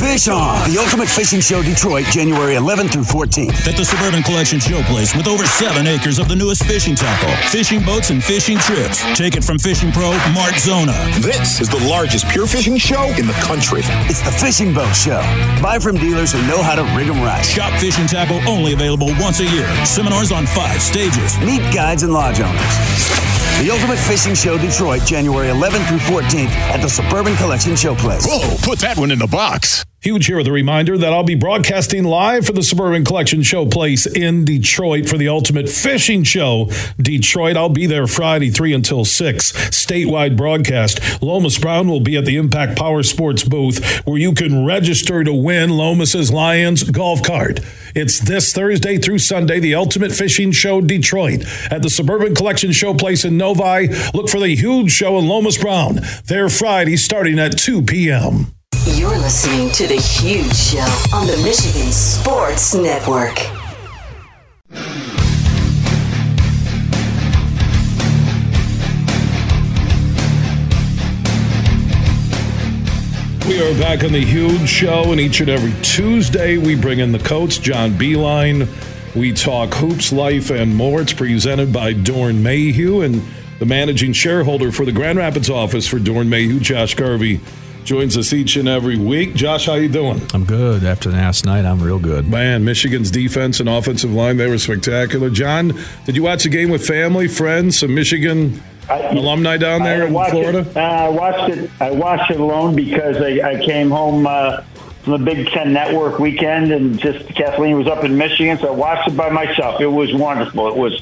Fish On, the Ultimate Fishing Show Detroit, January 11th through 14th. At the Suburban Collection Showplace with over seven acres of the newest fishing tackle, fishing boats, and fishing trips. Take it from fishing pro Mark Zona. This is the largest pure fishing show in the country. It's the Fishing Boat Show. Buy from dealers who know how to rig them right. Shop fishing tackle only available once a year. Seminars on five stages. Meet guides and lodge owners. The Ultimate Fishing Show Detroit, January 11th through 14th at the Suburban Collection Showplace. Whoa, put that one in the box. Huge here with a reminder that I'll be broadcasting live for the Suburban Collection Showplace in Detroit for the Ultimate Fishing Show. Detroit, I'll be there Friday, 3 until 6. Statewide broadcast. Lomas Brown will be at the Impact Power Sports booth where you can register to win Lomas's Lions golf cart. It's this Thursday through Sunday, the Ultimate Fishing Show Detroit at the Suburban Collection Showplace in Novi. Look for the huge show in Lomas Brown. There Friday starting at 2 p.m. You're listening to The Huge Show on the Michigan Sports Network. We are back on the huge show, and each and every Tuesday we bring in the coach, John Beilein. We talk hoops, life, and more. It's presented by Doeren Mayhew and the managing shareholder for the Grand Rapids office for Doeren Mayhew, Josh Garvey, joins us each and every week. Josh, how you doing? I'm good. After last night, I'm real good. Man, Michigan's defense and offensive line, they were spectacular. John, did you watch the game with family, friends, some Michigan alumni down there in Florida? It, uh, I watched it. I watched it alone because I, I came home uh, from the Big Ten Network weekend, and just Kathleen was up in Michigan, so I watched it by myself. It was wonderful. It was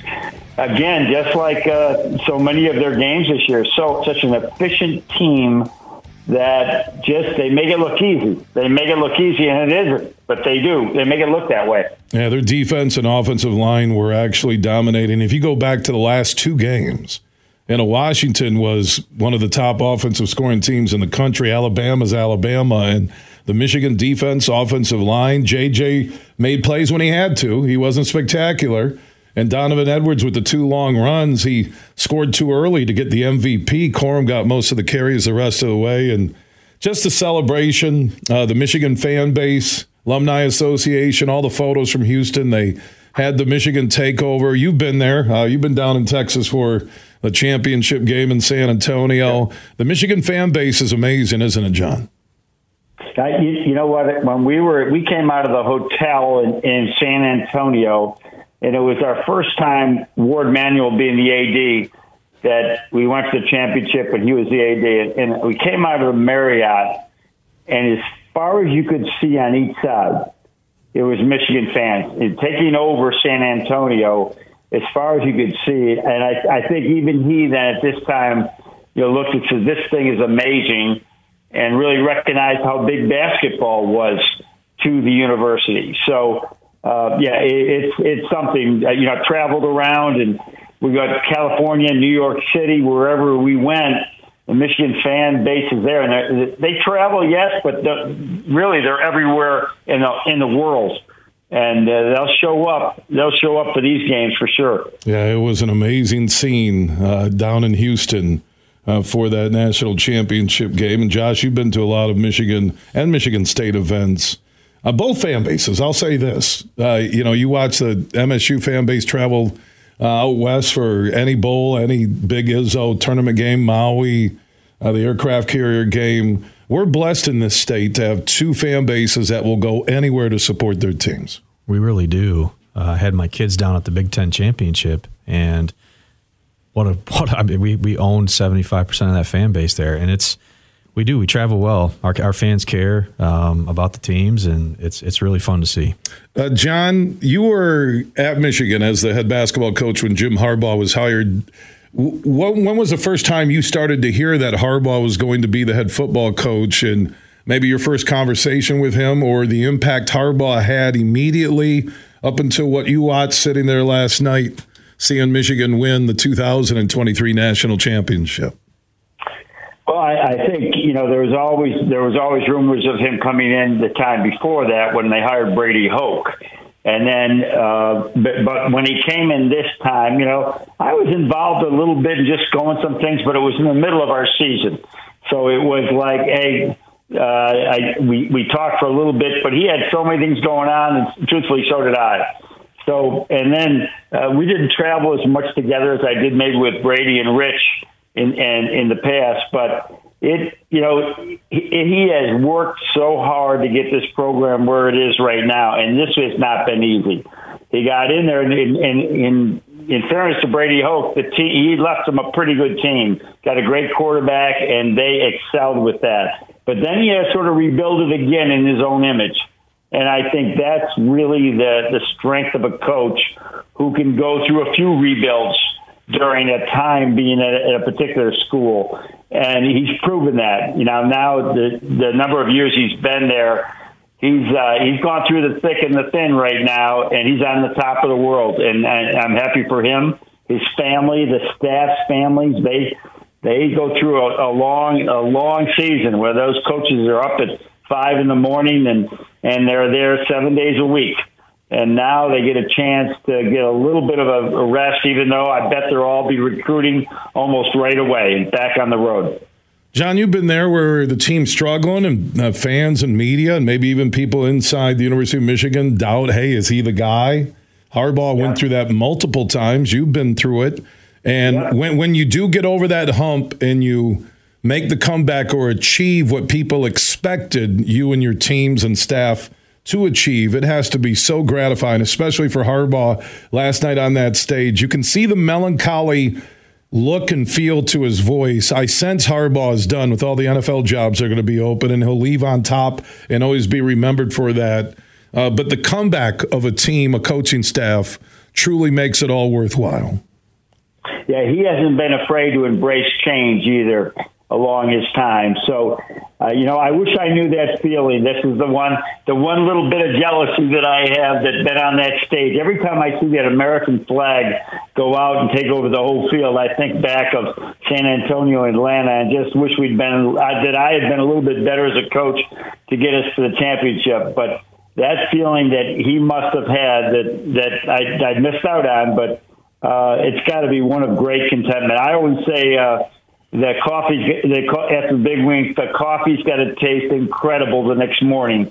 again just like uh, so many of their games this year. So such an efficient team that just they make it look easy. They make it look easy, and it isn't, but they do. They make it look that way. Yeah, their defense and offensive line were actually dominating. If you go back to the last two games, and Washington was one of the top offensive scoring teams in the country. Alabama's Alabama, and the Michigan defense, offensive line. JJ made plays when he had to. He wasn't spectacular. And Donovan Edwards with the two long runs, he scored too early to get the MVP. Corum got most of the carries the rest of the way. And just the celebration, uh, the Michigan fan base, Alumni Association, all the photos from Houston, they had the Michigan takeover. You've been there. Uh, you've been down in Texas for the championship game in San Antonio. The Michigan fan base is amazing, isn't it, John? Uh, you, you, know what? When we were, we came out of the hotel in, in San Antonio and it was our first time Warde Manuel being the AD that we went to the championship and he was the AD and, we came out of the Marriott and as far as you could see on each side, it was Michigan fans and taking over San Antonio as far as you could see. And I, I think even he then at this time, you know, looked and said, this thing is amazing and really recognized how big basketball was to the university. So uh, yeah, it, it's it's something. Uh, you know, I've traveled around and we got California, New York City, wherever we went. The Michigan fan base is there, and they travel, yes, but the, really they're everywhere in the in the world and uh, they'll show up. They'll show up for these games for sure. Yeah, it was an amazing scene uh, down in Houston uh, for that national championship game. And Josh, you've been to a lot of Michigan and Michigan State events. Uh, both fan bases. I'll say this: uh, you know, you watch the MSU fan base travel uh, out west for any bowl, any big Izzo tournament game, Maui, uh, the aircraft carrier game. We're blessed in this state to have two fan bases that will go anywhere to support their teams. We really do. Uh, I had my kids down at the Big Ten championship, and what a what I mean, we we owned seventy five percent of that fan base there, and it's we do. We travel well. Our, our fans care um, about the teams, and it's it's really fun to see. Uh, John, you were at Michigan as the head basketball coach when Jim Harbaugh was hired. When, when was the first time you started to hear that Harbaugh was going to be the head football coach, and maybe your first conversation with him, or the impact Harbaugh had immediately up until what you watched sitting there last night, seeing Michigan win the 2023 national championship? Well, I, I think you know there was always there was always rumors of him coming in the time before that when they hired Brady Hoke, and then uh, but, but when he came in this time, you know, I was involved a little bit in just going some things, but it was in the middle of our season, so it was like, hey, uh, I, we we talked for a little bit, but he had so many things going on, and truthfully, so did I. So, and then uh, we didn't travel as much together as I did maybe with Brady and Rich in and in the past, but it you know he, he has worked so hard to get this program where it is right now, and this has not been easy. He got in there, and in in, in fairness to Brady Hoke, the team he left them a pretty good team, got a great quarterback, and they excelled with that. But then he has sort of rebuild it again in his own image. And I think that's really the, the strength of a coach who can go through a few rebuilds during a time being at a, at a particular school, and he's proven that. You know, now the the number of years he's been there, he's uh, he's gone through the thick and the thin right now, and he's on the top of the world, and, and I'm happy for him, his family, the staff's families. They they go through a, a long a long season where those coaches are up at five in the morning and and they're there seven days a week and now they get a chance to get a little bit of a rest, even though I bet they'll all be recruiting almost right away and back on the road. John, you've been there where the team's struggling, and uh, fans and media, and maybe even people inside the University of Michigan doubt, hey, is he the guy? Harbaugh yeah. went through that multiple times. You've been through it. And yeah. when, when you do get over that hump and you make the comeback or achieve what people expected you and your teams and staff to achieve. It has to be so gratifying, especially for Harbaugh last night on that stage. You can see the melancholy look and feel to his voice, I sense Harbaugh is done with all the NFL jobs that are going to be open, and he'll leave on top and always be remembered for that. Uh, but the comeback of a team, a coaching staff, truly makes it all worthwhile. Yeah, he hasn't been afraid to embrace change either along his time. So, uh, you know, I wish I knew that feeling. This is the one, the one little bit of jealousy that I have that's been on that stage. Every time I see that American flag go out and take over the whole field, I think back of San Antonio, Atlanta, and just wish we'd been uh, that I had been a little bit better as a coach to get us to the championship. But that feeling that he must have had that that I, I missed out on, but uh, it's got to be one of great contentment. I always say. Uh, the coffee the, big wings the coffee's got to taste incredible the next morning.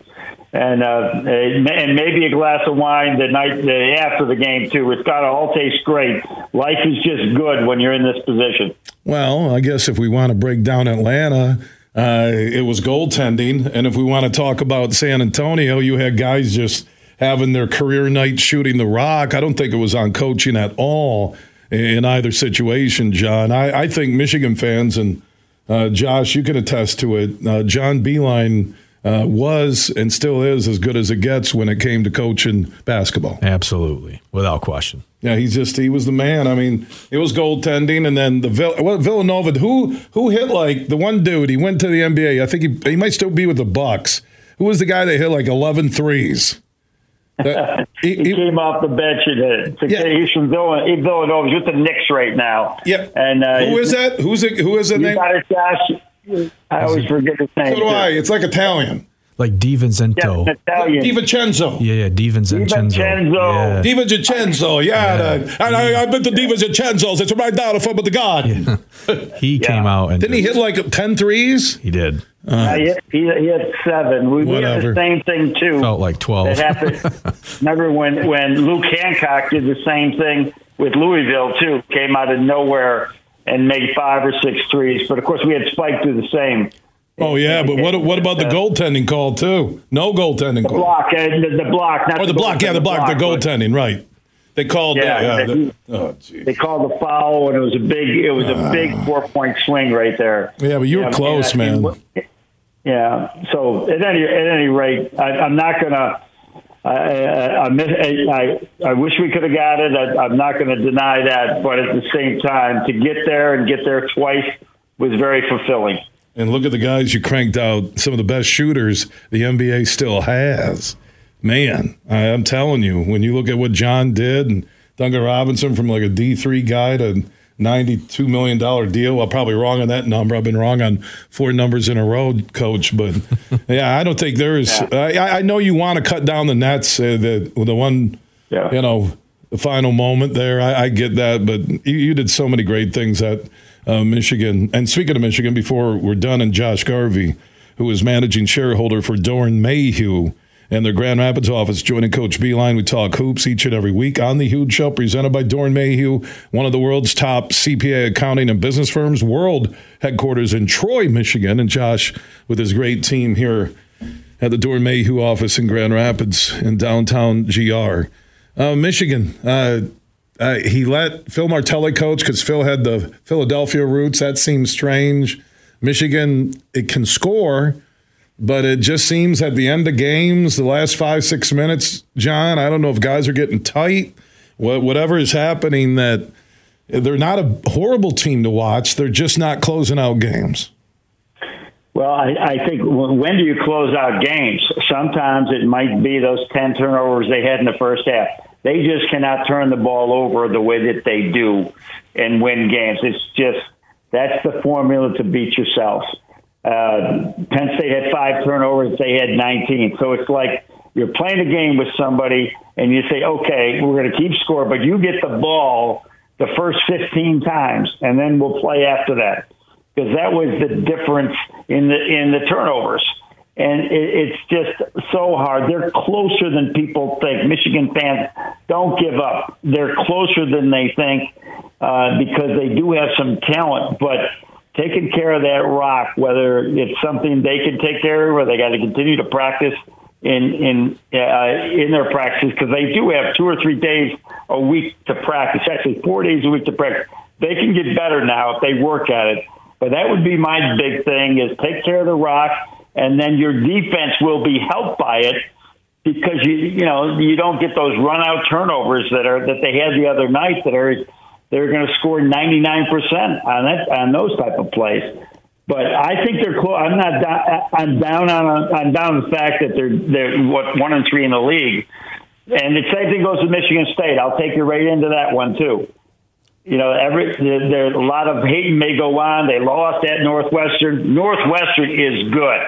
And uh, and maybe a glass of wine the night the, after the game too. It's got to all taste great. Life is just good when you're in this position. Well i guess if we want to break down atlanta uh, it was goaltending. And if we want to talk about san antonio you had guys just having their career night shooting the rock. I don't think it was on coaching at all in either situation, John. I, I think Michigan fans and uh, Josh, you can attest to it. Uh, John Beilein uh, was and still is as good as it gets when it came to coaching basketball. Absolutely, without question. Yeah, he's just he was the man. I mean, it was goaltending, and then the Vill- Villanova. Who who hit like the one dude? He went to the NBA. I think he he might still be with the Bucks. Who was the guy that hit like 11 threes? he, he, came off the bench and uh, yeah. he's from Villanova. Villanova. He's with the Knicks right now. Yeah. And uh, who is that? Who's it? Who is the name? Got it, Josh. I always forget his name. So do I. It's like Italian. Like DiVincenzo. Yeah, Italian. DiVincenzo. Yeah, yeah, DiVincenzo. DiVincenzo. Yeah. DiVincenzo. Yeah. yeah. The, and I, I've been to DiVincenzo's. It's right down the front of the garden. Yeah. he came out and didn't he hit like 10 threes? He did. Uh, he, he, he had seven. We, we had the same thing too. Felt like twelve. That happened. Remember when when Luke Hancock did the same thing with Louisville too? Came out of nowhere and made five or six threes. But of course, we had Spike do the same. Oh yeah, but what what about the goaltending call too? No goaltending the call. Block, uh, the, the block, or the, the block. Yeah, the block. The goaltending, right? They called. Yeah, yeah the, oh, they called the foul, and it was a big. It was a big four point swing right there. Yeah, but you were close, man. Yeah. So at any at any rate, I, I'm not gonna. I, I, I, I wish we could have got it. I, I'm not going to deny that, but at the same time, to get there and get there twice was very fulfilling. And look at the guys you cranked out. Some of the best shooters the NBA still has. Man, I'm telling you, when you look at what John did and Duncan Robinson from like a D3 guy to $92 million deal. Well, probably wrong on that number. I've been wrong on four numbers in a row, coach. But yeah, I don't think there is. Yeah. I, I, know you want to cut down the nets, uh, the, the one, yeah. you know, the final moment there. I, I get that. But you, you, did so many great things at uh, Michigan. And speaking of Michigan, before we're done, and Josh Garvey, who is managing shareholder for Doeren Mayhew and their Grand Rapids office joining Coach Beilein. We talk hoops each and every week on the Huge Show, presented by Doeren Mayhew, one of the world's top CPA accounting and business firms, world headquarters in Troy, Michigan. And Josh, with his great team here at the Doeren Mayhew office in Grand Rapids in downtown GR. Uh, Michigan, uh, uh, he let Phil Martelli coach because Phil had the Philadelphia roots. That seems strange. Michigan, it can score but it just seems at the end of games, the last five, six minutes, John, I don't know if guys are getting tight, whatever is happening, that they're not a horrible team to watch. They're just not closing out games. Well, I, I think when do you close out games? Sometimes it might be those 10 turnovers they had in the first half. They just cannot turn the ball over the way that they do and win games. It's just that's the formula to beat yourself. Uh, Penn State had five turnovers. They had 19. So it's like you're playing a game with somebody and you say, okay, we're going to keep score, but you get the ball the first 15 times and then we'll play after that. Because that was the difference in the, in the turnovers. And it, it's just so hard. They're closer than people think. Michigan fans don't give up. They're closer than they think uh, because they do have some talent, but taking care of that rock, whether it's something they can take care of or they got to continue to practice in in uh, in their practices because they do have two or three days a week to practice. Actually, four days a week to practice. they can get better now if they work at it. But that would be my big thing: is take care of the rock, and then your defense will be helped by it because you you know you don't get those run out turnovers that are that they had the other night that are they're going to score 99% on that on those type of plays. But I think they're close. I'm not. I'm down on. I'm down the fact that they're they're what one and three in the league, and the same thing goes to Michigan State. I'll take you right into that one too. You know, every there's a lot of hating may go on. They lost at Northwestern. Northwestern is good.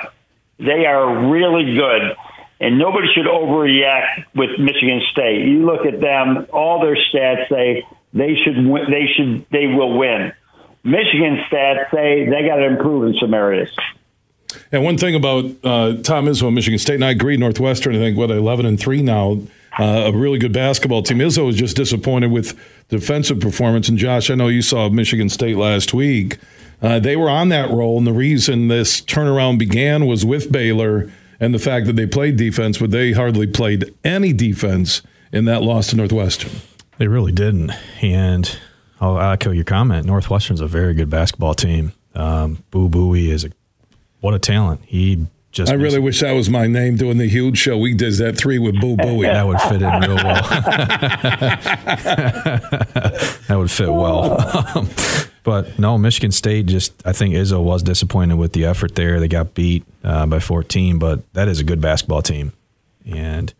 They are really good, and nobody should overreact with Michigan State. You look at them; all their stats say they should. Win, they should. They will win. Michigan stats say they got to improve in some areas. And one thing about uh, Tom Izzo, Michigan State, and I agree, Northwestern, I think, what, 11 and 3 now, uh, a really good basketball team. Izzo was just disappointed with defensive performance. And Josh, I know you saw Michigan State last week. Uh, they were on that roll, and the reason this turnaround began was with Baylor and the fact that they played defense, but they hardly played any defense in that loss to Northwestern. They really didn't. And I'll echo your comment. Northwestern's a very good basketball team. Um, Boo Buie is a what a talent. He just. I really wish that was my name doing the huge show. We did that three with Boo Buie. that would fit in real well. that would fit well. but no, Michigan State just. I think Izzo was disappointed with the effort there. They got beat uh, by 14, but that is a good basketball team, and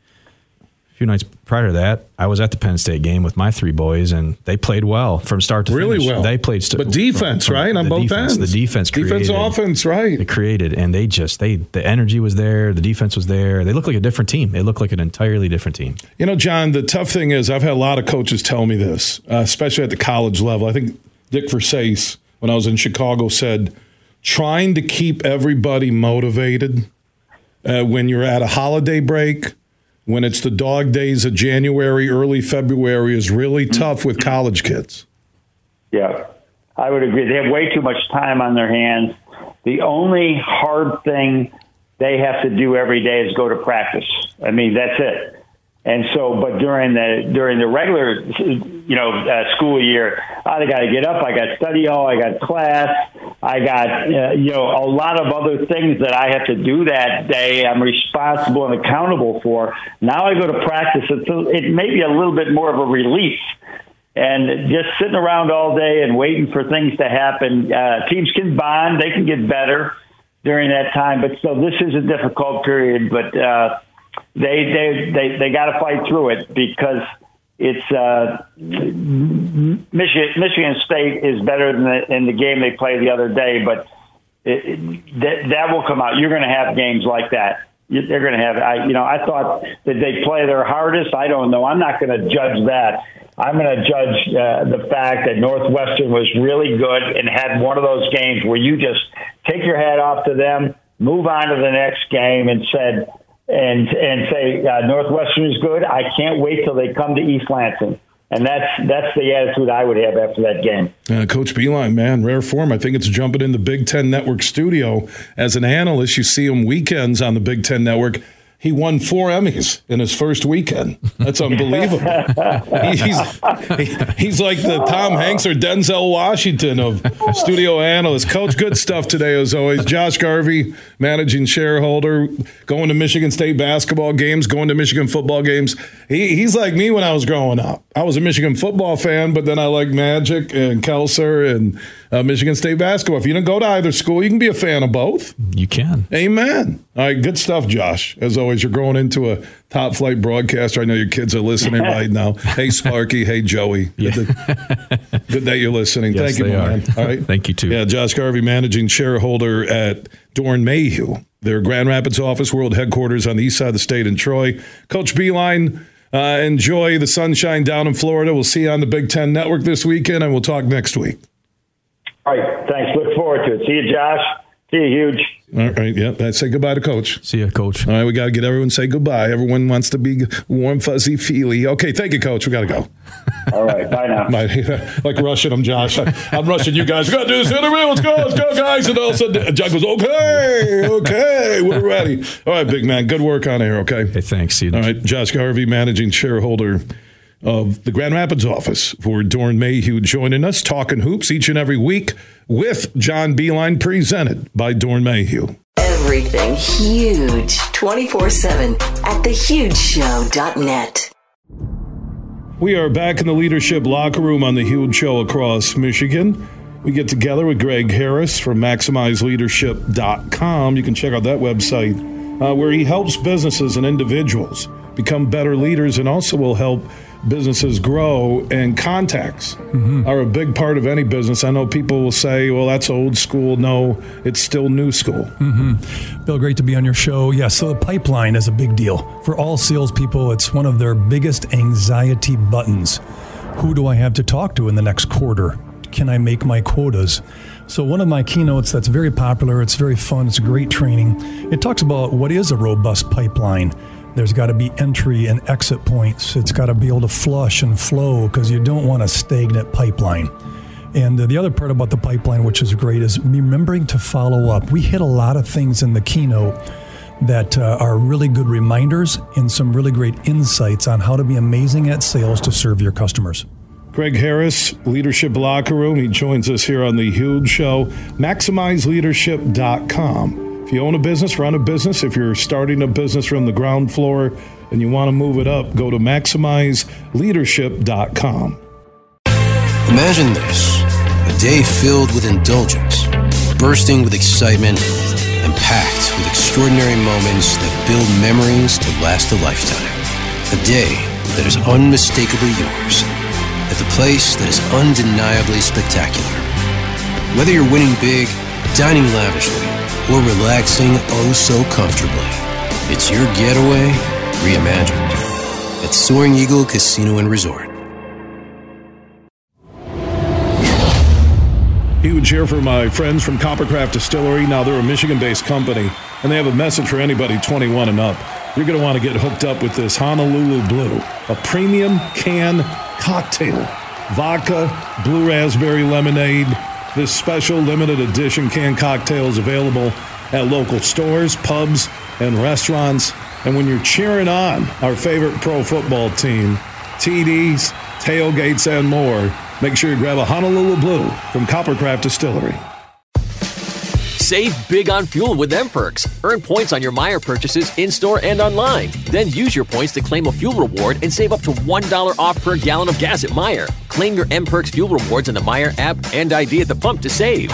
a few nights prior to that, I was at the Penn State game with my three boys, and they played well from start to really finish. well. They played, st- but defense, from, from right on both defense, ends. The defense, defense, created, offense, right? They created, and they just they the energy was there, the defense was there. They looked like a different team. They looked like an entirely different team. You know, John, the tough thing is I've had a lot of coaches tell me this, uh, especially at the college level. I think Dick Versace, when I was in Chicago, said trying to keep everybody motivated uh, when you're at a holiday break when it's the dog days of January, early February is really tough with college kids. Yeah, I would agree. They have way too much time on their hands. The only hard thing they have to do every day is go to practice. I mean, that's it. And so, but during the during the regular, you know, uh, school year, I got to get up. I got study hall. I got class. I got uh, you know a lot of other things that I have to do that day. I'm responsible and accountable for. Now I go to practice. It's a, it may be a little bit more of a relief. And just sitting around all day and waiting for things to happen, uh, teams can bond. They can get better during that time. But so this is a difficult period. But uh, they they they they got to fight through it because it's uh, Michigan Michigan State is better than the, in the game they played the other day, but it, it, that that will come out. You're going to have games like that. They're going to have. I you know I thought that they play their hardest. I don't know. I'm not going to judge that. I'm going to judge uh, the fact that Northwestern was really good and had one of those games where you just take your hat off to them, move on to the next game, and said and and say uh, Northwestern is good. I can't wait till they come to East Lansing. And that's that's the attitude I would have after that game. Uh, Coach Beilein, man, rare form. I think it's jumping in the Big Ten Network studio as an analyst. You see him weekends on the Big Ten Network. He won four Emmys in his first weekend. That's unbelievable. he's, he's like the Tom Hanks or Denzel Washington of studio analysts. Coach, good stuff today as always. Josh Garvey, managing shareholder, going to Michigan State basketball games, going to Michigan football games. He, he's like me when I was growing up. I was a Michigan football fan, but then I liked Magic and Kelser and uh, Michigan State basketball. If you don't go to either school, you can be a fan of both. You can. Amen. All right, good stuff, Josh. As always, you're growing into a top flight broadcaster. I know your kids are listening right now. Hey, Sparky. Hey, Joey. Good, that, good that you're listening. Yes, Thank you, they man. are. All right. Thank you, too. Yeah, Josh Garvey, managing shareholder at Doeren Mayhew, their Grand Rapids office, world headquarters on the east side of the state in Troy. Coach Beilein. uh, enjoy the sunshine down in Florida. We'll see you on the Big Ten Network this weekend, and we'll talk next week. All right. Thanks. Look forward to it. See you, Josh. See you, huge. All right, yeah. Let's say goodbye to Coach. See you, Coach. All right, we got to get everyone to say goodbye. Everyone wants to be warm, fuzzy, feely. Okay, thank you, Coach. We got to go. All right, bye now. like rushing them, Josh. I, am rushing you guys. We got to do this interview. Let's go, let's go, guys. And all of a sudden, John goes, okay, okay, we're ready. All right, big man. Good work on air, okay? Hey, thanks. See you All right, Josh Garvey, managing shareholder of the Grand Rapids office for Doeren Mayhew joining us, talking hoops each and every week with John Beilein, presented by Doeren Mayhew. Everything huge 24 7 at thehugeshow.net. We are back in the leadership locker room on the Huge Show across Michigan. We get together with Greg Harris from MaximizeLeadership.com. You can check out that website uh, where he helps businesses and individuals become better leaders and also will help businesses grow and contacts Mm-hmm. are a big part of any business. I know people will say, well, that's old school. No, it's still new school. Mm-hmm. Bill, great to be on your show. Yeah, so the pipeline is a big deal. For all salespeople, it's one of their biggest anxiety buttons. Who do I have to talk to in the next quarter? Can I make my quotas? So, one of my keynotes that's very popular, it's very fun, it's great training. It talks about what is a robust pipeline. There's got to be entry and exit points. It's got to be able to flush and flow because you don't want a stagnant pipeline. And the other part about the pipeline, which is great, is remembering to follow up. We hit a lot of things in the keynote that uh, are really good reminders and some really great insights on how to be amazing at sales to serve your customers. Greg Harris, Leadership Locker Room. He joins us here on the Huge Show. MaximizeLeadership.com. If you own a business, run a business. If you're starting a business from the ground floor and you want to move it up, go to MaximizeLeadership.com. Imagine this a day filled with indulgence, bursting with excitement, and packed with extraordinary moments that build memories to last a lifetime. A day that is unmistakably yours, at the place that is undeniably spectacular. Whether you're winning big, dining lavishly, or relaxing oh so comfortably, it's your getaway reimagined at Soaring Eagle Casino and Resort. Huge here for my friends from Coppercraft Distillery. Now they're a Michigan-based company, and they have a message for anybody 21 and up. You're going to want to get hooked up with this Honolulu Blue, a premium can cocktail, vodka, blue raspberry lemonade. This special limited edition can cocktail is available at local stores, pubs, and restaurants. And when you're cheering on our favorite pro football team, TDs, tailgates, and more, make sure you grab a Honolulu Blue from Coppercraft Distillery. Save big on fuel with M Perks. Earn points on your Meijer purchases in store and online. Then use your points to claim a fuel reward and save up to $1 off per gallon of gas at Meijer. Claim your M Perks fuel rewards in the Meijer app and ID at the pump to save.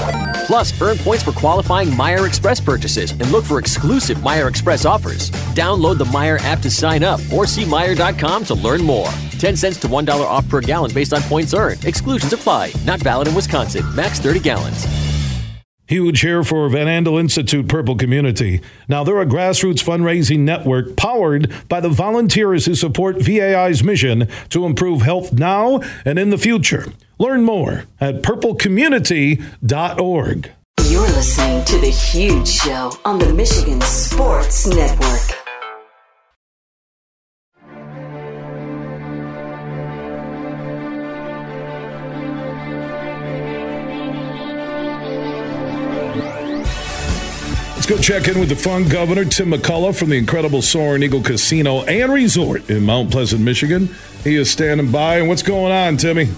Plus, earn points for qualifying Meijer Express purchases and look for exclusive Meijer Express offers. Download the Meijer app to sign up or see Meijer.com to learn more. 10 cents to $1 off per gallon based on points earned. Exclusions apply. Not valid in Wisconsin. Max 30 gallons. Huge here for Van Andel Institute Purple Community. Now, they're a grassroots fundraising network powered by the volunteers who support VAI's mission to improve health now and in the future. Learn more at purplecommunity.org. You're listening to The Huge Show on the Michigan Sports Network. Check in with the fun governor, Tim McCullough from the incredible Soaring Eagle Casino and Resort in Mount Pleasant, Michigan. He is standing by. And what's going on, Timmy?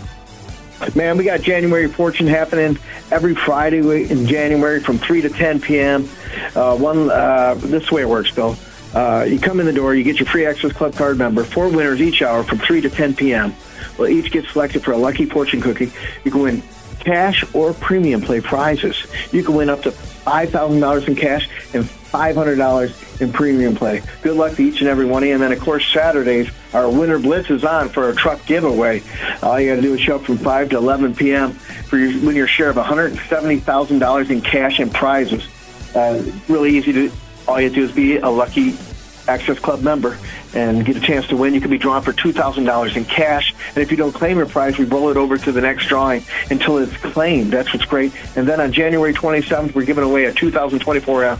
Man, we got January Fortune happening every Friday in January from 3 to 10 p.m. Uh, one, uh, this way it works, Bill. Uh, you come in the door, you get your free Access Club card member, four winners each hour from 3 to 10 p.m. Well, each get selected for a lucky fortune cookie. You can win cash or premium play prizes. You can win up to $5,000 in cash and $500 in premium play. Good luck to each and every one of you. And then, of course, Saturdays, our Winter Blitz is on for our truck giveaway. All you got to do is show up from 5 to 11 p.m. for your, win your share of $170,000 in cash and prizes. Uh, really easy to, all you have to do is be a lucky Access Club member and get a chance to win. You can be drawn for $2,000 in cash. And if you don't claim your prize, we roll it over to the next drawing until it's claimed. That's what's great. And then on January 27th, we're giving away a 2024 uh,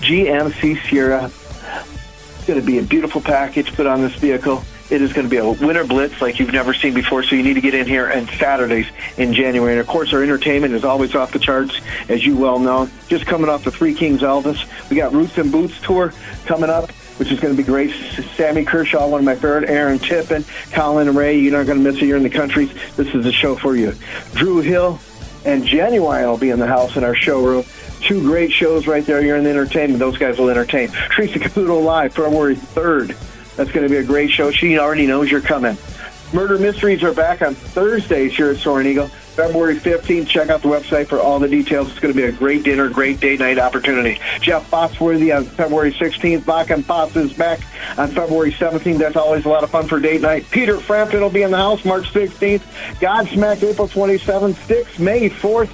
GMC Sierra. It's going to be a beautiful package put on this vehicle. It is going to be a winter blitz like you've never seen before, so you need to get in here on Saturdays in January. And of course, our entertainment is always off the charts, as you well know. Just coming off the Three Kings Elvis, we got Roots and Boots tour coming up which is going to be great. Sammy Kershaw, one of my favorite, Aaron Tippin, Collin Raye. You're not going to miss it. You're in the countries. This is a show for you. Dru Hill and Ginuwine will be in the house in our showroom. Two great shows right there. You're in the entertainment. Those guys will entertain. Teresa Caputo Live, February 3rd. That's going to be a great show. She already knows you're coming. Murder Mysteries are back on Thursdays here at Soaring Eagle. February 15th. Check out the website for all the details. It's going to be a great dinner, great date night opportunity. Jeff Foxworthy on February 16th. Bach and Fox is back on February 17th. That's always a lot of fun for date night. Peter Frampton will be in the house March 16th. Godsmack April 27th. Styx May 4th.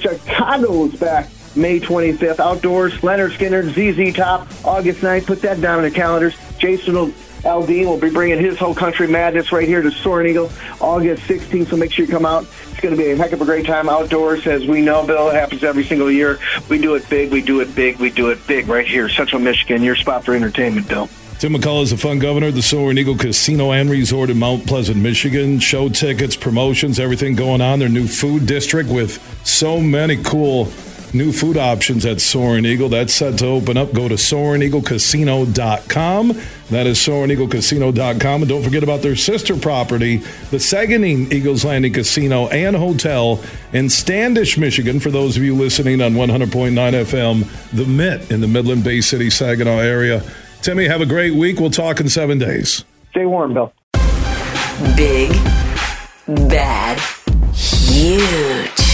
Chicago's back May 25th. Outdoors, Lynyrd Skynyrd, ZZ Top, August 9th. Put that down in the calendars. Jason will Aldean will be bringing his whole country madness right here to Soaring Eagle August 16th, so make sure you come out. It's going to be a heck of a great time outdoors. As we know, Bill, it happens every single year. We do it big, we do it big, we do it big right here, Central Michigan, your spot for entertainment, Bill. Tim McCullough is the fun governor of the Soaring Eagle Casino and Resort in Mount Pleasant, Michigan. Show tickets, promotions, everything going on. Their new food district with so many cool new food options at Soaring Eagle. That's set to open up. Go to SoaringEagleCasino.com. That is SoaringEagleCasino.com. And don't forget about their sister property, the Saganing Eagles Landing Casino and Hotel in Standish, Michigan. For those of you listening on 100.9 FM, The Mint in the Midland Bay City, Saginaw area. Timmy, have a great week. We'll talk in seven days. Stay warm, Bill. Big, bad, huge.